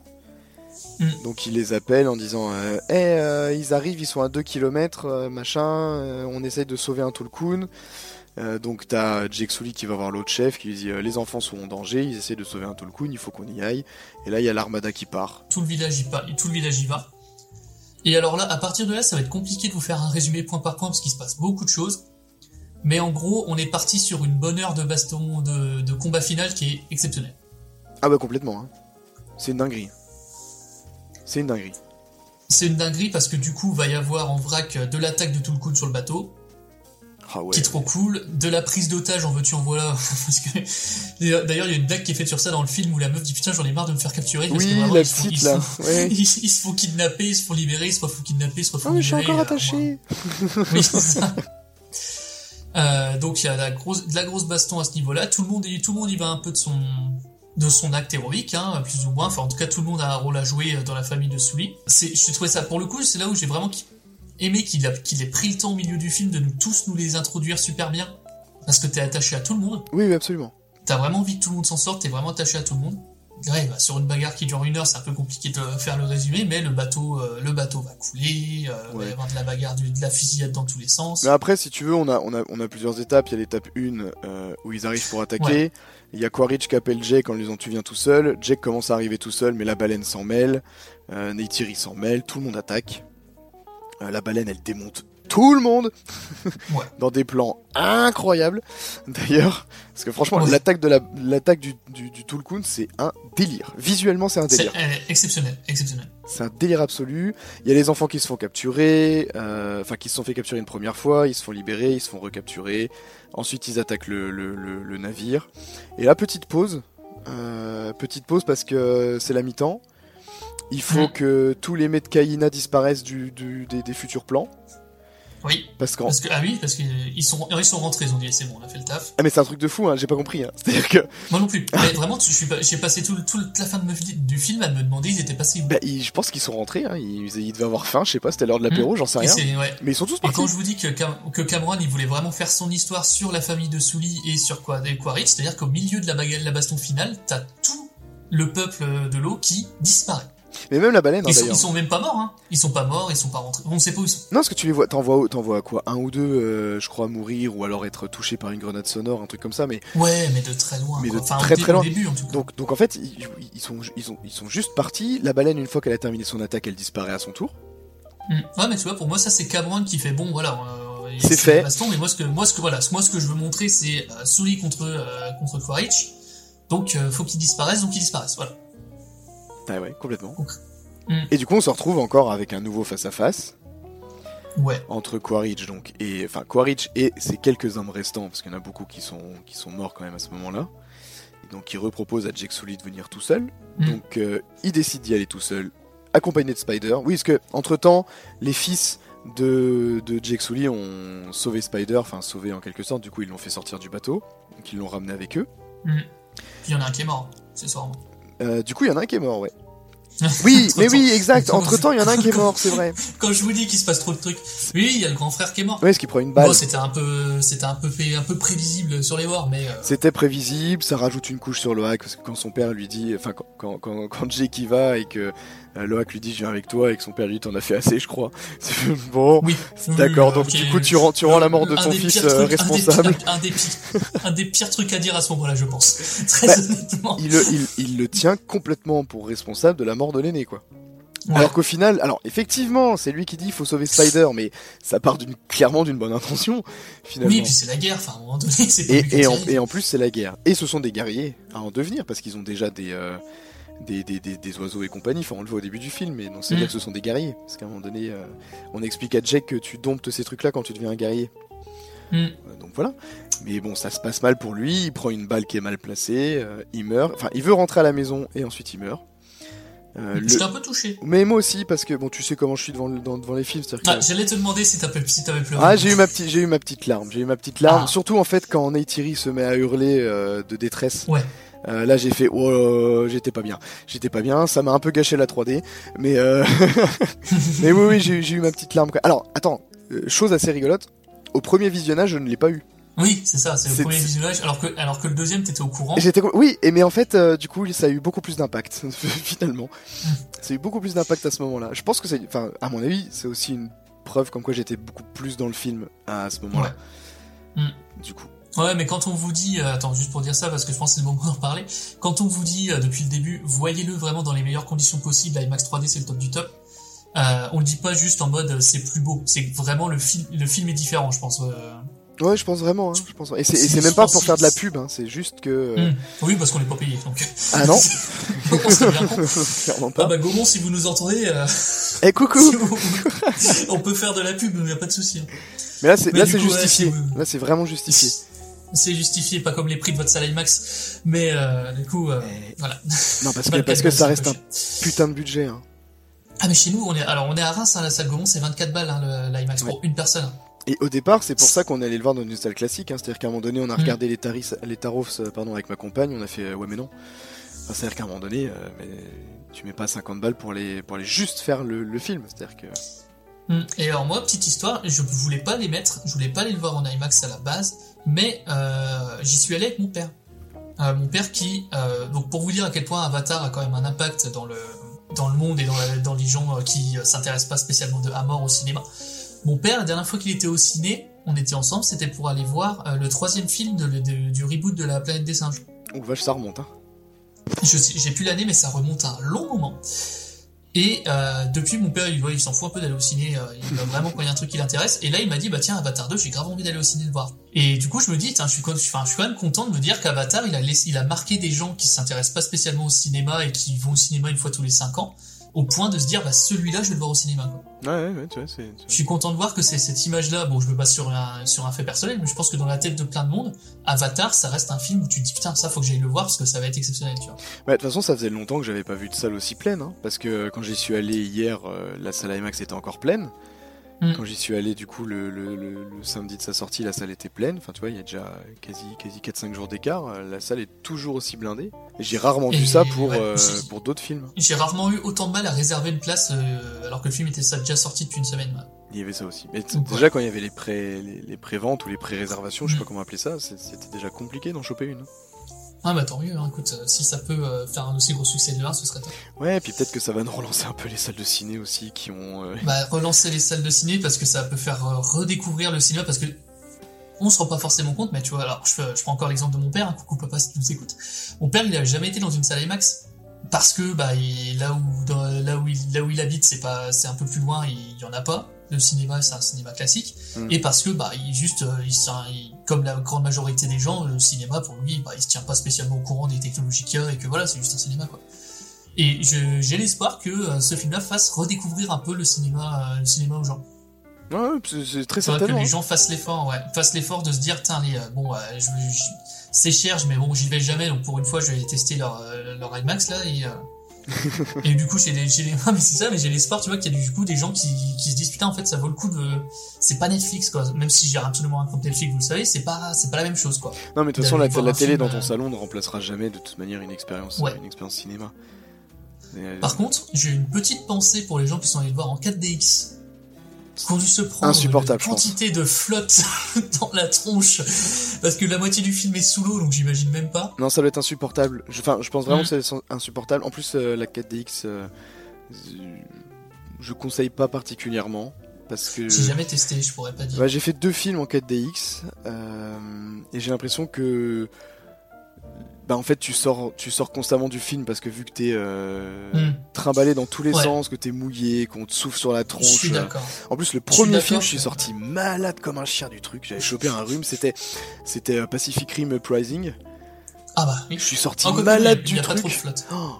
Speaker 5: Mm.
Speaker 6: Donc, ils les appellent en disant, euh, Eh, euh, ils arrivent, ils sont à 2 km, machin, on essaye de sauver un Tulkun. Euh, donc, t'as Jake Sully qui va voir l'autre chef, qui lui dit, euh, les enfants sont en danger, ils essaient de sauver un Tulkun, il faut qu'on y aille. Et là, il y a l'armada qui part.
Speaker 5: Tout le village y pa- tout le village y va. Et alors là, à partir de là, ça va être compliqué de vous faire un résumé point par point parce qu'il se passe beaucoup de choses. Mais en gros, on est parti sur une bonne heure de baston, de, de combat final qui est exceptionnel.
Speaker 6: Ah bah complètement, hein. c'est une dinguerie. C'est une dinguerie.
Speaker 5: C'est une dinguerie parce que du coup, va y avoir en vrac de l'attaque de Tulkun sur le bateau,
Speaker 6: Ah ouais.
Speaker 5: qui est trop cool, de la prise d'otage en veux-tu en voilà. (laughs) parce que d'ailleurs, il y a une blague qui est faite sur ça dans le film où la meuf dit putain, j'en ai marre de me faire capturer. Parce
Speaker 6: Oui,
Speaker 5: que vraiment,
Speaker 6: la
Speaker 5: ils font- ils
Speaker 6: là.
Speaker 5: se font-
Speaker 6: Ouais. (laughs)
Speaker 5: ils, ils se font kidnapper, ils se font libérer, ils se font kidnapper, ils se font
Speaker 6: Ah oui, je suis encore
Speaker 5: euh,
Speaker 6: attaché. (laughs)
Speaker 5: Oui, c'est ça. Euh, donc il y a la grosse, de la grosse baston à ce niveau-là. Tout le monde, y- tout le monde y va un peu de son, de son acte héroïque, hein, plus ou moins. Enfin, en tout cas, tout le monde a un rôle à jouer euh, dans la famille de Sully. C'est, je trouvais ça pour le coup, c'est là où j'ai vraiment aimé qu'il a, qu'il ait pris le temps au milieu du film de nous tous nous les introduire super bien, parce que t'es attaché à tout le monde.
Speaker 6: Oui, oui, absolument.
Speaker 5: T'as vraiment envie que tout le monde s'en sorte. T'es vraiment attaché à tout le monde. ouais, bah, sur une bagarre qui dure une heure, c'est un peu compliqué de faire le résumé, mais le bateau, euh, le bateau va couler, euh, il va y avoir de la bagarre, de la fusillade dans tous les sens.
Speaker 6: Mais après, si tu veux, on a, on a, on a plusieurs étapes. Il y a l'étape 1 euh, où ils arrivent pour attaquer.
Speaker 5: Ouais.
Speaker 6: Il y a Quaritch qui appelle Jake en lui disant Tu viens tout seul. Jake commence à arriver tout seul, mais la baleine s'en mêle. Euh, Neytiri s'en mêle. Tout le monde attaque. Euh, la baleine, elle démonte tout le monde (laughs)
Speaker 5: Ouais.
Speaker 6: dans des plans incroyables. D'ailleurs, parce que franchement,
Speaker 5: Ouais.
Speaker 6: l'attaque de la, l'attaque du, du, du Tulkun, c'est un délire. Visuellement, c'est un
Speaker 5: C'est
Speaker 6: délire.
Speaker 5: euh, exceptionnel, exceptionnel.
Speaker 6: C'est un délire absolu. Il y a les enfants qui se font capturer, euh, enfin qui se sont fait capturer une première fois, ils se font libérer, ils se font recapturer. Ensuite, ils attaquent le, le- le- le navire. Et là, petite pause. Euh, petite pause parce que c'est la mi-temps. Il faut
Speaker 5: Mm.
Speaker 6: que tous les mets de Kaina disparaissent du, du- des, des futurs plans.
Speaker 5: Oui.
Speaker 6: Parce qu'en.
Speaker 5: Parce que, ah oui, parce qu'ils sont, ils sont rentrés, ils ont dit, c'est bon, on a fait le taf.
Speaker 6: Ah, mais c'est un truc de fou, hein, j'ai pas compris. Hein. (laughs) C'est-à-dire que.
Speaker 5: Moi non plus. Mais vraiment, j'ai passé tout, toute la fin de du film à me demander ils étaient passés où.
Speaker 6: bah, ils- je pense qu'ils sont rentrés, hein. ils, ils devaient avoir faim, je sais pas, c'était l'heure de l'apéro, j'en sais
Speaker 5: Mm. Et
Speaker 6: rien.
Speaker 5: ouais.
Speaker 6: Mais ils sont tous
Speaker 5: Et
Speaker 6: partis.
Speaker 5: quand je vous dis que, Cam- que Cameron il voulait vraiment faire son histoire sur la famille de Sully et sur quoi, et c'est-à-dire qu'au milieu de la de la baston finale, t'as tout le peuple de l'eau qui disparaît.
Speaker 6: Mais même la baleine, hein,
Speaker 5: Ils sont,
Speaker 6: d'ailleurs.
Speaker 5: ils sont même pas morts, hein. Ils sont pas morts, ils sont pas rentrés. On sait pas où ils sont.
Speaker 6: Non, parce que tu les vois, t'en vois, t'en vois quoi? Un ou deux, euh, je crois, mourir ou alors être touché par une grenade sonore, un truc comme ça, mais,
Speaker 5: Ouais, mais de très loin.
Speaker 6: mais de.
Speaker 5: Enfin,
Speaker 6: très très loin.
Speaker 5: début, en tout cas.
Speaker 6: Donc, donc en fait, ils, ils sont, ils, sont, ils sont juste partis. La baleine, une fois qu'elle a terminé son attaque, elle disparaît à son tour.
Speaker 5: Mm. Ouais, mais tu vois, pour moi, ça, c'est Cameron qui fait bon, voilà. euh,
Speaker 6: C'est fait.
Speaker 5: baston, mais moi, ce que, moi, ce que, voilà, moi, ce que je veux montrer, c'est euh, Sully contre, euh, contre Quaritch. Donc, euh, faut qu'ils disparaissent, donc ils disparaissent, voilà.
Speaker 6: Ah ouais, complètement.
Speaker 5: Mm.
Speaker 6: Et du coup, on se retrouve encore avec un nouveau face-à-face
Speaker 5: Ouais.
Speaker 6: entre Quaritch donc et enfin Quaritch et ses quelques hommes restants, parce qu'il y en a beaucoup qui sont qui sont morts quand même à ce moment-là. Donc, il repropose à Jake Sully de venir tout seul.
Speaker 5: Mm.
Speaker 6: Donc, euh, il décide d'y aller tout seul, accompagné de Spider. Oui, parce que entre temps, les fils de, de Jake Sully ont sauvé Spider, enfin sauvé en quelque sorte. Du coup, ils l'ont fait sortir du bateau, donc ils l'ont ramené avec eux.
Speaker 5: Mm. Puis il y en a un qui est mort, c'est soir.
Speaker 6: Euh, du coup, il y en a un qui est mort, ouais. (laughs) Oui, mais oui, exact. Entre temps, il y en a un qui est mort, c'est vrai.
Speaker 5: Quand je vous dis qu'il se passe trop de trucs. Oui, il y a le grand frère qui est mort.
Speaker 6: Ouais, ce qui prend une balle.
Speaker 5: Bon, c'était un peu, c'était un peu, fait- un peu prévisible sur les wars, mais. euh,
Speaker 6: C'était prévisible, ça rajoute une couche sur Loak parce que quand son père lui dit, enfin quand, quand, quand, quand Jake y va et que Loak lui dit je viens avec toi et que son père lui t'en as fait assez je crois. (laughs) Bon,
Speaker 5: Oui.
Speaker 6: d'accord,
Speaker 5: Oui,
Speaker 6: donc du coup tu rends, tu rends la mort de
Speaker 5: Un
Speaker 6: ton fils euh,
Speaker 5: trucs-
Speaker 6: responsable. (laughs)
Speaker 5: Un des, pires, un des pires trucs à dire à ce moment-là, je pense. (laughs) Très
Speaker 6: Bah,
Speaker 5: honnêtement.
Speaker 6: Il, le- il, il le tient complètement pour responsable de la mort de l'aîné quoi.
Speaker 5: Ouais.
Speaker 6: Alors qu'au final, alors effectivement, c'est lui qui dit il faut sauver Spider, mais ça part d'une clairement d'une bonne intention finalement.
Speaker 5: Oui, puis c'est la guerre, enfin, à un moment donné, c'est pas
Speaker 6: Et,
Speaker 5: lui qui
Speaker 6: et,
Speaker 5: a
Speaker 6: en,
Speaker 5: tiré.
Speaker 6: et en plus, c'est la guerre. Et ce sont des guerriers à en devenir, parce qu'ils ont déjà des, euh, des, des, des, des oiseaux et compagnie. Enfin, on le voit au début du film, mais non, c'est
Speaker 5: Mm.
Speaker 6: dire que ce sont des guerriers. Parce qu'à un moment donné, euh, on explique à Jack que tu domptes ces trucs-là quand tu deviens un guerrier.
Speaker 5: Mm.
Speaker 6: Euh, donc voilà. Mais bon, ça se passe mal pour lui. Il prend une balle qui est mal placée. euh, il meurt. Enfin, il veut rentrer à la maison et ensuite il meurt. Euh, le-
Speaker 5: J'étais un peu touché.
Speaker 6: Mais moi aussi, parce que bon, tu sais comment je suis devant, dans- devant les films. que-
Speaker 5: Ah, j'allais te demander si t'avais si pleuré.
Speaker 6: ah, j'ai eu ma petite, j'ai eu ma petite larme. J'ai eu ma petite larme.
Speaker 5: Ah.
Speaker 6: Surtout en fait quand Neytiri se met à hurler euh, de détresse.
Speaker 5: Ouais.
Speaker 6: Euh, là, j'ai fait, oh, j'étais pas bien. J'étais pas bien. Ça m'a un peu gâché la 3D. Mais, euh... (laughs) mais oui, oui, j'ai eu- ma petite larme. quoi. Alors, attends, euh, chose assez rigolote. Au premier visionnage, je ne l'ai pas eu.
Speaker 5: Oui, c'est ça, c'est le premier visionnage, alors que, alors que le deuxième, t'étais au courant.
Speaker 6: J'étais, oui, et mais en fait, euh, du coup, ça a eu beaucoup plus d'impact (laughs) finalement.
Speaker 5: Hmm.
Speaker 6: Ça a eu beaucoup plus d'impact à ce moment-là. Je pense que c'est, enfin, à mon avis, c'est aussi une preuve comme quoi j'étais beaucoup plus dans le film à ce moment-là.
Speaker 5: Ouais. Hmm.
Speaker 6: Du coup.
Speaker 5: Ouais, mais quand on vous dit, euh, attends, juste pour dire ça, parce que je pense que c'est le moment d'en parler, quand on vous dit euh, depuis le début, voyez-le vraiment dans les meilleures conditions possibles, IMAX 3D c'est le top du top, on le dit pas juste en mode c'est plus beau, c'est vraiment le film, le film est différent, je pense.
Speaker 6: Ouais, je pense vraiment. Hein, je pense. Et c'est, même pas pour faire de la pub. Hein, c'est juste que. euh,
Speaker 5: Hmm. Oui, parce qu'on n'est pas payé, donc.
Speaker 6: Ah non. (laughs)
Speaker 5: on serait bien con.
Speaker 6: Clairement
Speaker 5: Ah
Speaker 6: pas.
Speaker 5: bah Gaumont, si vous nous entendez, euh,
Speaker 6: Eh (laughs) coucou. (laughs)
Speaker 5: on peut faire de la pub, il y a pas de souci. hein.
Speaker 6: Mais là, c'est,
Speaker 5: Mais ouais,
Speaker 6: justifié. Là, c'est vraiment justifié.
Speaker 5: C'est justifié, pas comme les prix de votre salle IMAX, mais euh, du coup, euh, voilà.
Speaker 6: Non, parce que
Speaker 5: 24
Speaker 6: parce que ça reste
Speaker 5: pas
Speaker 6: un putain de budget. Hein.
Speaker 5: Ah mais chez nous, on est alors on est à Reims, hein, la salle Gaumont, c'est 24 balles hein, l'IMAX pour une personne.
Speaker 6: Et au départ, c'est pour ça qu'on est allé le voir dans une salle classique. Hein. C'est-à-dire qu'à un moment donné, on a
Speaker 5: Mm.
Speaker 6: regardé les tarifs, les tarifs, euh, pardon, avec ma compagne. On a fait euh, ouais, mais non. Enfin, c'est-à-dire qu'à un moment donné, euh, mais tu mets pas 50 balles pour aller pour aller juste faire le, le film. C'est-à-dire que
Speaker 5: Hmm. Et alors moi, petite histoire, je voulais pas les mettre, je voulais pas aller le voir en IMAX à la base, mais euh, j'y suis allé avec mon père. Euh, mon père qui, euh, donc pour vous dire à quel point Avatar a quand même un impact dans le dans le monde et dans, la- dans les gens qui s'intéressent pas spécialement de, à mort au cinéma. Mon père, la dernière fois qu'il était au ciné, on était ensemble, c'était pour aller voir euh, le troisième film de- de- du reboot de la planète des singes.
Speaker 6: Oh vache, ça remonte. Hein.
Speaker 5: J'ai plus l'année, mais ça remonte à un long moment. Et euh, depuis, mon père, il, il s'en fout un peu d'aller au ciné. euh, il va (laughs) vraiment quand il y a un truc qui l'intéresse. Et là, il m'a dit, bah tiens, Avatar 2, j'ai grave envie d'aller au ciné le voir. Et du coup, je me dis, tiens, je suis, quand- enfin, je suis quand même content de me dire qu'Avatar, il a laissé, il a marqué des gens qui s'intéressent pas spécialement au cinéma et qui vont au cinéma une fois tous les 5 ans, au point de se dire, bah celui-là, je vais le voir au cinéma. Quoi.
Speaker 6: Ouais, ouais, ouais, tu vois, c'est.
Speaker 5: Je suis content de voir que c'est cette image-là. Bon, je me base sur un, sur un fait personnel, mais je pense que dans la tête de plein de monde, Avatar, ça reste un film où tu te dis, putain, ça, faut que j'aille le voir parce que ça va être exceptionnel, tu vois.
Speaker 6: Bah, de toute façon, ça faisait longtemps que j'avais pas vu de salle aussi pleine, hein, parce que quand j'y suis allé hier, euh, la salle IMAX était encore pleine.
Speaker 5: Mm.
Speaker 6: Quand j'y suis allé, du coup, le, le- le- le samedi de sa sortie, la salle était pleine. Enfin, tu vois, il y a déjà quasi, quasi 4-5 jours d'écart. euh, La salle est toujours aussi blindée. J'ai rarement vu ça pour,
Speaker 5: ouais,
Speaker 6: euh, pour d'autres films.
Speaker 5: J'ai rarement eu autant de mal à réserver une place euh, alors que le film était ça- déjà sorti depuis une semaine. ouais.
Speaker 6: Il y avait ça aussi. Mais
Speaker 5: Donc,
Speaker 6: déjà, quand il y avait les pré les, les pré-ventes ou les pré-réservations, je sais
Speaker 5: Mm.
Speaker 6: pas comment appeler ça, c'était déjà compliqué d'en choper une.
Speaker 5: Ah bah tant mieux, hein, écoute, euh, si ça peut euh, faire un aussi gros succès de 1, ce serait top.
Speaker 6: Ouais, et puis peut-être que ça va nous relancer un peu les salles de ciné aussi qui ont. euh,
Speaker 5: Bah relancer les salles de ciné parce que ça peut faire euh, redécouvrir le cinéma parce que on se rend pas forcément compte, mais tu vois, alors je, prends encore l'exemple de mon père, hein, coucou papa si tu nous écoutes. Mon père il a jamais été dans une salle IMAX parce que bah il- là où dans- là où il là où il habite c'est pas c'est un peu plus loin, il y en a pas. Le cinéma c'est un cinéma classique
Speaker 6: Mm.
Speaker 5: et parce que bah il juste euh, il- comme la grande majorité des gens le cinéma pour lui bah il se tient pas spécialement au courant des technologies qu'il y a et que voilà c'est juste un cinéma quoi. Et j'ai l'espoir que euh, ce film-là fasse redécouvrir un peu le cinéma, euh, le cinéma aux gens.
Speaker 6: Ouais, c'est- très
Speaker 5: Faudrait que
Speaker 6: certainement.
Speaker 5: les
Speaker 6: hein.
Speaker 5: gens fassent l'effort, ouais, fassent l'effort de se dire, tiens, les, euh, bon, euh, c'est cher, mais bon, j'y vais jamais, donc pour une fois, je vais tester leur, leur IMAX là et. Et du coup, j'ai les, j'ai les, (laughs) ah, mais c'est ça, mais j'ai l'espoir, tu vois, qu'il y a du coup des gens qui, qui se disent, putain, en fait, ça vaut le coup de, c'est pas Netflix, quoi. Même si j'ai absolument un compte Netflix, vous le savez, c'est pas, c'est pas la même chose, quoi.
Speaker 6: Non, mais de toute façon, la, télé
Speaker 5: film,
Speaker 6: dans ton
Speaker 5: euh,
Speaker 6: salon ne remplacera jamais de toute manière une expérience,
Speaker 5: Ouais.
Speaker 6: une expérience cinéma. Et, euh,
Speaker 5: Par contre, j'ai une petite pensée pour les gens qui sont allés le voir en 4DX. Ont dû se prendre
Speaker 6: Insupportable,
Speaker 5: une quantité de flotte (laughs) dans la tronche. Parce que la moitié du film est sous l'eau, donc j'imagine même pas.
Speaker 6: Non, ça doit être insupportable. Je- Enfin, je pense vraiment
Speaker 5: Mm.
Speaker 6: que c'est insupportable. En plus, euh, la 4DX, euh, je conseille pas particulièrement. Parce que.
Speaker 5: J'ai jamais testé, je pourrais pas dire.
Speaker 6: J'ai fait deux films en 4DX euh, et j'ai l'impression que bah en fait tu sors tu sors constamment du film parce que vu que t'es euh,
Speaker 5: Hmm.
Speaker 6: trimballé dans tous les
Speaker 5: Ouais.
Speaker 6: sens, que t'es mouillé, qu'on te souffle sur la
Speaker 5: Je
Speaker 6: tronche.
Speaker 5: suis
Speaker 6: euh,
Speaker 5: d'accord.
Speaker 6: En plus le premier film, je suis sorti malade comme un chien du truc. J'avais chopé un rhume, c'était c'était euh, Pacific Rim Uprising.
Speaker 5: Ah bah oui.
Speaker 6: Je suis sorti
Speaker 5: Encore
Speaker 6: malade
Speaker 5: il y a- il y
Speaker 6: du
Speaker 5: a pas
Speaker 6: truc.
Speaker 5: trop de flotte.
Speaker 6: Oh.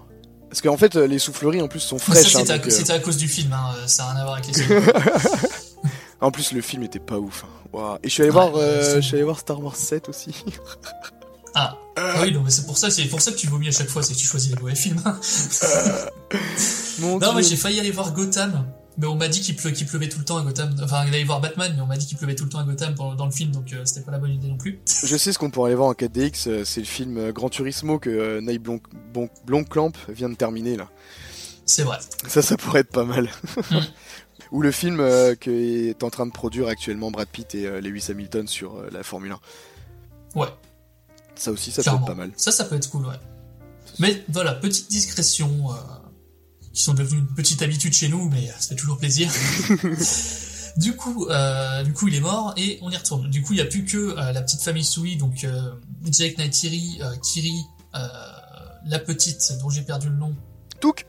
Speaker 6: Parce qu'en fait, les souffleries en plus sont fraîches. hein,
Speaker 5: c'était à,
Speaker 6: donc, euh,
Speaker 5: c'était à cause du film, hein, ça n'a rien à voir avec les. (laughs)
Speaker 6: En plus, le film était pas ouf. hein. Et je suis allé
Speaker 5: Ouais,
Speaker 6: voir, euh,
Speaker 5: c'est-
Speaker 6: je suis allé voir Star Wars 7 aussi. (laughs)
Speaker 5: Ah. Ah oui, non, mais c'est pour ça, c'est pour ça que tu vomis à chaque fois, c'est que tu choisis les mauvais films. (laughs)
Speaker 6: Mon
Speaker 5: non, mais j'ai failli aller voir Gotham. Mais on m'a dit qu'il pleu- qu'il pleuvait tout le temps à Gotham. Enfin, il allait voir Batman, mais on m'a dit qu'il pleuvait tout le temps à Gotham dans, dans le film, donc euh, c'était pas la bonne idée non plus. (laughs)
Speaker 6: Je sais ce qu'on pourrait aller voir en 4DX, euh, c'est le film euh, Gran Turismo que euh, Neil Blomkamp vient de terminer là.
Speaker 5: C'est vrai.
Speaker 6: Ça, ça pourrait être pas mal. (laughs)
Speaker 5: Mm.
Speaker 6: Ou le film euh, que est en train de produire actuellement Brad Pitt et euh, Lewis Hamilton sur euh, la Formule 1.
Speaker 5: Ouais.
Speaker 6: Ça aussi, ça
Speaker 5: Clairement.
Speaker 6: peut être pas mal.
Speaker 5: Ça, ça peut être cool, ouais. Mais voilà, petite discrétion, euh, qui sont devenues une petite habitude chez nous, mais ça fait toujours plaisir. (laughs) du coup, euh, du coup, il est mort et on y retourne. Du coup, il n'y a plus que euh, la petite famille Sui, donc euh, Jake Neytiri, euh, Kiri, euh, la petite dont j'ai perdu le nom.
Speaker 6: Touk.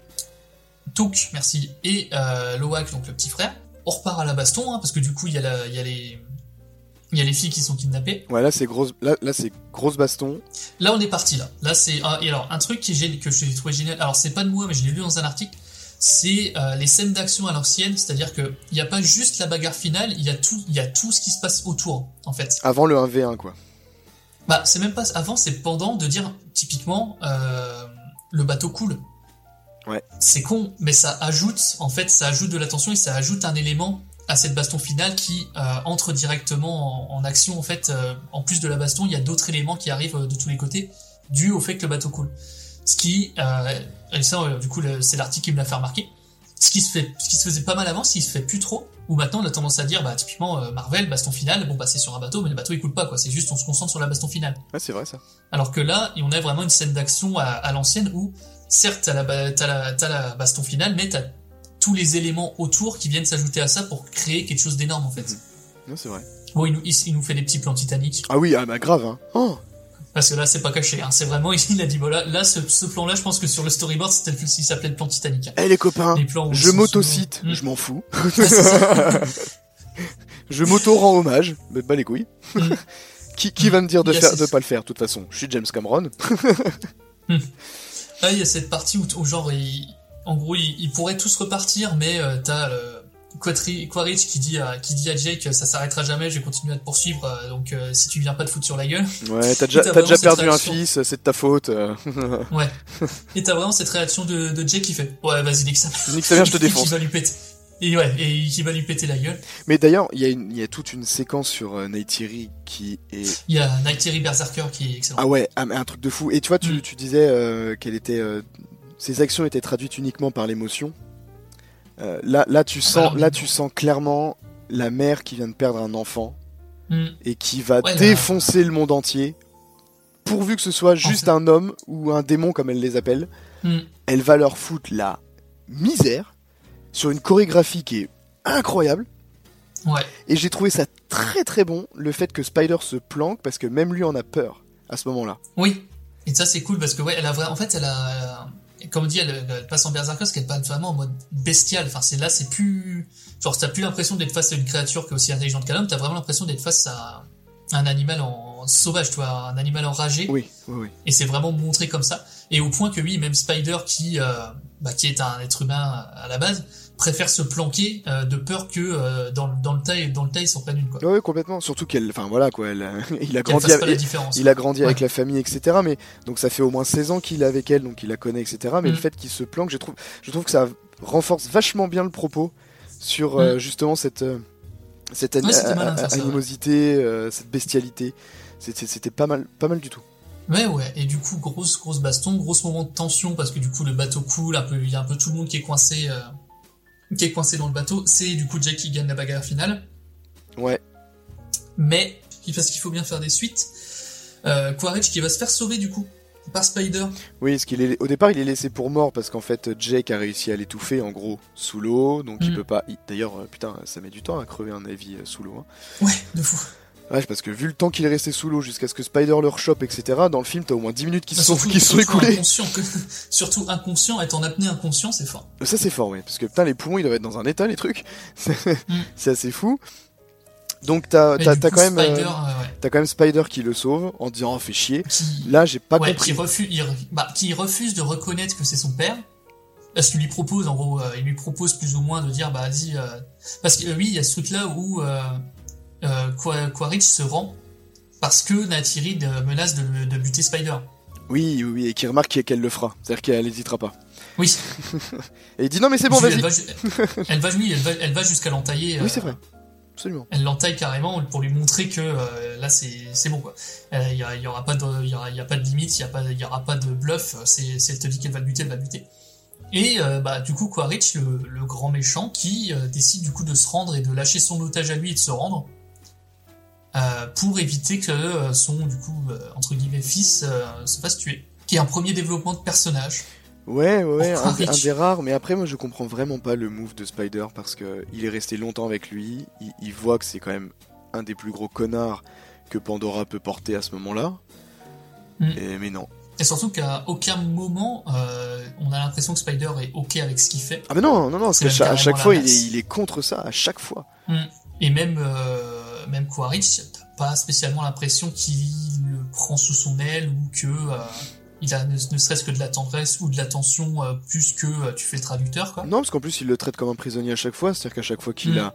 Speaker 5: Touk, merci, et euh, Loak, donc le petit frère. On repart à la baston, hein, parce que du coup, y il y a les, il y a les filles qui sont kidnappées.
Speaker 6: Ouais, là, c'est grosse, là, là, c'est grosse baston.
Speaker 5: Là, on est parti là. Là, c'est ah, et alors un truc qui est que j'ai trouvé génial. Alors, c'est pas de moi, mais je l'ai lu dans un article. C'est euh, les scènes d'action à l'ancienne, c'est-à-dire que il y a pas juste la bagarre finale, il y a tout, il y a tout ce qui se passe autour, en fait.
Speaker 6: Avant le 1v1, quoi.
Speaker 5: Bah, c'est même pas avant, c'est pendant de dire typiquement euh, le bateau coule.
Speaker 6: Ouais.
Speaker 5: C'est con, mais ça ajoute, en fait, ça ajoute de la tension et ça ajoute un élément à cette baston finale qui euh, entre directement en, en action. En fait, euh, en plus de la baston, il y a d'autres éléments qui arrivent euh, de tous les côtés, dû au fait que le bateau coule. Ce qui, euh, et ça, euh, du coup, c'est l'article qui me l'a fait remarquer. ce qui se fait, ce qui se faisait pas mal avant, ce qui se fait plus trop. Ou maintenant on a tendance à dire, bah typiquement euh, Marvel, baston final, bon bah c'est sur un bateau, mais le bateau il coule pas quoi. C'est juste on se concentre sur la baston finale.
Speaker 6: Ouais, c'est vrai ça.
Speaker 5: Alors que là, on a vraiment une scène d'action à, à l'ancienne où, certes, t'as la, la, t'as la baston finale, mais t'as tous les éléments autour qui viennent s'ajouter à ça pour créer quelque chose d'énorme en fait.
Speaker 6: Non, c'est vrai.
Speaker 5: Bon, il nous, il, il nous fait des petits plans Titanic.
Speaker 6: Ah oui, ah bah grave, hein. Oh
Speaker 5: Parce que là, c'est pas caché, hein. c'est vraiment, (laughs) il a dit, voilà, là, ce, ce plan-là, je pense que sur le storyboard, c'était le, il s'appelait le plan Titanic. hein.
Speaker 6: Eh les copains,
Speaker 5: Les plans où
Speaker 6: je m'auto-cite,
Speaker 5: l'eau.
Speaker 6: je m'en fous. (laughs) (laughs) Je m'auto-rends hommage, mais pas les couilles.
Speaker 5: Mm.
Speaker 6: qui qui va me dire de, faire, de pas le faire, de toute façon? Je suis James Cameron.
Speaker 5: Là, il y a cette partie où, où genre, il- en gros, ils, ils pourraient tous repartir, mais euh, t'as euh, Quaritch qui dit, à, qui dit à Jake, ça s'arrêtera jamais, je vais continuer à te poursuivre, euh, donc euh, si tu viens pas te foutre sur la gueule.
Speaker 6: Ouais, t'as déjà,
Speaker 5: t'as
Speaker 6: déjà perdu un fils, c'est de ta faute. euh. (laughs)
Speaker 5: Ouais. Et t'as vraiment cette réaction de, de Jake qui fait, ouais, vas-y, nique ça.
Speaker 6: Nique mère, je te (laughs)
Speaker 5: qui
Speaker 6: défonce.
Speaker 5: va lui péter. Et ouais, et qui va lui péter la gueule.
Speaker 6: Mais d'ailleurs, il y, y a toute une séquence sur euh, Neytiri qui est
Speaker 5: Il y a Nightberry Berserker qui est excellent.
Speaker 6: Ah ouais, ah, mais un truc de fou. Et tu vois, tu,
Speaker 5: Mm.
Speaker 6: tu disais euh, qu'elle était, ses actions étaient traduites uniquement par l'émotion. Euh, là, là, tu sens, là, tu sens clairement la mère qui vient de perdre un enfant
Speaker 5: Mm.
Speaker 6: et qui va
Speaker 5: Ouais, là-
Speaker 6: défoncer le monde entier. Pourvu que ce soit juste un homme ou un démon comme elle les appelle,
Speaker 5: Mm.
Speaker 6: elle va leur foutre la misère sur une chorégraphie qui est incroyable.
Speaker 5: Ouais.
Speaker 6: Et j'ai trouvé ça très très bon, le fait que Spider se planque parce que même lui en a peur à ce moment-là.
Speaker 5: Oui. Et ça, c'est cool parce que, ouais, elle a vrai, en fait, elle a, comme on dit, elle, elle passe en berserker parce qu'elle passe vraiment en mode bestial. Enfin, c'est là, c'est plus, genre, t'as plus l'impression d'être face à une créature qui est aussi intelligente qu'un homme, t'as vraiment l'impression d'être face à un animal en sauvage, tu vois, un animal enragé.
Speaker 6: Oui, oui, oui.
Speaker 5: Et c'est vraiment montré comme ça. Et au point que oui, même Spider, qui, euh, bah, qui est un être humain à la base, préfère se planquer euh, de peur que euh, dans, dans le tas, dans le tas, il s'en prenne une, quoi.
Speaker 6: Ouais, complètement. Surtout qu'elle, enfin voilà quoi, elle, (laughs) il a grandi,
Speaker 5: fasse pas la
Speaker 6: avec, il a grandi avec la famille, etc. Mais donc ça fait au moins 16 ans qu'il est avec elle, donc il la connaît, etc. Mais
Speaker 5: Mm.
Speaker 6: le fait qu'il se planque, je trouve, je trouve que ça renforce vachement bien le propos sur euh,
Speaker 5: Mm.
Speaker 6: justement cette euh, cette
Speaker 5: Ouais, malin ça,
Speaker 6: animosité, euh, cette bestialité. C'était c'était pas mal, pas mal du tout.
Speaker 5: Ouais, ouais. Et du coup, grosse, grosse baston, gros moment de tension parce que du coup, le bateau coule, un peu, il y a un peu tout le monde qui est coincé, euh, qui est coincé dans le bateau. C'est du coup Jack qui gagne la bagarre finale.
Speaker 6: Ouais.
Speaker 5: Mais, parce qu'il faut bien faire des suites, euh, Quaritch qui va se faire sauver du coup par Spider.
Speaker 6: Oui, parce qu'il est au départ il est laissé pour mort parce qu'en fait Jake a réussi à l'étouffer en gros sous l'eau, donc il
Speaker 5: Mm.
Speaker 6: peut pas. il- D'ailleurs, euh, putain, ça met du temps à crever un navire euh, sous l'eau. hein.
Speaker 5: Ouais, de fou.
Speaker 6: Ouais, parce que vu le temps qu'il est resté sous l'eau jusqu'à ce que Spider le rechoppe, etc., dans le film, t'as au moins 10 minutes qui se
Speaker 5: Bah,
Speaker 6: sont,
Speaker 5: surtout-
Speaker 6: qui sont écoulées.
Speaker 5: inconscient que- (laughs) surtout inconscient, être en apnée inconscient, c'est fort.
Speaker 6: Ça, c'est fort, ouais. Parce que putain, les poumons, ils doivent être dans un état, les trucs. (laughs) C'est
Speaker 5: Mm.
Speaker 6: c'est assez fou. Donc, t'as
Speaker 5: coup,
Speaker 6: quand, même, euh,
Speaker 5: Spider, euh, ouais,
Speaker 6: t'as quand même Spider qui le sauve en disant, oh, fais chier.
Speaker 5: qui,
Speaker 6: Là, j'ai pas
Speaker 5: ouais,
Speaker 6: compris.
Speaker 5: qui refuse, il, bah, qui refuse de reconnaître que c'est son père. Parce qu'il lui propose, en gros, euh, il lui propose plus ou moins de dire, bah, vas-y, euh, parce que euh, oui, il y a ce truc-là où euh, euh, Qua- Quaritch se rend parce que Nathiri de- menace de, de buter Spider.
Speaker 6: Oui, oui, et qui remarque qu'elle le fera. C'est-à-dire qu'elle hésitera pas.
Speaker 5: Oui. (laughs)
Speaker 6: Et il dit, non, mais c'est bon,
Speaker 5: elle
Speaker 6: vas-y.
Speaker 5: va, ju- elle va, oui, elle va, elle va jusqu'à l'entailler.
Speaker 6: Oui,
Speaker 5: euh,
Speaker 6: c'est vrai. Absolument.
Speaker 5: Elle l'entaille carrément pour lui montrer que euh, là c'est c'est bon quoi. Euh, Il y, a- il y aura pas de y aura, il y a pas de limite, il y a pas y aura pas de bluff. C'est si elle te dit qu'elle va le buter, elle va le buter. Et euh, bah du coup Quaritch le, le grand méchant qui euh, décide du coup de se rendre et de lâcher son otage à lui et de se rendre euh, pour éviter que euh, son du coup euh, entre guillemets fils se fasse tuer. Qui est un premier développement de personnage.
Speaker 6: Ouais, ouais, un, un des rares. Mais après, moi, je comprends vraiment pas le move de Spider parce que il est resté longtemps avec lui. Il, il voit que c'est quand même un des plus gros connards que Pandora peut porter à ce moment-là.
Speaker 5: Mm.
Speaker 6: Et, mais non.
Speaker 5: Et surtout qu'à aucun moment euh, on a l'impression que Spider est ok avec ce qu'il fait.
Speaker 6: Ah mais non, non, non, parce qu'à chaque, fois, il est, il est contre ça, à chaque fois.
Speaker 5: Mm. Et même, euh, même Quaritch, t'as pas spécialement l'impression qu'il le prend sous son aile ou que euh, il a ne, ne serait-ce que de la tendresse ou de l'attention euh, plus que euh, tu fais le traducteur, quoi.
Speaker 6: Non, parce qu'en plus, il le traite comme un prisonnier à chaque fois, c'est-à-dire qu'à chaque fois qu'il
Speaker 5: Mm.
Speaker 6: a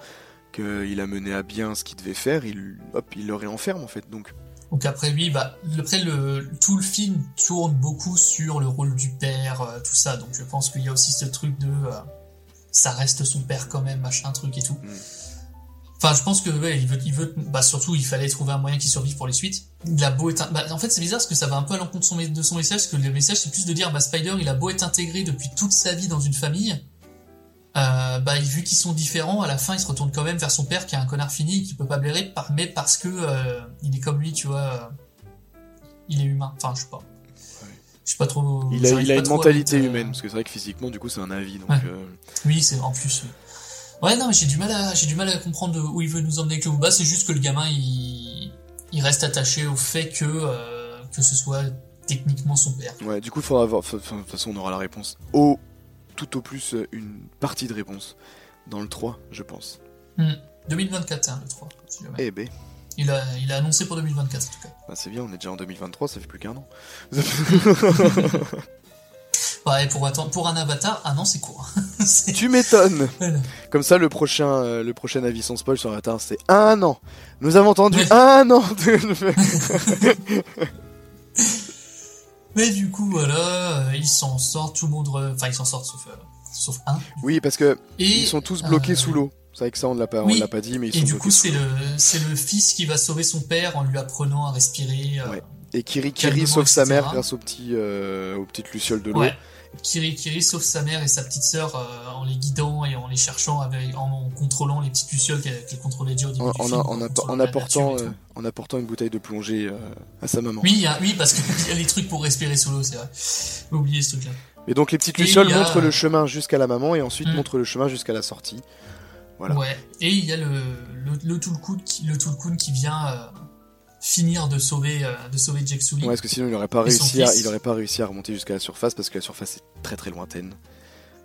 Speaker 6: qu'il a mené à bien ce qu'il devait faire, il, hop, il le réenferme en fait. Donc,
Speaker 5: Donc après lui, bah, après le, tout le film tourne beaucoup sur le rôle du père, euh, tout ça. Donc je pense qu'il y a aussi ce truc de, euh, ça reste son père quand même, machin truc et tout.
Speaker 6: Mm.
Speaker 5: Enfin, je pense que ouais, il veut, il veut, bah surtout, il fallait trouver un moyen qui survive pour les suites. Il a beau être, bah, en fait, c'est bizarre parce que ça va un peu à l'encontre de son, de son message, parce que le message c'est plus de dire, bah Spider, il a beau être intégré depuis toute sa vie dans une famille, euh, bah, vu qu'ils sont différents, à la fin, il se retourne quand même vers son père qui est un connard fini, qui peut pas blairer, par- mais parce que euh, il est comme lui, tu vois, euh, il est humain. Enfin, je sais pas. Je sais pas trop.
Speaker 6: Il a, il une mentalité humaine, parce que c'est vrai que physiquement, du coup, c'est un avis. Donc,
Speaker 5: Ouais. Oui, c'est en plus. oui. Ouais, non, mais j'ai du mal à, j'ai du mal à comprendre où il veut nous emmener avec le Booba. C'est juste que le gamin, il, il reste attaché au fait que euh, que ce soit techniquement son père.
Speaker 6: ouais, du coup, il faudra avoir. enfin, De toute façon, on aura la réponse. Au, tout au plus, euh, une partie de réponse. Dans le 3, je pense.
Speaker 5: Hmm. 2024, hein, le 3. si jamais.
Speaker 6: Eh ben,
Speaker 5: Il a, il a annoncé pour 2024 en tout cas.
Speaker 6: bah, c'est bien, on est déjà en 2023, ça fait plus qu'un an. (laughs)
Speaker 5: Ouais, pour attendre, pour un avatar, un an c'est court. (laughs)
Speaker 6: Tu m'étonnes
Speaker 5: Voilà.
Speaker 6: Comme ça, le prochain, euh, le prochain avis sans spoil sur Avatar, c'est un an. Nous avons entendu
Speaker 5: Ouais. (laughs)
Speaker 6: un an de... (laughs)
Speaker 5: Mais du coup, voilà, euh, ils s'en sortent, tout le monde, enfin ils s'en sortent sauf, euh, sauf un.
Speaker 6: Oui, parce que
Speaker 5: Et,
Speaker 6: ils sont tous bloqués sous l'eau. C'est vrai que ça, on ne l'a pas, on l'a pas dit, mais ils
Speaker 5: Et
Speaker 6: sont
Speaker 5: du coup, c'est le, c'est le fils qui va sauver son père en lui apprenant à respirer.
Speaker 6: Ouais. Et Kiri
Speaker 5: calmement,
Speaker 6: Kiri sauve sa mère grâce aux petits, aux petites lucioles de l'eau.
Speaker 5: Ouais. Kiri Kiri sauve sa mère et sa petite sœur euh, en les guidant et en les cherchant, avec, en, contrôlant les petites lucioles qu'elle contrôlait déjà au début
Speaker 6: En,
Speaker 5: du
Speaker 6: en,
Speaker 5: film.
Speaker 6: en, app-
Speaker 5: contrôlant
Speaker 6: en
Speaker 5: la
Speaker 6: apportant, euh, en apportant une bouteille de plongée euh, à sa maman.
Speaker 5: Oui, a- oui, parce qu'il (laughs) y a les trucs pour respirer sous l'eau, c'est vrai. J'ai oublié ce truc-là.
Speaker 6: Et donc les petites
Speaker 5: Et
Speaker 6: lucioles
Speaker 5: a-
Speaker 6: montrent le chemin jusqu'à la maman et ensuite
Speaker 5: Hmm.
Speaker 6: montrent le chemin jusqu'à la sortie. Voilà.
Speaker 5: Ouais. Et il y a le, le, qui, le Tulkun qui vient finir de sauver, euh, de sauver Jack Sully.
Speaker 6: Ouais, parce que sinon il aurait pas réussi, à, il aurait pas réussi à remonter jusqu'à la surface parce que la surface est très très lointaine.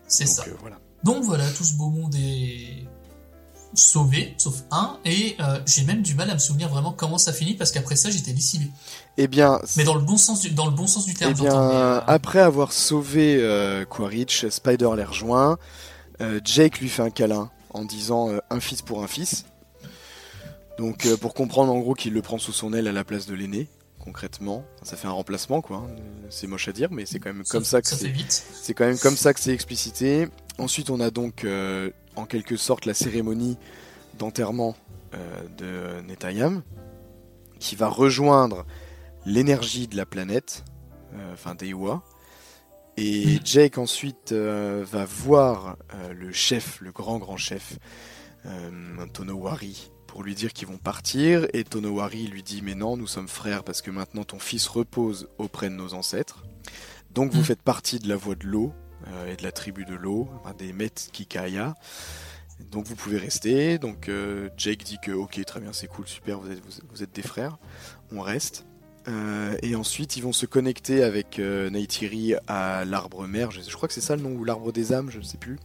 Speaker 5: C'est ça.
Speaker 6: euh, voilà.
Speaker 5: Donc voilà, tout ce beau monde est sauvé, sauf un, et euh, j'ai même du mal à me souvenir vraiment comment ça finit parce qu'après ça j'étais lessivé.
Speaker 6: Eh bien,
Speaker 5: Mais dans le bon sens du, dans le bon sens du terme.
Speaker 6: Eh bien,
Speaker 5: euh,
Speaker 6: après avoir sauvé Quaritch, Spider les rejoint. Jake lui fait un câlin en disant un fils pour un fils. Donc, euh, pour comprendre en gros qu'il le prend sous son aile à la place de l'aîné, concrètement. Ça fait un remplacement, quoi. hein. C'est moche à dire, mais c'est quand même comme ça que
Speaker 5: ça
Speaker 6: c'est.
Speaker 5: vite.
Speaker 6: C'est quand même comme ça que c'est explicité. Ensuite, on a donc euh, en quelque sorte la cérémonie d'enterrement euh, de Netayam, qui va rejoindre l'énergie de la planète, enfin d'Ewa. Et
Speaker 5: Mm.
Speaker 6: Jake ensuite va voir le chef, le grand grand chef, Tonowari, pour lui dire qu'ils vont partir. Et Tonowari lui dit Mais non, nous sommes frères parce que maintenant ton fils repose auprès de nos ancêtres. Donc vous
Speaker 5: Mm.
Speaker 6: faites partie de la voie de l'eau euh, et de la tribu de l'eau, des Met Kikaya. Donc vous pouvez rester. Donc euh, Jake dit que ok, très bien, c'est cool, super, vous êtes, vous, vous êtes des frères. On reste. Euh, et ensuite, ils vont se connecter avec Neytiri à l'arbre mère. Je, je crois que c'est ça le nom, ou l'arbre des âmes, je ne sais plus.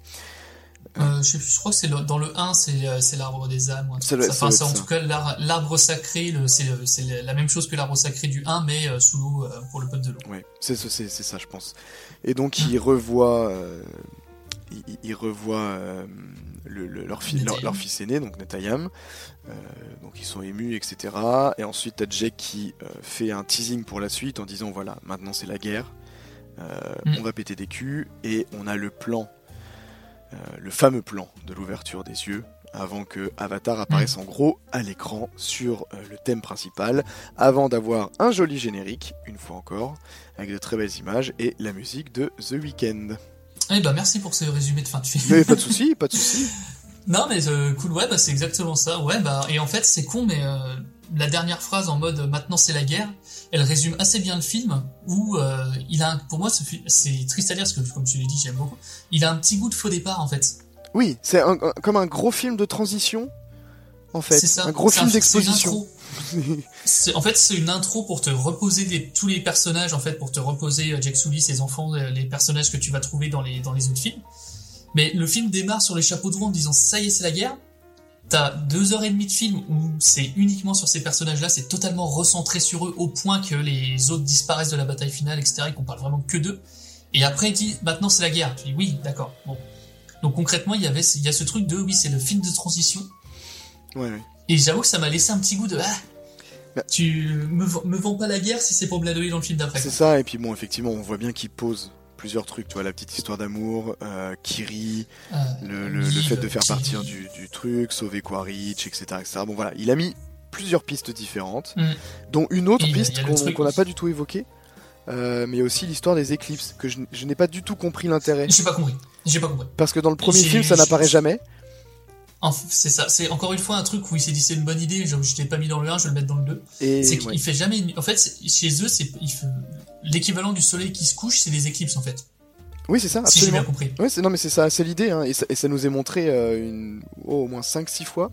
Speaker 5: Euh, je, sais plus, je crois que c'est dans le 1, c'est euh, c'est l'arbre des âmes. ou un truc
Speaker 6: Ça doit-
Speaker 5: comme
Speaker 6: ça
Speaker 5: Enfin,
Speaker 6: doit
Speaker 5: c'est en tout cas l'ar- l'arbre sacré, c'est le- la même chose que l'arbre sacré du 1, mais euh, sous l'eau euh, pour le peuple de l'eau.
Speaker 6: Ouais, c'est ça, je pense. Et donc, ils revoient, euh, ils, ils revoient euh, le- le- leur, fi- leur,
Speaker 5: Netayam.
Speaker 6: leur fils aîné, donc Netayam. Euh, donc, ils sont émus, etc. Et ensuite, t'as Jake qui euh, fait un teasing pour la suite en disant voilà, maintenant c'est la guerre. Euh,
Speaker 5: Mm.
Speaker 6: On va péter des culs. Et on a le plan, euh, le fameux plan de l'ouverture des yeux. Avant que Avatar apparaisse en gros à l'écran sur euh, le thème principal, avant d'avoir un joli générique, une fois encore, avec de très belles images et la musique de The Weeknd.
Speaker 5: Eh ben, merci pour ce résumé de fin de film.
Speaker 6: Mais pas de (laughs) souci, pas de souci.
Speaker 5: Non, mais euh, cool, ouais, bah, c'est exactement ça. Ouais, bah, et en fait, c'est con, mais euh, la dernière phrase en mode maintenant c'est la guerre, elle résume assez bien le film. Où euh, il a, un- pour moi, c'est triste à dire parce que, comme tu l'as dit, j'aime beaucoup. Il a un petit goût de faux départ en fait.
Speaker 6: Oui, c'est comme un gros film de transition, en fait.
Speaker 5: C'est ça.
Speaker 6: Un gros film d'exposition.
Speaker 5: En fait, c'est une intro pour te reposer des, tous les personnages, en fait, pour te reposer euh, Jack Sully, ses enfants, euh, les personnages que tu vas trouver dans les, dans les autres films. Mais le film démarre sur les chapeaux de roue en disant ça y est, c'est la guerre. T'as deux heures et demie de film où c'est uniquement sur ces personnages-là, c'est totalement recentré sur eux au point que les autres disparaissent de la bataille finale, etc. et qu'on parle vraiment que d'eux. Et après, il dit maintenant c'est la guerre. Tu dis oui, d'accord. Bon. Donc concrètement, il y avait, il y a ce truc de oui, c'est le film de transition.
Speaker 6: Ouais, ouais.
Speaker 5: Et j'avoue que ça m'a laissé un petit goût de ah,
Speaker 6: Bah.
Speaker 5: tu me, vends pas la guerre si c'est pour bladoyer dans le film d'après.
Speaker 6: C'est ça, et puis bon, effectivement, on voit bien qu'il pose plusieurs trucs, tu vois, la petite histoire d'amour, euh, Kiri,
Speaker 5: Euh,
Speaker 6: le, le- le
Speaker 5: Liv,
Speaker 6: fait de faire
Speaker 5: Kiri.
Speaker 6: partir du, du truc, sauver Quaritch, etc., etc. Bon voilà, il a mis plusieurs pistes différentes,
Speaker 5: Mm.
Speaker 6: dont une autre
Speaker 5: Et
Speaker 6: piste qu'on n'a pas du tout évoquée, euh, mais aussi l'histoire des éclipses, que je, n'ai pas du tout compris l'intérêt.
Speaker 5: J'ai pas compris. J'ai pas compris.
Speaker 6: Parce que dans le premier film, ça n'apparaît jamais.
Speaker 5: C'est ça, c'est encore une fois un truc où il s'est dit c'est une bonne idée, je, je l'ai pas mis dans le 1, je vais le mettre dans le 2.
Speaker 6: Et
Speaker 5: C'est qu'il
Speaker 6: ouais.
Speaker 5: fait jamais une... En fait, chez eux, c'est l'équivalent du soleil qui se couche, c'est les éclipses en fait.
Speaker 6: Oui, c'est ça,
Speaker 5: Si j'ai
Speaker 6: absolument.
Speaker 5: bien compris.
Speaker 6: Ouais, non mais c'est ça, c'est l'idée, hein, et, ça, et ça nous est montré euh, une, oh, au moins 5-6 fois,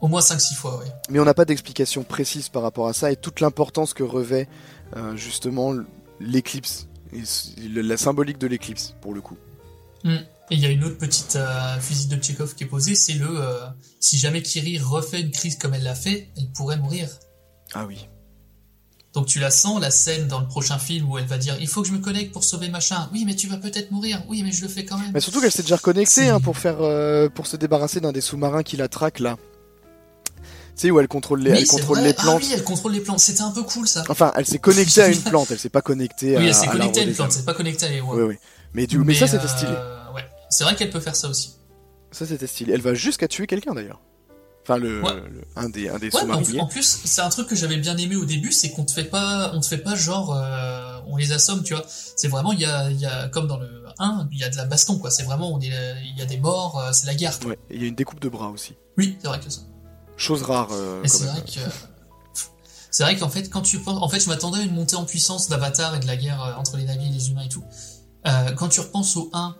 Speaker 5: Au moins 5-6 fois, ouais.
Speaker 6: mais on n'a pas d'explication précise par rapport à ça et toute l'importance que revêt euh, justement l'éclipse, la symbolique de l'éclipse pour le coup.
Speaker 5: Hmm. Et il y a une autre petite euh, physique de Tchekhov qui est posée, c'est le euh, si jamais Kiri refait une crise comme elle l'a fait, elle pourrait mourir.
Speaker 6: Ah oui.
Speaker 5: Donc tu la sens la scène dans le prochain film où elle va dire il faut que je me connecte pour sauver machin. Oui mais tu vas peut-être mourir. Oui mais je le fais quand même.
Speaker 6: Mais surtout qu'elle s'est déjà reconnectée hein, pour faire, euh, pour se débarrasser d'un des sous-marins qui la traque là. Tu sais où elle contrôle les,
Speaker 5: Oui,
Speaker 6: elle contrôle
Speaker 5: vrai.
Speaker 6: les
Speaker 5: Ah
Speaker 6: plantes.
Speaker 5: oui, elle contrôle les plantes. C'était un peu cool ça.
Speaker 6: Enfin, elle s'est connectée à une (laughs) plante, elle s'est pas connectée à.
Speaker 5: oui, elle s'est connectée à une plante, c'est pas connecté à les
Speaker 6: Oui, oui. Mais, du, mais, ça c'était stylé.
Speaker 5: euh, ouais. C'est vrai qu'elle peut faire ça aussi.
Speaker 6: Ça c'était stylé. Elle va jusqu'à tuer quelqu'un d'ailleurs. Enfin, le,
Speaker 5: Ouais.
Speaker 6: le- un des, un des
Speaker 5: Ouais,
Speaker 6: sous-mariniers.
Speaker 5: en, en plus, c'est un truc que j'avais bien aimé au début, c'est qu'on te fait pas, on te fait pas genre, euh, on les assomme, tu vois. C'est vraiment, il y a, y a, comme dans le 1, il y a de la baston, quoi. C'est vraiment, on est, il y a des morts, euh, c'est la guerre. quoi.
Speaker 6: Ouais, il y a une découpe de bras aussi.
Speaker 5: Oui, c'est vrai que ça.
Speaker 6: Chose rare. euh,
Speaker 5: c'est vrai que, c'est vrai qu'en fait, quand tu penses, en fait, je m'attendais à une montée en puissance d'Avatar et de la guerre entre les navires et les humains et tout. Quand tu repenses au 1,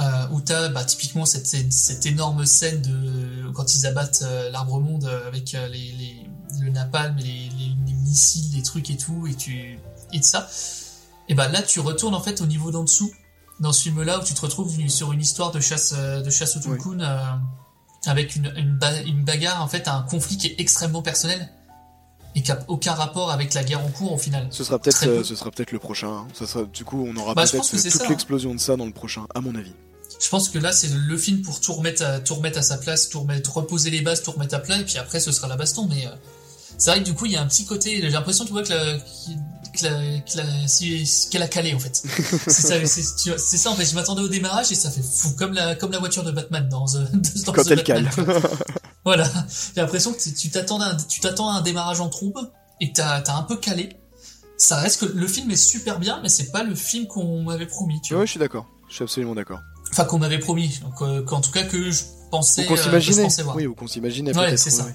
Speaker 5: euh, où t'as bah, typiquement cette, cette, énorme scène de quand ils abattent euh, l'arbre monde euh, avec euh, les, les, le napalm les, les, les missiles, les trucs et tout, et tu et de ça. Et bah là, tu retournes en fait au niveau d'en dessous dans ce film-là où tu te retrouves sur une histoire de chasse de chasse au Tulkun avec une, une, ba- une bagarre en fait, un conflit qui est extrêmement personnel et qui a aucun rapport avec la guerre en cours au final.
Speaker 6: Ce sera peut-être, euh, ce sera peut-être le prochain. hein. Ça sera, du coup, on aura
Speaker 5: Bah,
Speaker 6: peut-être toute
Speaker 5: hein.
Speaker 6: l'explosion de ça dans le prochain, à mon avis.
Speaker 5: Je pense que là, c'est le film pour tout remettre à, tout remettre à sa place, tout remettre, reposer les bases, tout remettre à plat, et puis après, ce sera la baston. Mais euh, c'est vrai que du coup, il y a un petit côté. J'ai l'impression, tu vois, que la, si- qu'elle a calé en fait. (laughs) c'est ça, en fait. Je m'attendais au démarrage et ça fait fou, comme la, comme la voiture de Batman dans The, (laughs) dans
Speaker 6: Quand
Speaker 5: The
Speaker 6: elle
Speaker 5: Batman,
Speaker 6: cale. (laughs)
Speaker 5: Voilà. J'ai l'impression que tu- t'attends à, un- tu t'attends à un démarrage en troupe et t'as, t'as un peu calé. Ça reste que le film est super bien, mais c'est pas le film qu'on m'avait promis. Tu vois.
Speaker 6: Ouais, je suis d'accord. Je suis absolument d'accord.
Speaker 5: Enfin, qu'on m'avait promis. qu'en qu'en tout cas, que je pensais,
Speaker 6: Ou qu'on
Speaker 5: euh,
Speaker 6: s'imaginait.
Speaker 5: pensais voir.
Speaker 6: Oui, ou qu'on s'imaginait
Speaker 5: Ouais, c'est ça.
Speaker 6: ouais.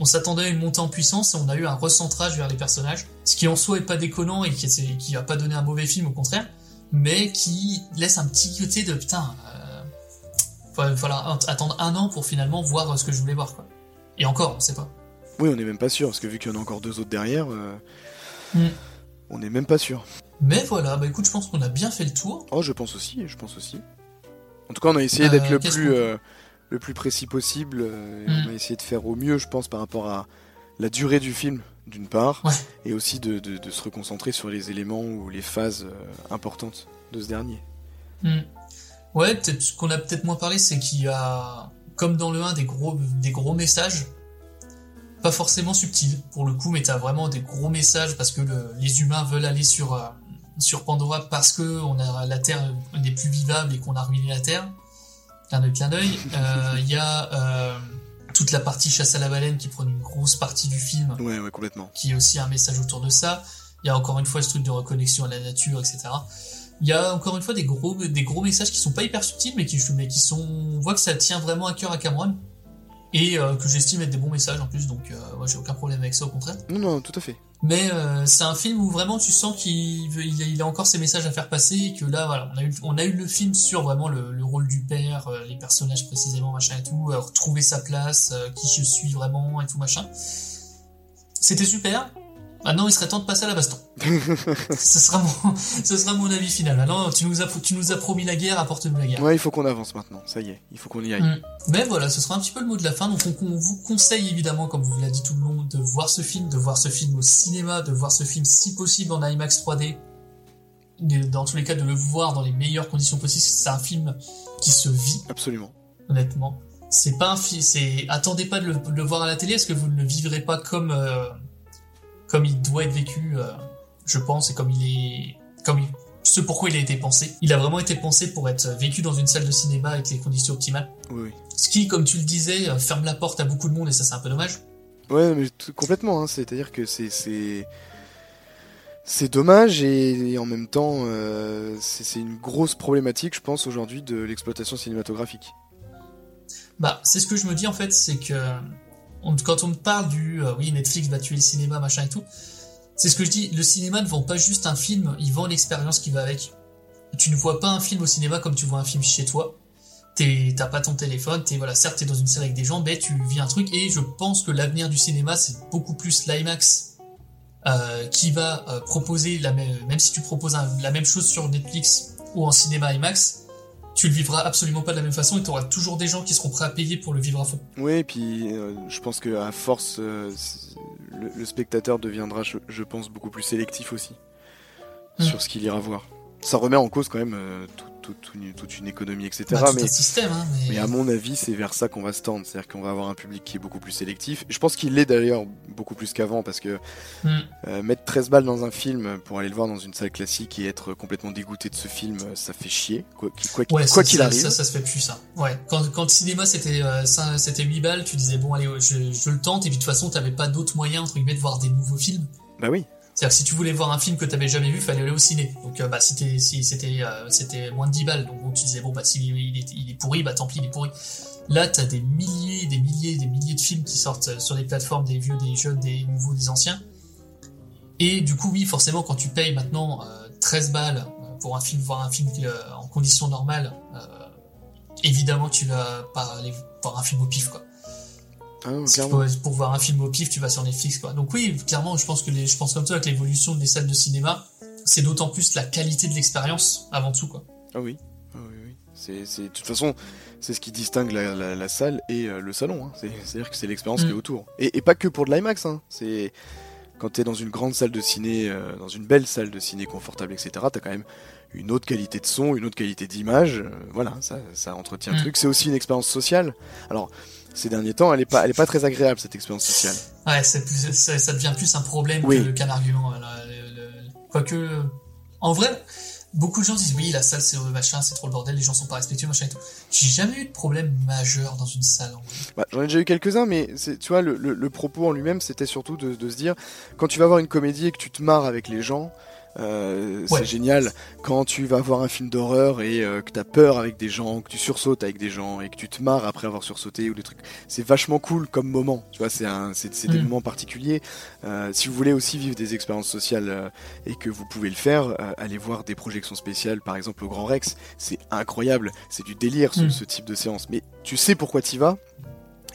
Speaker 5: On s'attendait à une montée en puissance et on a eu un recentrage vers les personnages. Ce qui en soi est pas déconnant et qui, est- qui a pas donné un mauvais film, au contraire. Mais qui laisse un petit côté de putain. Euh, falloir attendre un an pour finalement voir euh, ce que je voulais voir, quoi. Et encore, on sait pas.
Speaker 6: Oui, on n'est même pas sûr, parce que vu qu'il y en a encore deux autres derrière, euh,
Speaker 5: Mm.
Speaker 6: on n'est même pas sûr.
Speaker 5: Mais voilà, bah écoute, je pense qu'on a bien fait le tour.
Speaker 6: Oh, je pense aussi, je pense aussi. En tout cas, on a essayé
Speaker 5: Euh,
Speaker 6: d'être le plus, euh, le plus précis possible. euh, et
Speaker 5: Mm.
Speaker 6: On a essayé de faire au mieux, je pense, par rapport à la durée du film, d'une part,
Speaker 5: Ouais.
Speaker 6: et aussi de, de- de se reconcentrer sur les éléments ou les phases euh, importantes de ce dernier.
Speaker 5: Hmm. Ouais, peut-être ce qu'on a peut-être moins parlé, c'est qu'il y a, comme dans le 1, des gros, des gros messages. Pas forcément subtils, pour le coup, mais t'as vraiment des gros messages parce que le- les humains veulent aller sur, euh, sur Pandora parce que on a, la Terre n'est plus vivable et qu'on a ruiné la Terre. Clin d'œil, clin d'œil. Euh, Il y a euh, toute la partie chasse à la baleine qui prend une grosse partie du film
Speaker 6: Ouais, ouais, complètement.
Speaker 5: qui est aussi un message autour de ça. Il y a encore une fois ce truc de reconnexion à la nature, etc. Il y a encore une fois des gros, des gros messages qui sont pas hyper subtils, mais qui, mais qui sont, on voit que ça tient vraiment à cœur à Cameron. Et euh, que j'estime être des bons messages en plus, donc euh, moi j'ai aucun problème avec ça au contraire.
Speaker 6: Non, non, tout à fait.
Speaker 5: Mais euh, c'est un film où vraiment tu sens qu'il veut- il a, encore ses messages à faire passer et que là voilà on a eu le film sur vraiment le, le rôle du père, euh, les personnages précisément machin et tout, euh, retrouver sa place, qui je suis vraiment et tout machin. C'était super. Maintenant il serait temps de passer à la baston. (laughs) ce sera mon ce sera mon avis final. Maintenant tu nous as tu nous as promis la guerre, apporte-nous la guerre.
Speaker 6: Ouais, il faut qu'on avance maintenant, ça y est, il faut qu'on y aille.
Speaker 5: Mm. Mais voilà, ce sera un petit peu le mot de la fin. Donc on, on vous conseille évidemment, comme vous l'a dit tout le long, de voir ce film, de voir ce film au cinéma, de voir ce film si possible en IMAX 3D. De- Dans tous les cas, de le voir dans les meilleures conditions possibles. C'est un film qui se vit,
Speaker 6: Absolument.
Speaker 5: honnêtement. C'est pas un film. Attendez pas de le, de le voir à la télé, parce que vous ne le vivrez pas comme euh, comme il doit être vécu, euh, je pense, et comme il est comme il- ce pourquoi il a été pensé. Il a vraiment été pensé pour être vécu dans une salle de cinéma avec les conditions optimales.
Speaker 6: Oui, oui.
Speaker 5: Ce qui, comme tu le disais, euh, ferme la porte à beaucoup de monde et ça c'est un peu dommage.
Speaker 6: Ouais, mais tout- complètement, hein, c'est-à-dire que c'est. c'est- C'est dommage et, et en même temps, euh, c'est c'est une grosse problématique, je pense, aujourd'hui de l'exploitation cinématographique.
Speaker 5: Bah, c'est ce que je me dis en fait, c'est que quand on me parle du euh, oui Netflix va tuer le cinéma machin et tout, c'est ce que je dis. Le cinéma ne vend pas juste un film, il vend l'expérience qui va avec. Tu ne vois pas un film au cinéma comme tu vois un film chez toi. T'as pas ton téléphone, t'es voilà, certes t'es dans une salle avec des gens, mais tu vis un truc. Et je pense que l'avenir du cinéma c'est beaucoup plus l'IMAX euh, qui va euh, proposer la même, même si tu proposes la même chose sur Netflix ou en cinéma IMAX, tu le vivras absolument pas de la même façon et tu auras toujours des gens qui seront prêts à payer pour le vivre à fond.
Speaker 6: Oui, et puis euh, je pense que à force, euh, le, le spectateur deviendra, je, je pense, beaucoup plus sélectif aussi
Speaker 5: Mm.
Speaker 6: sur ce qu'il ira voir. Ça remet en cause quand même euh, tout- tout- tout une- toute une économie, etc.
Speaker 5: Bah,
Speaker 6: mais,
Speaker 5: un système, hein, mais...
Speaker 6: mais à mon avis, c'est vers ça qu'on va se tendre. C'est-à-dire qu'on va avoir un public qui est beaucoup plus sélectif. Je pense qu'il l'est d'ailleurs beaucoup plus qu'avant parce que
Speaker 5: Mm.
Speaker 6: euh, mettre 13 balles dans un film pour aller le voir dans une salle classique et être complètement dégoûté de ce film, euh, ça fait chier. Quoi qu'il quoi,
Speaker 5: Ouais,
Speaker 6: quoi
Speaker 5: ça,
Speaker 6: arrive.
Speaker 5: Ça, ça se fait plus, ça. Ouais. Quand, quand le cinéma c'était euh, ça- c'était 8 balles, tu disais, bon, allez, je, je le tente, et puis de toute façon, t'avais pas d'autre moyen, entre guillemets, de voir des nouveaux films.
Speaker 6: Bah oui.
Speaker 5: C'est-à-dire si tu voulais voir un film que t'avais jamais vu, fallait aller au ciné. Donc, euh, bah, si, si c'était euh, moins de 10 balles, donc bon, tu disais, bon, bah, s'il il est, pourri, bah, tant pis, il est pourri. Là, t'as des milliers, des milliers, des milliers de films qui sortent euh, sur les plateformes, des vieux, des jeunes, des nouveaux, des anciens. Et du coup, oui, forcément, quand tu payes maintenant euh, 13 balles euh, pour un film, voir un film en conditions normales, euh, évidemment, tu vas pas aller voir un film au pif, quoi. Si
Speaker 6: clairement.
Speaker 5: pour, pour voir un film au pif, tu vas sur Netflix, quoi. Donc oui, clairement, je pense que les, je pense comme ça avec l'évolution des salles de cinéma, c'est d'autant plus la qualité de l'expérience avant tout, quoi.
Speaker 6: Ah oui, ah oui, oui. C'est, de toute façon, c'est ce qui distingue la, la- la salle et euh, le salon. hein. C'est, c'est-à-dire que c'est l'expérience
Speaker 5: Mm.
Speaker 6: qui est autour. Et, et pas que pour de l'IMAX. Hein. C'est quand t'es dans une grande salle de ciné, euh, dans une belle salle de ciné confortable, etc. T'as quand même une autre qualité de son, une autre qualité d'image. euh, voilà, ça, ça entretient le
Speaker 5: Mm.
Speaker 6: truc. C'est aussi une expérience sociale. Alors, ces derniers temps, elle est pas, elle est pas très agréable cette expérience sociale.
Speaker 5: Ouais, plus, ça, devient plus un problème
Speaker 6: Oui.
Speaker 5: qu'un argument. Quoique, en vrai, beaucoup de gens disent oui, la salle c'est euh, machin, c'est trop le bordel, les gens sont pas respectueux, machin et tout. J'ai jamais eu de problème majeur dans une salle. En.
Speaker 6: Bah, J'en ai déjà eu quelques-uns, mais tu vois, le, le- le propos en lui-même, c'était surtout de, de se dire, quand tu vas voir une comédie et que tu te marres avec les gens, euh,
Speaker 5: Ouais.
Speaker 6: c'est génial. Quand tu vas voir un film d'horreur et euh, que tu as peur avec des gens, que tu sursautes avec des gens et que tu te marres après avoir sursauté ou des trucs, c'est vachement cool comme moment. Tu vois, c'est un- c'est c'est des
Speaker 5: Mm.
Speaker 6: moments particuliers. Euh, si vous voulez aussi vivre des expériences sociales euh, et que vous pouvez le faire, allez voir des projections spéciales, par exemple au Grand Rex. C'est incroyable, c'est du délire ce,
Speaker 5: Mm.
Speaker 6: ce type de séance. Mais tu sais pourquoi tu vas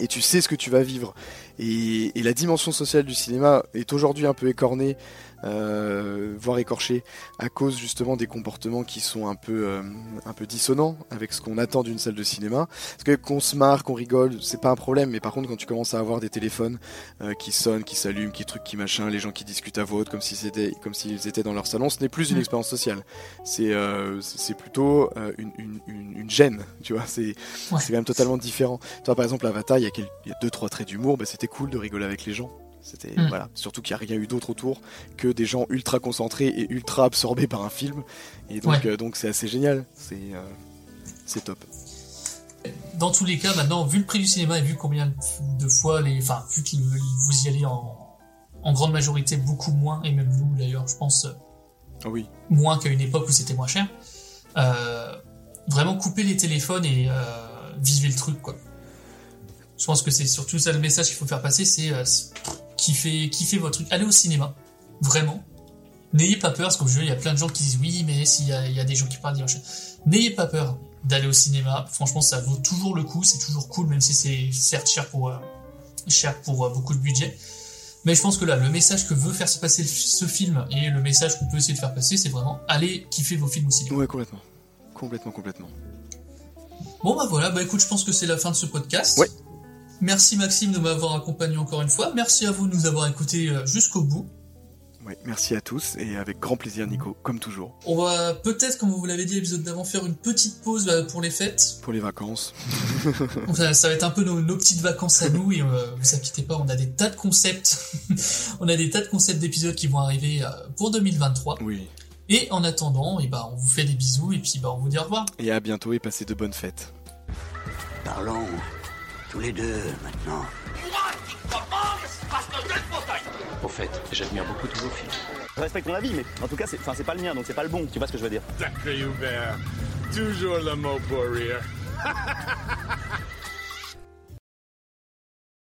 Speaker 6: et tu sais ce que tu vas vivre. Et, et la dimension sociale du cinéma est aujourd'hui un peu écornée, euh, voire écorchée, à cause justement des comportements qui sont un peu, euh, un peu dissonants avec ce qu'on attend d'une salle de cinéma. Parce que qu'on se marre, qu'on rigole, c'est pas un problème, mais par contre quand tu commences à avoir des téléphones euh, qui sonnent, qui s'allument, qui trucs, qui machin, les gens qui discutent à voix haute comme si c'était, comme s'ils étaient dans leur salon, ce n'est plus une
Speaker 5: Mm.
Speaker 6: expérience sociale. C'est, c'est plutôt une, une, une, une gêne, tu vois. C'est,
Speaker 5: Ouais.
Speaker 6: c'est quand même totalement différent. Toi, par exemple, Avatar, il y a, quel- il y a deux, trois traits d'humour, bah, c'était cool de rigoler avec les gens. C'était
Speaker 5: Mm.
Speaker 6: voilà, surtout qu'il n'y a rien eu d'autre autour que des gens ultra concentrés et ultra absorbés par un film. Et donc,
Speaker 5: Ouais.
Speaker 6: euh, donc c'est assez génial. C'est, euh, c'est top.
Speaker 5: Dans tous les cas, maintenant, vu le prix du cinéma et vu combien de fois les, enfin, vu que vous y allez en, en grande majorité beaucoup moins, et même nous d'ailleurs, je pense, euh,
Speaker 6: Ah oui.
Speaker 5: moins qu'à une époque où c'était moins cher. Euh, vraiment couper les téléphones et euh, vivez le truc quoi. Je pense que c'est surtout ça le message qu'il faut faire passer, c'est euh, kiffer, kiffer votre truc. Allez au cinéma, vraiment. N'ayez pas peur, parce qu'au jeu, il y a plein de gens qui disent oui, mais s'il y a, il y a des gens qui parlent. N'ayez pas peur d'aller au cinéma. Franchement, ça vaut toujours le coup, c'est toujours cool, même si c'est certes cher pour, euh, cher pour euh, beaucoup de budget. Mais je pense que là, le message que veut faire se passer ce film et le message qu'on peut essayer de faire passer, c'est vraiment allez kiffer vos films au cinéma.
Speaker 6: Ouais, complètement. Complètement, complètement.
Speaker 5: Bon bah voilà, bah écoute, je pense que c'est la fin de ce podcast.
Speaker 6: Ouais.
Speaker 5: Merci Maxime de m'avoir accompagné encore une fois. Merci à vous de nous avoir écoutés euh, jusqu'au bout.
Speaker 6: Ouais, merci à tous et avec grand plaisir, Nico, comme toujours,
Speaker 5: On va peut-être, comme vous l'avez dit l'épisode d'avant, faire une petite pause bah, pour les fêtes.
Speaker 6: pour les vacances. (laughs)
Speaker 5: Ça, ça va être un peu nos, nos petites vacances à nous et euh, vous inquiétez pas, on a des tas de concepts. (laughs) on a des tas de concepts d'épisodes qui vont arriver euh, pour 2023.
Speaker 6: Oui.
Speaker 5: Et en attendant, et bah, on vous fait des bisous et puis bah, on vous dit au revoir.
Speaker 6: Et à bientôt et passez de bonnes fêtes.
Speaker 12: Parlons tous les deux maintenant.
Speaker 7: Moi qui parce que le fauteuil
Speaker 12: Au
Speaker 2: fait, j'admire beaucoup tous vos films.
Speaker 3: Je respecte ton avis, mais en tout cas, c'est enfin, c'est pas le mien, donc c'est pas le bon. Tu vois ce que je veux dire
Speaker 4: Sacré Hubert. Toujours le mot pour rire. (laughs)